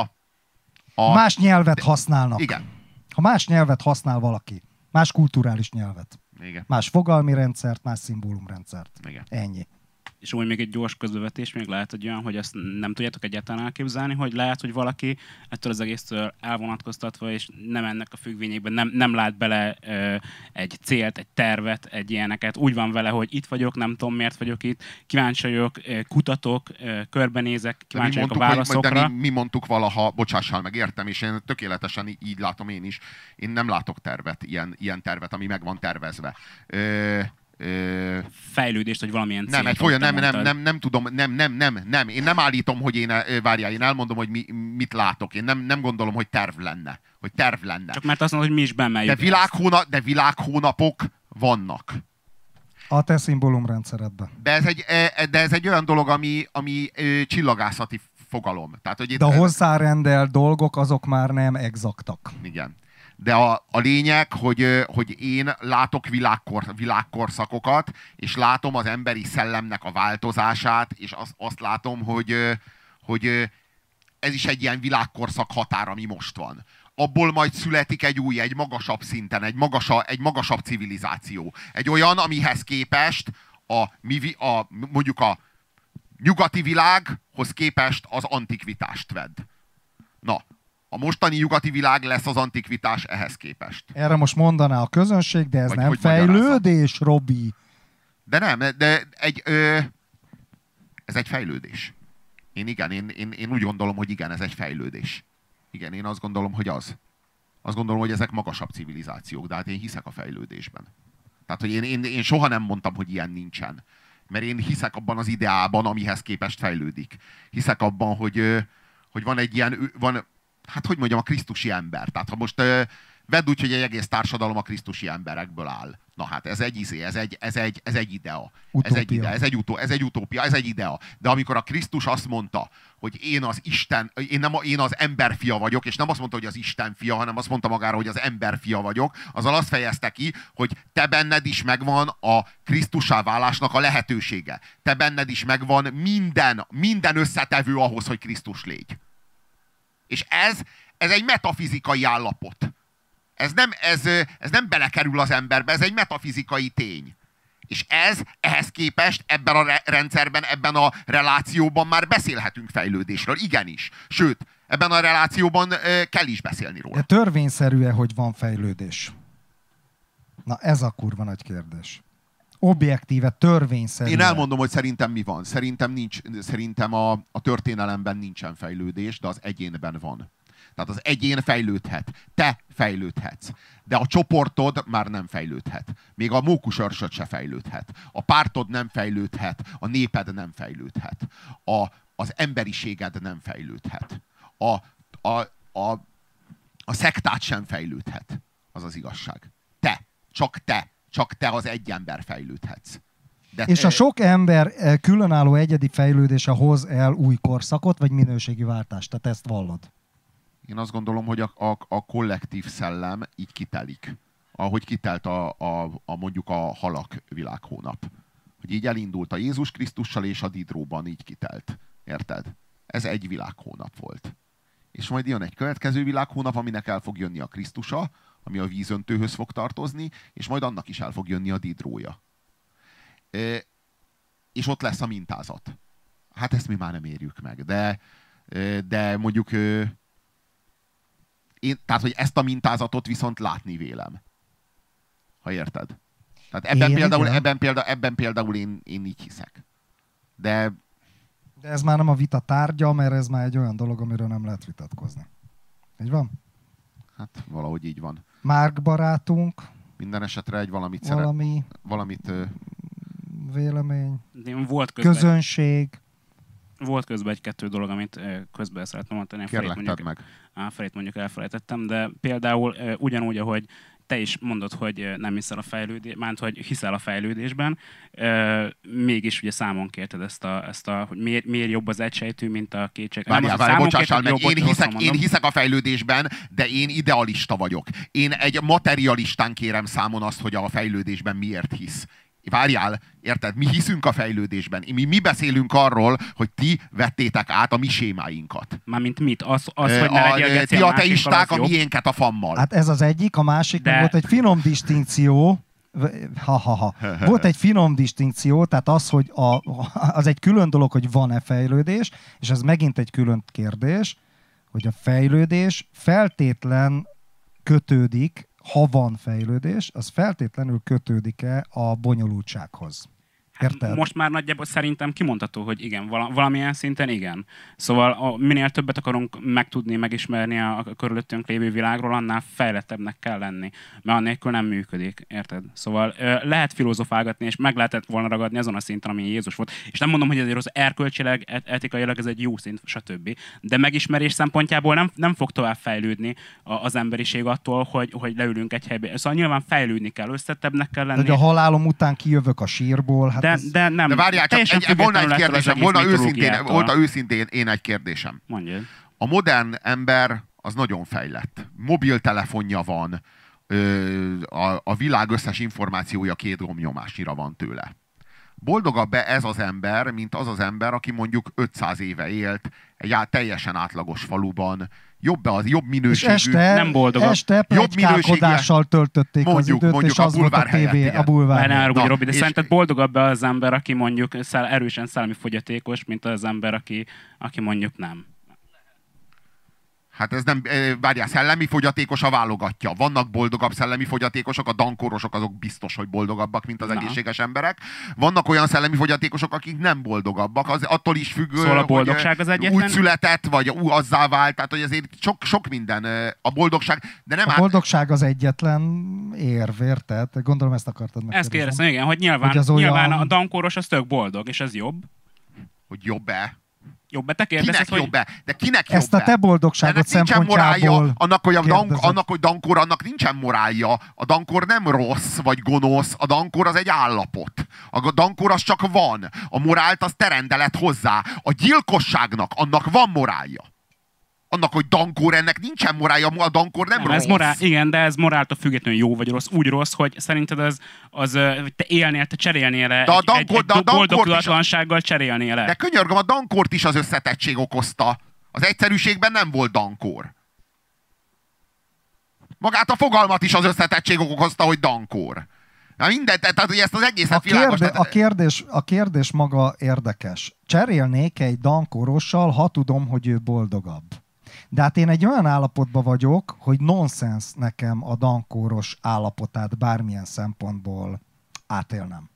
a Más nyelvet használnak. igen, Ha más nyelvet használ valaki, más kulturális nyelvet, igen, más fogalmi rendszert, más szimbólumrendszert. igen. Ennyi. És úgy még egy gyors közbevetés, még lehet, hogy olyan, hogy azt nem tudjátok egyáltalán elképzelni, hogy lehet, hogy valaki ettől az egésztől elvonatkoztatva, és nem ennek a függvényében, nem, nem lát bele ö, egy célt, egy tervet, egy ilyeneket. Úgy van vele, hogy itt vagyok, nem tudom miért vagyok itt, kíváncsi vagyok, kutatok, ö, körbenézek, kíváncsi vagyok a mondtuk, hogy, válaszokra. de mi, mi mondtuk valaha, bocsássál meg, értem, és én tökéletesen így látom én is. Én nem látok tervet, ilyen, ilyen tervet, ami meg van tervezve. Ö, ö, fejlődést, vagy valamilyen nem, célt, egy folyam, nem, nem, nem, nem tudom, nem, nem, nem, nem. Én nem állítom, hogy én, várjál, én elmondom, hogy mi, mit látok. Én nem, nem gondolom, hogy terv lenne. Hogy terv lenne. Csak mert azt mondod, hogy mi is De, bemeljük. világhóna, de világhónapok vannak. A te szimbólumrendszeredben. De ez egy, e, de ez egy olyan dolog, ami, ami csillagászati fogalom. Tehát, hogy itt, De a hozzárendelt dolgok, azok már nem exaktak. Igen. De a, a lényeg, hogy, hogy én látok világkor, világkorszakokat, és látom az emberi szellemnek a változását, és azt, azt látom, hogy, hogy ez is egy ilyen világkorszak határ, ami most van. Abból majd születik egy új, egy magasabb szinten, egy, magasa, egy magasabb civilizáció. Egy olyan, amihez képest a, mi, a, mondjuk a nyugati világhoz képest az antikvitást vedd. Na, a mostani nyugati világ lesz az antikvitás ehhez képest. Erre most mondaná a közönség, de ez Vagy nem fejlődés, Robi. De nem, de egy, ö, ez egy fejlődés. Én igen, én, én, én úgy gondolom, hogy igen, ez egy fejlődés. Igen, én azt gondolom, hogy az. Azt gondolom, hogy ezek magasabb civilizációk, de hát én hiszek a fejlődésben. Tehát, hogy én, én, én soha nem mondtam, hogy ilyen nincsen. Mert én hiszek abban az ideában, amihez képest fejlődik. Hiszek abban, hogy, hogy van egy ilyen, van, hát hogy mondjam, a krisztusi ember. Tehát ha most ö, vedd úgy, hogy egy egész társadalom a krisztusi emberekből áll. Na hát ez egy izé, ez egy, ez egy, ez egy idea. Ez egy, Utópia. idea, ez, egy utó, ez egy utópia, ez egy idea. De amikor a Krisztus azt mondta, hogy én az Isten, én, nem, a- én az ember fia vagyok, és nem azt mondta, hogy az Isten fia, hanem azt mondta magára, hogy az ember fia vagyok, azzal azt fejezte ki, hogy te benned is megvan a Krisztussá válásnak a lehetősége. Te benned is megvan minden, minden összetevő ahhoz, hogy Krisztus légy. És ez, ez egy metafizikai állapot. Ez nem, ez, ez nem belekerül az emberbe, ez egy metafizikai tény. És ez, ehhez képest ebben a re- rendszerben, ebben a relációban már beszélhetünk fejlődésről. Igenis. Sőt, ebben a relációban kell is beszélni róla. De törvényszerű-e, hogy van fejlődés? Na ez a kurva nagy kérdés. Objektíve, törvényszerű. Én elmondom, hogy szerintem mi van. Szerintem, nincs, szerintem a, a történelemben nincsen fejlődés, de az egyénben van. Tehát az egyén fejlődhet. Te fejlődhetsz. De a csoportod már nem fejlődhet. Még a mókusörsöd se fejlődhet. A pártod nem fejlődhet. A néped nem fejlődhet. A, az emberiséged nem fejlődhet. A, a, a, a szektát sem fejlődhet. Az az igazság. Te. Csak te. Csak te az egy ember fejlődhetsz. De, És a sok ember eh, különálló egyedi fejlődése hoz el új korszakot, vagy minőségi váltást. Tehát ezt vallod. Én azt gondolom, hogy a, a, a kollektív szellem így kitelik. Ahogy kitelt a, a, a mondjuk a halak világhónap. Hogy így elindult a Jézus Krisztussal és a Didróban így kitelt. Érted? Ez egy világhónap volt. És majd jön egy következő világhónap, aminek el fog jönni a Krisztusa, ami a vízöntőhöz fog tartozni, és majd annak is el fog jönni a Didrója. E, és ott lesz a mintázat. Hát ezt mi már nem érjük meg, de, de mondjuk én, tehát, hogy ezt a mintázatot viszont látni vélem. Ha érted? Tehát ebben Én például, igen. ebben például, ebben például én, én így hiszek. De De ez már nem a vita tárgya, mert ez már egy olyan dolog, amiről nem lehet vitatkozni. Így van? hát valahogy így van. Márk barátunk, Minden esetre egy valamit, szeret, valami valamit ö, vélemény, Én volt közben, közönség. volt közben egy-kettő dolog, amit közben szeretném mondani. kérlek, tedd meg. Á, felét mondjuk elfelejtettem, de például ugyanúgy, ahogy te is mondod, hogy nem hiszel a fejlődés, mánt, hogy hiszel a fejlődésben, ö, mégis ugye számon kérted ezt a, ezt a hogy miért, miért jobb az egysejtű, mint a kétség. Várjál, várjál, bocsássál meg, jó, én hiszek, én hiszek a fejlődésben, de én idealista vagyok. Én egy materialistán kérem számon azt, hogy a fejlődésben miért hisz. Várjál, érted? Mi hiszünk a fejlődésben. Mi, mi beszélünk arról, hogy ti vettétek át a mi sémáinkat. Mármint mit? Az, az hogy ne a, ti ateisták a miénket a fammal. Hát ez az egyik, a másik, De- volt egy finom distinkció, ha-ha-ha. Volt egy finom distinkció, tehát az, hogy a, [LAUGHS] az egy külön dolog, hogy van-e fejlődés, és ez megint egy külön kérdés, hogy a fejlődés feltétlen kötődik, ha van fejlődés, az feltétlenül kötődik-e a bonyolultsághoz. Érted? Hát most már nagyjából szerintem kimondható, hogy igen, vala, valamilyen szinten igen. Szóval a, minél többet akarunk megtudni, megismerni a, a körülöttünk lévő világról, annál fejlettebbnek kell lenni. Mert annélkül nem működik, érted? Szóval ö, lehet filozofálgatni, és meg lehetett volna ragadni azon a szinten, ami Jézus volt. És nem mondom, hogy ezért az erkölcsileg, et- etikailag ez egy jó szint, stb. De megismerés szempontjából nem, nem fog tovább fejlődni a, az emberiség attól, hogy, hogy leülünk egy helybe. Szóval nyilván fejlődni kell, összettebbnek kell lenni. Hogy a halálom után kijövök a sírból, hát de, de nem. De várjál, csak teljesen egy, volna egy kérdésem, volna őszintén, volna őszintén én egy kérdésem. Mondjad. A modern ember az nagyon fejlett. Mobiltelefonja van, ö, a, a világ összes információja két gombnyomásnyira van tőle. Boldogabb-e ez az ember, mint az az ember, aki mondjuk 500 éve élt egy á- teljesen átlagos faluban, jobb-e az, jobb és minőségű, este, nem boldogabb. este Jobb plegykálkodással töltötték Mondjuk- az időt, mondjuk és a az volt a bulvár helyett, tévé, a bulvár. Ne Robi, de és- szerinted boldogabb az ember, aki mondjuk szell, erősen szellemi fogyatékos, mint az ember, aki, aki mondjuk nem? Hát ez nem, eh, várjál, szellemi fogyatékos a válogatja. Vannak boldogabb szellemi fogyatékosok, a dankorosok azok biztos, hogy boldogabbak, mint az Na. egészséges emberek. Vannak olyan szellemi fogyatékosok, akik nem boldogabbak, az attól is függ, Szóval a hogy, boldogság az eh, egyetlen- Úgy született, vagy ú, azzá vált, tehát hogy azért sok, sok minden eh, a boldogság, de nem A át, boldogság az egyetlen érv, érted? Gondolom ezt akartad Ezt megkérdezni. kérdeztem, igen, hogy nyilván, Hogy az olyan- nyilván a dankoros az tök boldog, és ez jobb. hogy jobb-e. Jobb, te Kinek kérdezed, hogy jobb-e? De kinek Ezt jobb-e? a te boldogságot Ennek nincsen morálja, annak, hogy a, dank, annak, hogy dankor, annak nincsen morálja. A dankor nem rossz vagy gonosz, a dankor az egy állapot. A dankor az csak van. A morált az te rendelet hozzá. A gyilkosságnak annak van morálja. Annak, hogy dankor, ennek nincsen morálja, a dankor nem, nem, rossz. ez morál, igen, de ez moráltól függetlenül jó vagy rossz. Úgy rossz, hogy szerinted az, az te élnél, te cserélnél le De a egy, egy, dankor- egy de a cserélnél le. De könyörgöm, a dankort is az összetettség okozta. Az egyszerűségben nem volt dankor. Magát a fogalmat is az összetettség okozta, hogy dankor. Na minden, tehát hogy ezt az egészet A, világos. kérde, tehát- a, kérdés, a kérdés maga érdekes. Cserélnék egy dankorossal, ha tudom, hogy ő boldogabb. De hát én egy olyan állapotban vagyok, hogy nonsens nekem a dankoros állapotát bármilyen szempontból átélnem.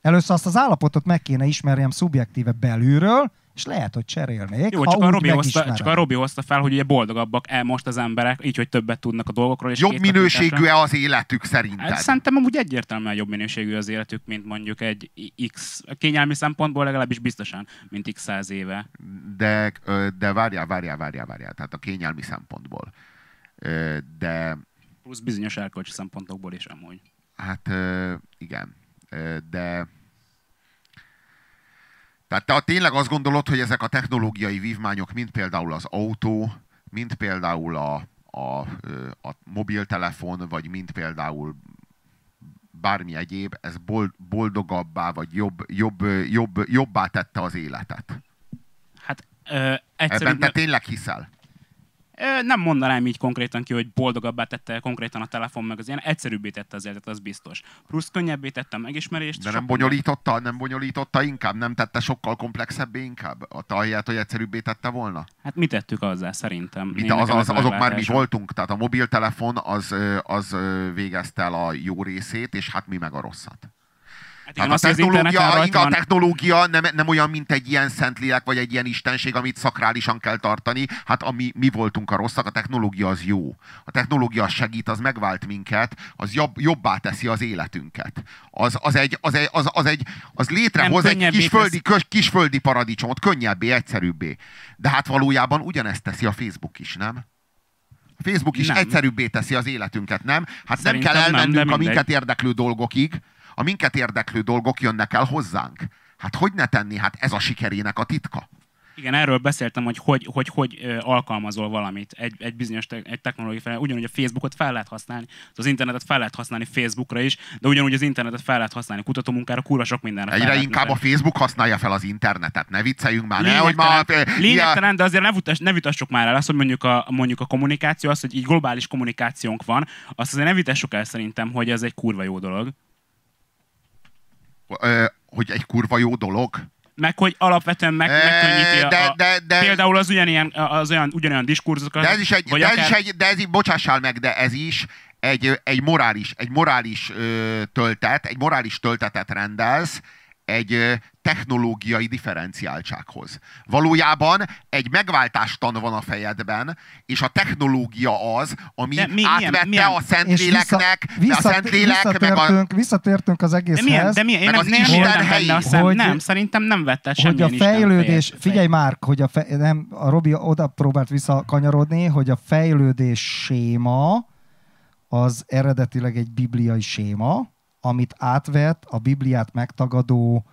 Először azt az állapotot meg kéne ismerjem szubjektíve belülről, és lehet, hogy cserélnék, Jó, ha csak a, Robi hozta, csak a Robi hozta fel, hogy ugye boldogabbak el most az emberek, így, hogy többet tudnak a dolgokról. És Jobb minőségű-e az életük Hát szerinted? szerintem amúgy egyértelműen jobb minőségű az életük, mint mondjuk egy X, kényelmi szempontból legalábbis biztosan, mint X száz éve. De, de várjál, várjál, várjál, várjál. Tehát a kényelmi szempontból. De Plusz bizonyos erkölcsi szempontokból is amúgy. hát igen. De tehát te tényleg azt gondolod, hogy ezek a technológiai vívmányok, mint például az autó, mint például a, a, a mobiltelefon, vagy mint például bármi egyéb, ez bold, boldogabbá, vagy jobb, jobb, jobb, jobbá tette az életet. Hát ö, Ebben egyszerűbb, te tényleg hiszel? Nem mondanám így konkrétan ki, hogy boldogabbá tette konkrétan a telefon, meg az ilyen egyszerűbbé tette az életet, az biztos. Plusz könnyebbé tette a megismerést. De nem bonyolította, nem bonyolította inkább? Nem tette sokkal komplexebbé inkább? A ahelyett, hogy egyszerűbbé tette volna? Hát mi tettük azzal szerintem? Mit, az, az, ez a azok már mi voltunk, tehát a mobiltelefon az, az végezte el a jó részét, és hát mi meg a rosszat. Hát igen, a technológia, rajta a technológia nem, nem olyan, mint egy ilyen szentlélek, vagy egy ilyen istenség, amit szakrálisan kell tartani. Hát ami mi voltunk a rosszak, a technológia az jó. A technológia az segít, az megvált minket, az jobb, jobbá teszi az életünket. Az, az, egy, az, egy, az, az, egy, az létrehoz Nem, egy kisföldi, kis, kisföldi paradicsomot, könnyebbé, egyszerűbbé. De hát valójában ugyanezt teszi a Facebook is, nem? A Facebook is Nem. egyszerűbbé teszi az életünket, nem? Hát Szerintem nem kell nem, elmennünk a mindegy. minket érdeklő dolgokig, a minket érdeklő dolgok jönnek el hozzánk. Hát hogy ne tenni? Hát ez a sikerének a titka. Igen, erről beszéltem, hogy hogy, hogy, hogy alkalmazol valamit egy, egy bizonyos te, egy technológiai fel. Ugyanúgy a Facebookot fel lehet használni, az internetet fel lehet használni Facebookra is, de ugyanúgy az internetet fel lehet használni kutatómunkára, kurva sok mindenre. fel Egyre inkább a használni. Facebook használja fel az internetet. Ne vicceljünk már, ne, hogy ma... Lényegtelen, lényegtelen, de azért ne, vitass, ne vitassuk már el azt, hogy mondjuk a, mondjuk a kommunikáció, az, hogy így globális kommunikációnk van, azt azért ne vitassuk el szerintem, hogy ez egy kurva jó dolog. Hogy egy kurva jó dolog. Meg hogy alapvetően meg, megkönnyíti a, de, a, de, de, például az ugyanilyen, az olyan, ugyanolyan diskurzusokat. de ez is egy, vagy de ez akár, is egy, de ez, így- bocsássál meg, de ez is egy, egy morális, egy morális ö, töltet, egy morális töltetet rendelsz egy technológiai differenciáltsághoz. Valójában egy megváltástan van a fejedben, és a technológia az, ami De mi- milyen- átvette milyen- a Szentléleknek, vissza, de a Szentlélek meg a, visszatértünk, visszatértünk az de egészhez. milyen, de milyen, én meg nem, az nem Isten benne a szem, Hogy- nem, szerintem nem vett el hogy a semmilyen Isten fejlődés, fejet- figyelj már, hogy a, fe, nem, a Robi oda próbált visszakanyarodni, hogy a fejlődés séma az eredetileg egy bibliai séma, amit átvett a Bibliát megtagadó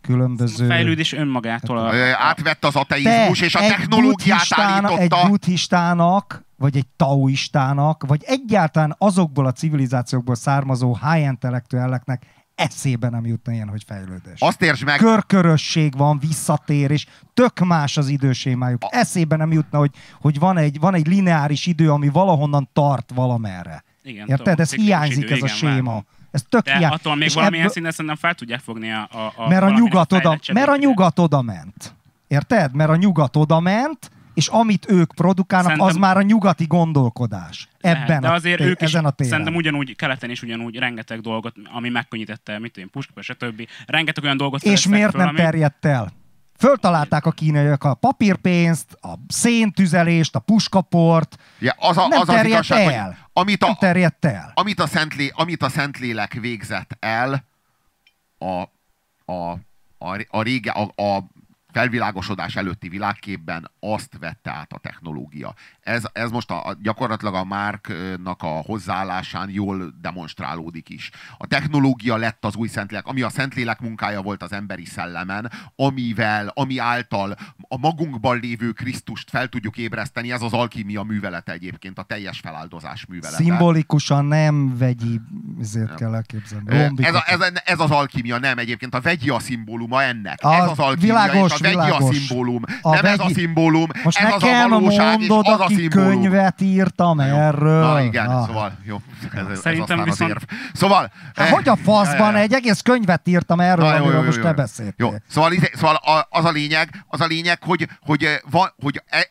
különböző... A fejlődés önmagától. A, a, átvett az Te ateizmus, és a technológiát állította. Egy buddhistának, vagy egy taoistának, vagy egyáltalán azokból a civilizációkból származó high intellektuelleknek eszébe nem jutna ilyen, hogy fejlődés. Azt értsd meg, körkörösség van, visszatér, és tök más az idősémájuk. Eszébe nem jutna, hogy, hogy van, egy, van egy lineáris idő, ami valahonnan tart valamerre. igen, Érted? tudom, Ez hiányzik idő, ez a igen, séma. vágom. Ez tök De hiány. attól még És valamilyen ebből- szinten szerintem fel tudják fogni a, a, a mert a nyugat oda, mert a nyugat oda ment. Érted? Mert a nyugat oda ment, és amit ők produkálnak, Szerintem- az már a nyugati gondolkodás. Lehet, Ebben de a, azért té- ők is, ezen a téren. szerintem ugyanúgy, keleten is ugyanúgy rengeteg dolgot, ami megkönnyítette, mit tudom, puskba, stb. Rengeteg olyan dolgot És miért föl, nem ami- terjedt el? Föltalálták a kínaiak a papírpénzt, a széntüzelést, a puskaport, ja, az, a, nem az az terjedt igazság, el. amit nem a, terjedt el. amit a, Szentlé, amit a Szentlélek végzett el a, a, a, a, rége, a, a felvilágosodás előtti világképben azt vette át a technológia. Ez, ez most a, gyakorlatilag a Márknak a hozzáállásán jól demonstrálódik is. A technológia lett az új Szentlélek, ami a Szentlélek munkája volt az emberi szellemen, amivel, ami által a magunkban lévő Krisztust fel tudjuk ébreszteni, ez az alkímia művelete egyébként, a teljes feláldozás művelete. Szimbolikusan nem vegyi, ezért kell elképzelni. Ez, a, ez, ez az alkimia, nem egyébként a vegyi a szimbóluma ennek. A- ez az alkimia, világos, és a vegyi világos. a szimbólum. A nem ez a vegyi- szimbólum, Most ez az a valóság, és az a szimbólum. könyvet írtam Jó. erről. Na igen, Na. szóval jó. Ez, ez Szerintem aztán viszont- az érv. Szóval... Hát, eh, hogy a faszban eh, egy egész könyvet írtam erről, Na, jó, amiről jó, jó, most jó. te beszéltél. Jó, szóval, szóval az a lényeg, az a lényeg, hogy, hogy, eh, van, hogy e,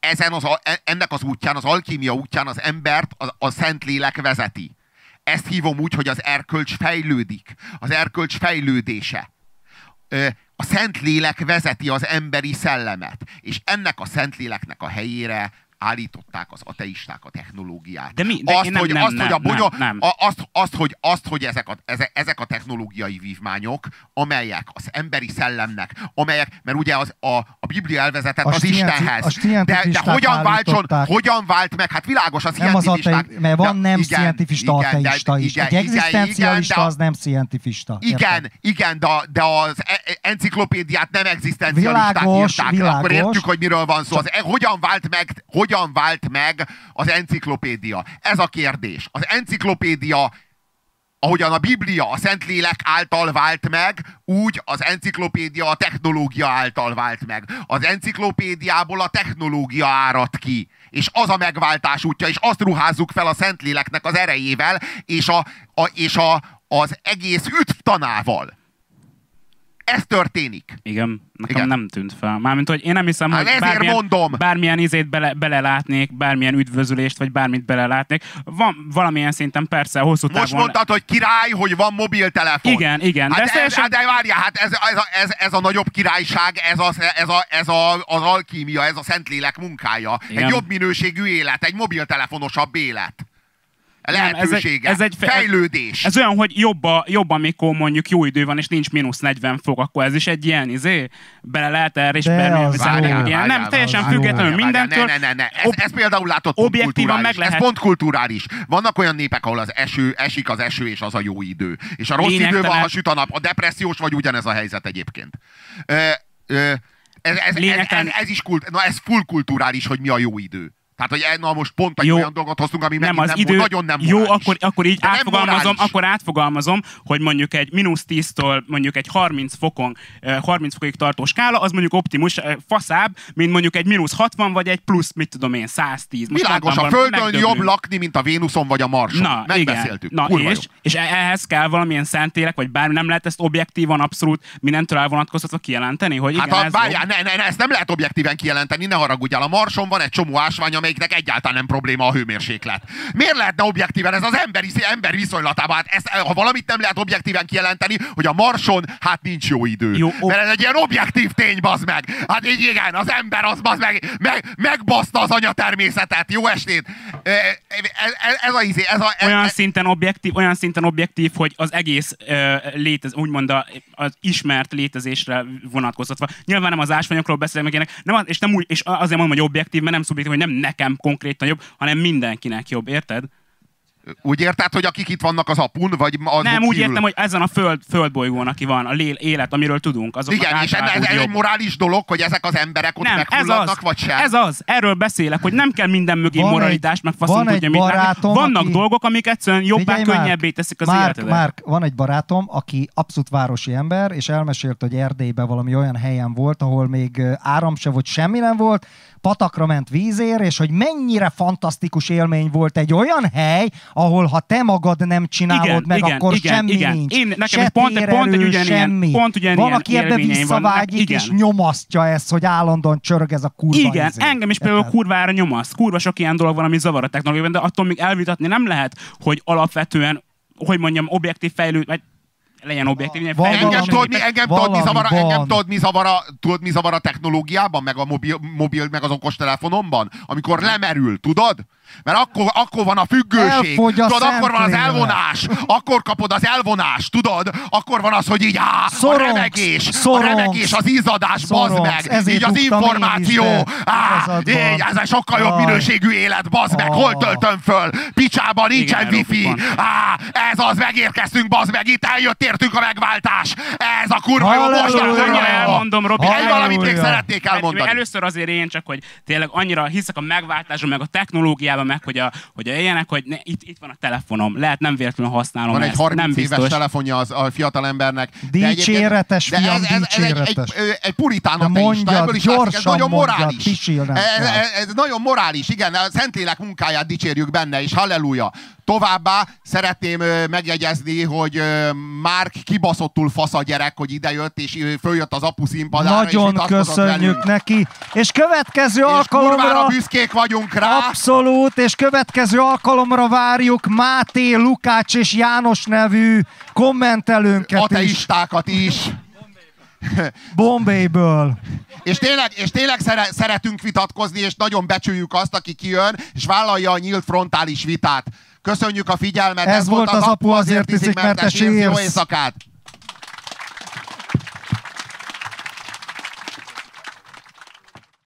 ezen az, e- ennek az útján, az alkímia útján az embert a, a Szentlélek vezeti. Ezt hívom úgy, hogy az erkölcs fejlődik. Az erkölcs fejlődése. A Szentlélek vezeti az emberi szellemet, és ennek a Szentléleknek a helyére állították az ateisták a technológiát. De mi? De azt, nem- hogy, nem, azt, nem, hogy a bonyol, nem, nem. A, azt, azt, hogy, azt, hogy ezek, a, ezek, a technológiai vívmányok, amelyek az emberi szellemnek, amelyek, mert ugye az, a, a Biblia elvezetett A az stienci- Istenhez. a de, de hogyan váltson, hogyan vált meg? Hát világos, az Nem az atei, mert van de nem igen, scientifista igen, de- ateista is. igen, Egy igen, egzisztencialista igen, de- az nem scientifista. igen, Érted? igen, de, de az e- e- enciklopédiát nem egzisztencialisták Világos, írták. világos. Akkor értjük, hogy miről van szó. Az, e- hogyan, vált meg, hogyan vált meg az enciklopédia? Ez a kérdés. Az enciklopédia ahogyan a Biblia a Szentlélek által vált meg, úgy az enciklopédia a technológia által vált meg. Az enciklopédiából a technológia árad ki. És az a megváltás útja, és azt ruházzuk fel a Szentléleknek az erejével, és, a, a, és a, az egész üdvtanával. Ez történik. Igen, nekem Igen. nem tűnt fel. Mármint, hogy én nem hiszem, Hát hogy bármilyen, mondom. bármilyen izét bele, belelátnék, bármilyen üdvözülést, vagy bármit belelátnék. Van valamilyen szinten persze hosszú távon... Most mondtad, hogy király, hogy van mobiltelefon. Igen, igen, de Hát, ez ez, teljesen- hát de várjál, hát ez, ez, a, ez, ez a nagyobb királyság, ez, a, ez, a, ez a, az alkímia, ez a Szentlélek munkája. Igen. Egy jobb minőségű élet, egy mobiltelefonosabb élet. Nem, ez egy- Lehetősége, ez egy fe- fejlődés. Ez olyan, hogy jobb, a, jobb, amikor mondjuk jó idő van, és nincs mínusz 40 fok, akkor ez is egy ilyen, izé, bele lehet erre is ilyen, nem, teljesen jó. függetlenül Várjál, mindentől. Ne, ne, ne, ne. Ez, Ob- ez például látod pont objektívan meg lehet- Ez pont kulturális. Vannak olyan népek, ahol az eső, esik az eső, és az a jó idő. És a rossz idő van, Lényegtelen. ha süt a nap. A depressziós vagy ugyanez a helyzet egyébként. Ö, ö, ez, ez, ez, ez, Lényegtelen- ez, is kult, na ez full kulturális, hogy mi a jó idő. Tehát, hogy na most pont egy Jó. olyan dolgot hoztunk, ami nem az nem, idő, nagyon nem jó, morális. akkor, akkor így De átfogalmazom, akkor átfogalmazom, hogy mondjuk egy mínusz 10-től mondjuk egy 30 fokon, eh, 30 fokig tartó skála, az mondjuk optimus, eh, faszább, mint mondjuk egy mínusz 60, vagy egy plusz, mit tudom én, 110. Most Világos, a Földön megdöglünk. jobb lakni, mint a Vénuszon vagy a Marson. Na, Megbeszéltük. igen. Na, és, jó. és e- ehhez kell valamilyen szentélek, vagy bármi, nem lehet ezt objektívan, abszolút mindentől elvonatkoztatva kijelenteni, hogy Hát igen, ha, ez várjál, ne, ne, ne, ezt nem lehet objektíven kijelenteni, ne haragudjál. A Marson van egy csomó ásvány, amelyiknek egyáltalán nem probléma a hőmérséklet. Miért lehetne objektíven? Ez az emberi, ember viszonylatában. Hát ezt, ha valamit nem lehet objektíven kijelenteni, hogy a Marson hát nincs jó idő. Jó, ob- Mert ez egy ilyen objektív tény, bazd meg. Hát így igen, az ember az bazd meg, meg megbaszta az anyatermészetet. Jó estét! Ez, ez, ez a izé, ez a... Ez, olyan ez, szinten objektív, olyan szinten objektív, hogy az egész létez, úgymond a, az ismert létezésre vonatkoztatva. Nyilván nem az ásványokról beszélek meg ilyenek, nem az, és, nem úgy, és azért mondom, hogy objektív, mert nem szubjektív, hogy nem nekem konkrétan jobb, hanem mindenkinek jobb, érted? Úgy érted, hogy akik itt vannak az apun, vagy azon nem, úgy kívül? értem, hogy ezen a föld, földbolygón, aki van, a lé, élet, amiről tudunk, azoknak Igen, és ez, egy morális dolog, hogy ezek az emberek ott Nem, ez megfulladnak, az, vagy sem? ez az, erről beszélek, hogy nem kell minden mögé Van moralitás, egy- meg faszom van tudja egy mit barátom, Vannak aki- dolgok, amik egyszerűen jobbá, könnyebbé teszik az Márk, életedet. Márk, van egy barátom, aki abszolút városi ember, és elmesélt, hogy Erdélyben valami olyan helyen volt, ahol még áram se volt, semmi nem volt, patakra ment vízér, és hogy mennyire fantasztikus élmény volt egy olyan hely, ahol ha te magad nem csinálod Igen, meg, igen, akkor igen, semmi igen. nincs. Én- nekem se is pont- térerő, pont egy ugyanilyen- semmi. pont ugyanilyen Van, aki ebbe visszavágyik, Igen. és nyomasztja ezt, hogy állandóan csörög ez a kurva Igen, izé. engem is például kurvára nyomaszt. Kurva sok ilyen dolog van, ami zavar a technológiában, de attól még elvitatni nem lehet, hogy alapvetően, hogy mondjam, objektív fejlő, vagy legyen objektív, Van fejlődés, Engem valami- tudod, mi, engem tudod, mi valami zavar, engem tudod, mi zavar, a, tudod, mi zavar a technológiában, meg a mobil, mobil, meg az okostelefonomban? Amikor lemerül, tudod? Mert akkor, akkor van a függőség. Elfogy a tudod, akkor van az elvonás. Akkor kapod az elvonást, tudod? Akkor van az, hogy így á, a Szorongsz, remegés, szorongsz. a remegés, az izzadás, bazd meg. ezért így az információ. Á, így, ez egy sokkal jobb minőségű élet, bazd meg. Hol Ah. töltöm föl? Picsában nincsen Igen, wifi. Á, ez az, megérkeztünk, bazd meg. Itt eljött, értünk a megváltás. Ez a kurva jó most a elmondom, Robi. Egy valamit még szeretnék elmondani. Először azért én csak, hogy tényleg annyira hiszek a megváltásban, meg a technológiában, meg hogy, a, hogy a ilyenek, hogy ne, itt, itt van a telefonom. Lehet nem véletlenül használom Van egy ezt. 30 nem éves biztos. telefonja az, a fiatal embernek. De Dicséretes, de fiam, ez, ez, ez egy, egy, egy, egy puritán De ateista, ebből is látszik, ez gyorsan nagyon mondjad, morális. Ez, ez, ez nagyon morális, igen, a Szentlélek munkáját dicsérjük benne, és halleluja. Továbbá szeretném megjegyezni, hogy Márk kibaszottul fasz a gyerek, hogy idejött, és följött az apu színpadára, Nagyon köszönjük velünk. neki. És következő És alkalomra... büszkék vagyunk rá. Abszolút, és következő alkalomra várjuk Máté, Lukács és János nevű kommentelőnket is. Ateistákat is. Bombayből. És tényleg, és tényleg szere, szeretünk vitatkozni, és nagyon becsüljük azt, aki kijön, és vállalja a nyílt frontális vitát. Köszönjük a figyelmet. Ez volt az Apu azért iszik, mert sírsz. Jó éjszakát!